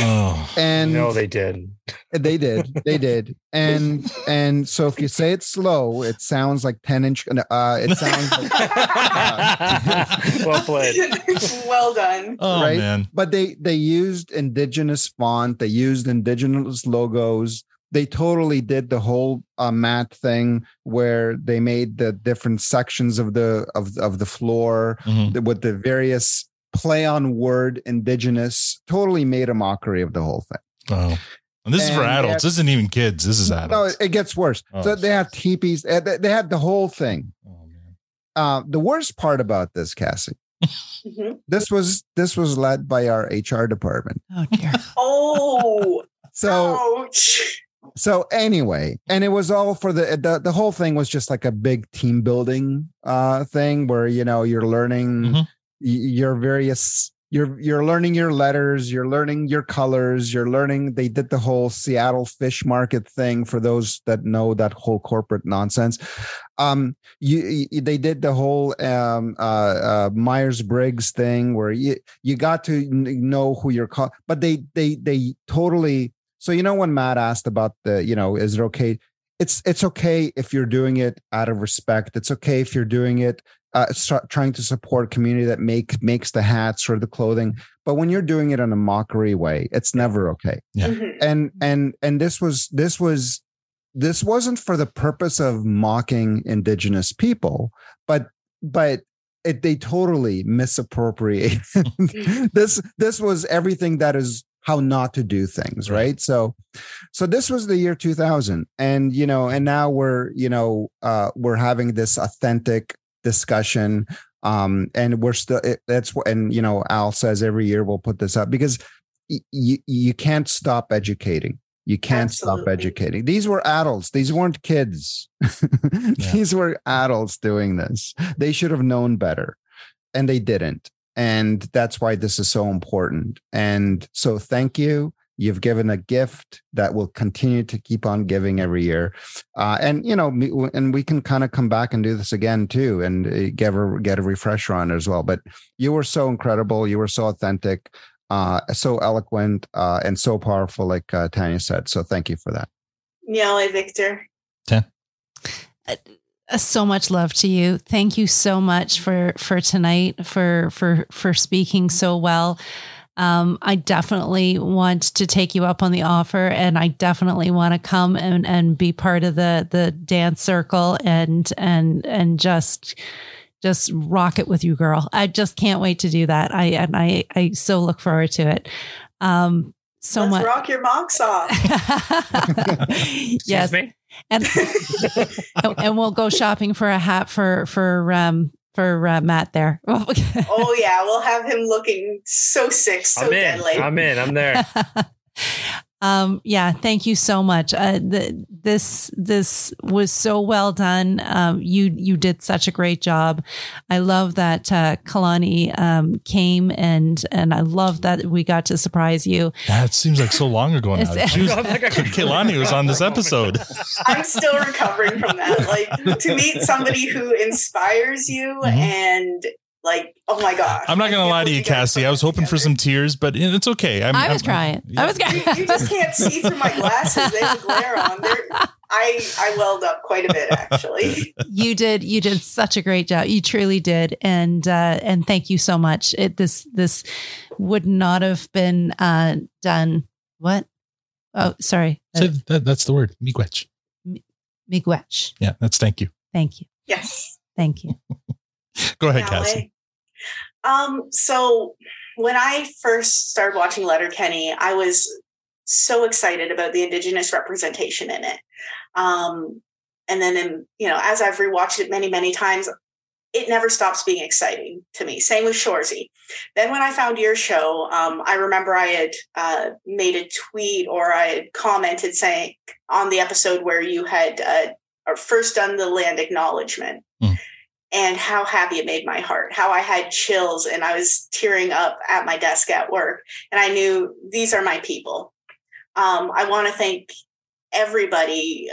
And no, they did. They did. They did. And and so if you say it slow, it sounds like 10 inch uh it sounds like well played. well done. Oh, man! But they they used indigenous font, they used indigenous logos. They totally did the whole uh, mat thing where they made the different sections of the of of the floor Mm-hmm. with the various play on word indigenous. Totally made a mockery of the whole thing. Oh. And this is for adults. had- this isn't even kids. This is adults. no, it gets worse. Oh. So they have teepees. uh, They they had the whole thing. Oh, Uh, the worst part about this, Kassie, this was this was led by our HR department. Oh dear. Oh. So so anyway, and it was all for the the the whole thing was just like a big team building uh thing where you know you're learning Mm-hmm. Your various you're you're learning your letters, you're learning your colors, you're learning they did the whole Seattle fish market thing for those that know that whole corporate nonsense. Um you, you they did the whole um uh, uh Myers-Briggs thing where you you got to know who you're call but they they they totally so you know when Matt asked about the, you know, is it okay? It's it's okay if you're doing it out of respect. It's okay if you're doing it uh, start trying to support a community that make makes the hats or the clothing. But when you're doing it in a mockery way, it's never okay. Yeah. And and and this was this was this wasn't for the purpose of mocking indigenous people, but but it they totally misappropriate this this was everything that is how not to do things right so so this was the year 2000 and you know and now we're you know uh we're having this authentic discussion um and we're still it, that's what and you know al says every year we'll put this up because y- you you can't stop educating. You can't stop educating. These were adults. These weren't kids. These were adults doing this. They should have known better and they didn't. And that's why this is so important. And so thank you you've given a gift that will continue to keep on giving every year uh, and you know and we can kind of come back and do this again too and uh, get a, get a refresher on it as well but you were so incredible you were so authentic uh, so eloquent uh, and so powerful like uh, tanya said so thank you for that Niale Victor. Uh, so much love to you. Thank you so much for for tonight for for for speaking so well. Um, I definitely want to take you up on the offer, and I definitely want to come and and be part of the the dance circle and and and just just rock it with you, girl. I just can't wait to do that. I and I I so look forward to it. Um, so Let's much. rock your mocks off. yes. And, and and we'll go shopping for a hat for for um for uh, Matt there. oh yeah, we'll have him looking so sick, so I'm in. deadly. I'm in. I'm there. Um, yeah, thank you so much. Uh, the, this this was so well done. Um, you you did such a great job. I love that uh, Keilani um, came and and I love that we got to surprise you. That seems like so long ago now. It's- She was, Keilani was on this episode. I'm still recovering from that. Like to meet somebody who inspires you Mhm. and like, oh my god. I'm not gonna lie to you, Kassie. I was hoping for some tears, but it's okay. I'm, I was I'm- crying. I was crying. You just can't see through my glasses. They have glare on. They're, I I welled up quite a bit actually. you did you did such a great job. You truly did, and uh, and thank you so much. It this this would not have been uh, done. What? Oh, sorry, So that, that's the word. Miigwech. Miigwech. Yeah, that's thank you. Thank you. Yes. Thank you. Go ahead, Yeah, Kassie. Um, so when I first started watching Letterkenny, I was so excited about the indigenous representation in it. Um, and then, in, you know, as I've rewatched it many, many times, it never stops being exciting to me. Same with Shoresy. Then when I found your show, um, I remember I had uh, made a tweet or I had commented saying on the episode where you had uh, first done the land acknowledgement and how happy it made my heart, how I had chills and I was tearing up at my desk at work. And I knew these are my people. Um, I want to thank everybody,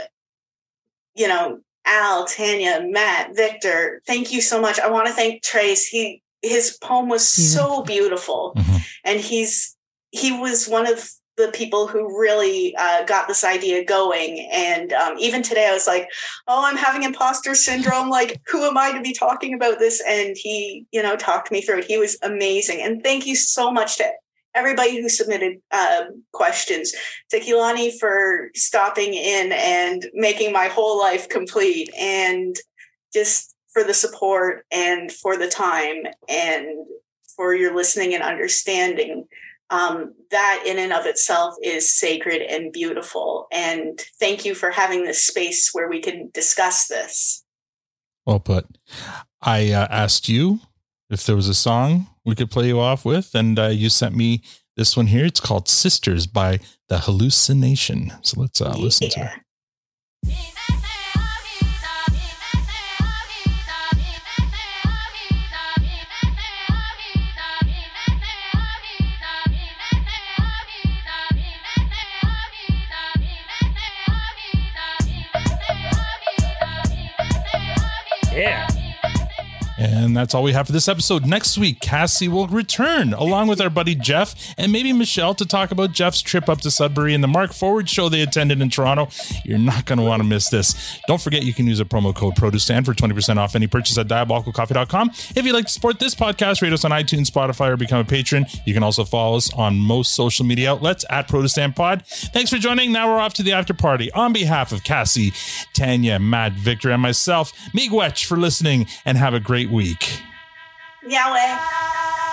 you know, Al, Tanya, Matt, Victor. Thank you so much. I want to thank Trace. He his poem was so beautiful. And he's he was one of the people who really uh, got this idea going. And um, even today, I was like, "Oh, I'm having imposter syndrome. Like, who am I to be talking about this?" And he, you know, talked me through it. He was amazing. And thank you so much to everybody who submitted um, questions. To Keilani for stopping in and making my whole life complete, and just for the support and for the time and for your listening and understanding um, that in and of itself is sacred and beautiful. And thank you for having this space where we can discuss this. Well put. I uh, asked you if there was a song we could play you off with, and uh, you sent me this one here. It's called "Sisters" by the Halluci Nation. So let's uh, listen to it. And that's all we have for this episode. Next week, Kassie will return along with our buddy Jeff and maybe Michelle to talk about Jeff's trip up to Sudbury and the Mark Forward show they attended in Toronto. You're not going to want to miss this. Don't forget you can use a promo code PRODUCESTAND for 20% off any purchase at diabolicalcoffee.com. If you'd like to support this podcast, rate us on iTunes, Spotify, or become a patron. You can also follow us on most social media outlets at ProTestant Pod. Thanks for joining. Now we're off to the after party. On behalf of Kassie, Tanya, Matt, Victor, and myself, Miigwech for listening and have a great week. Yahweh.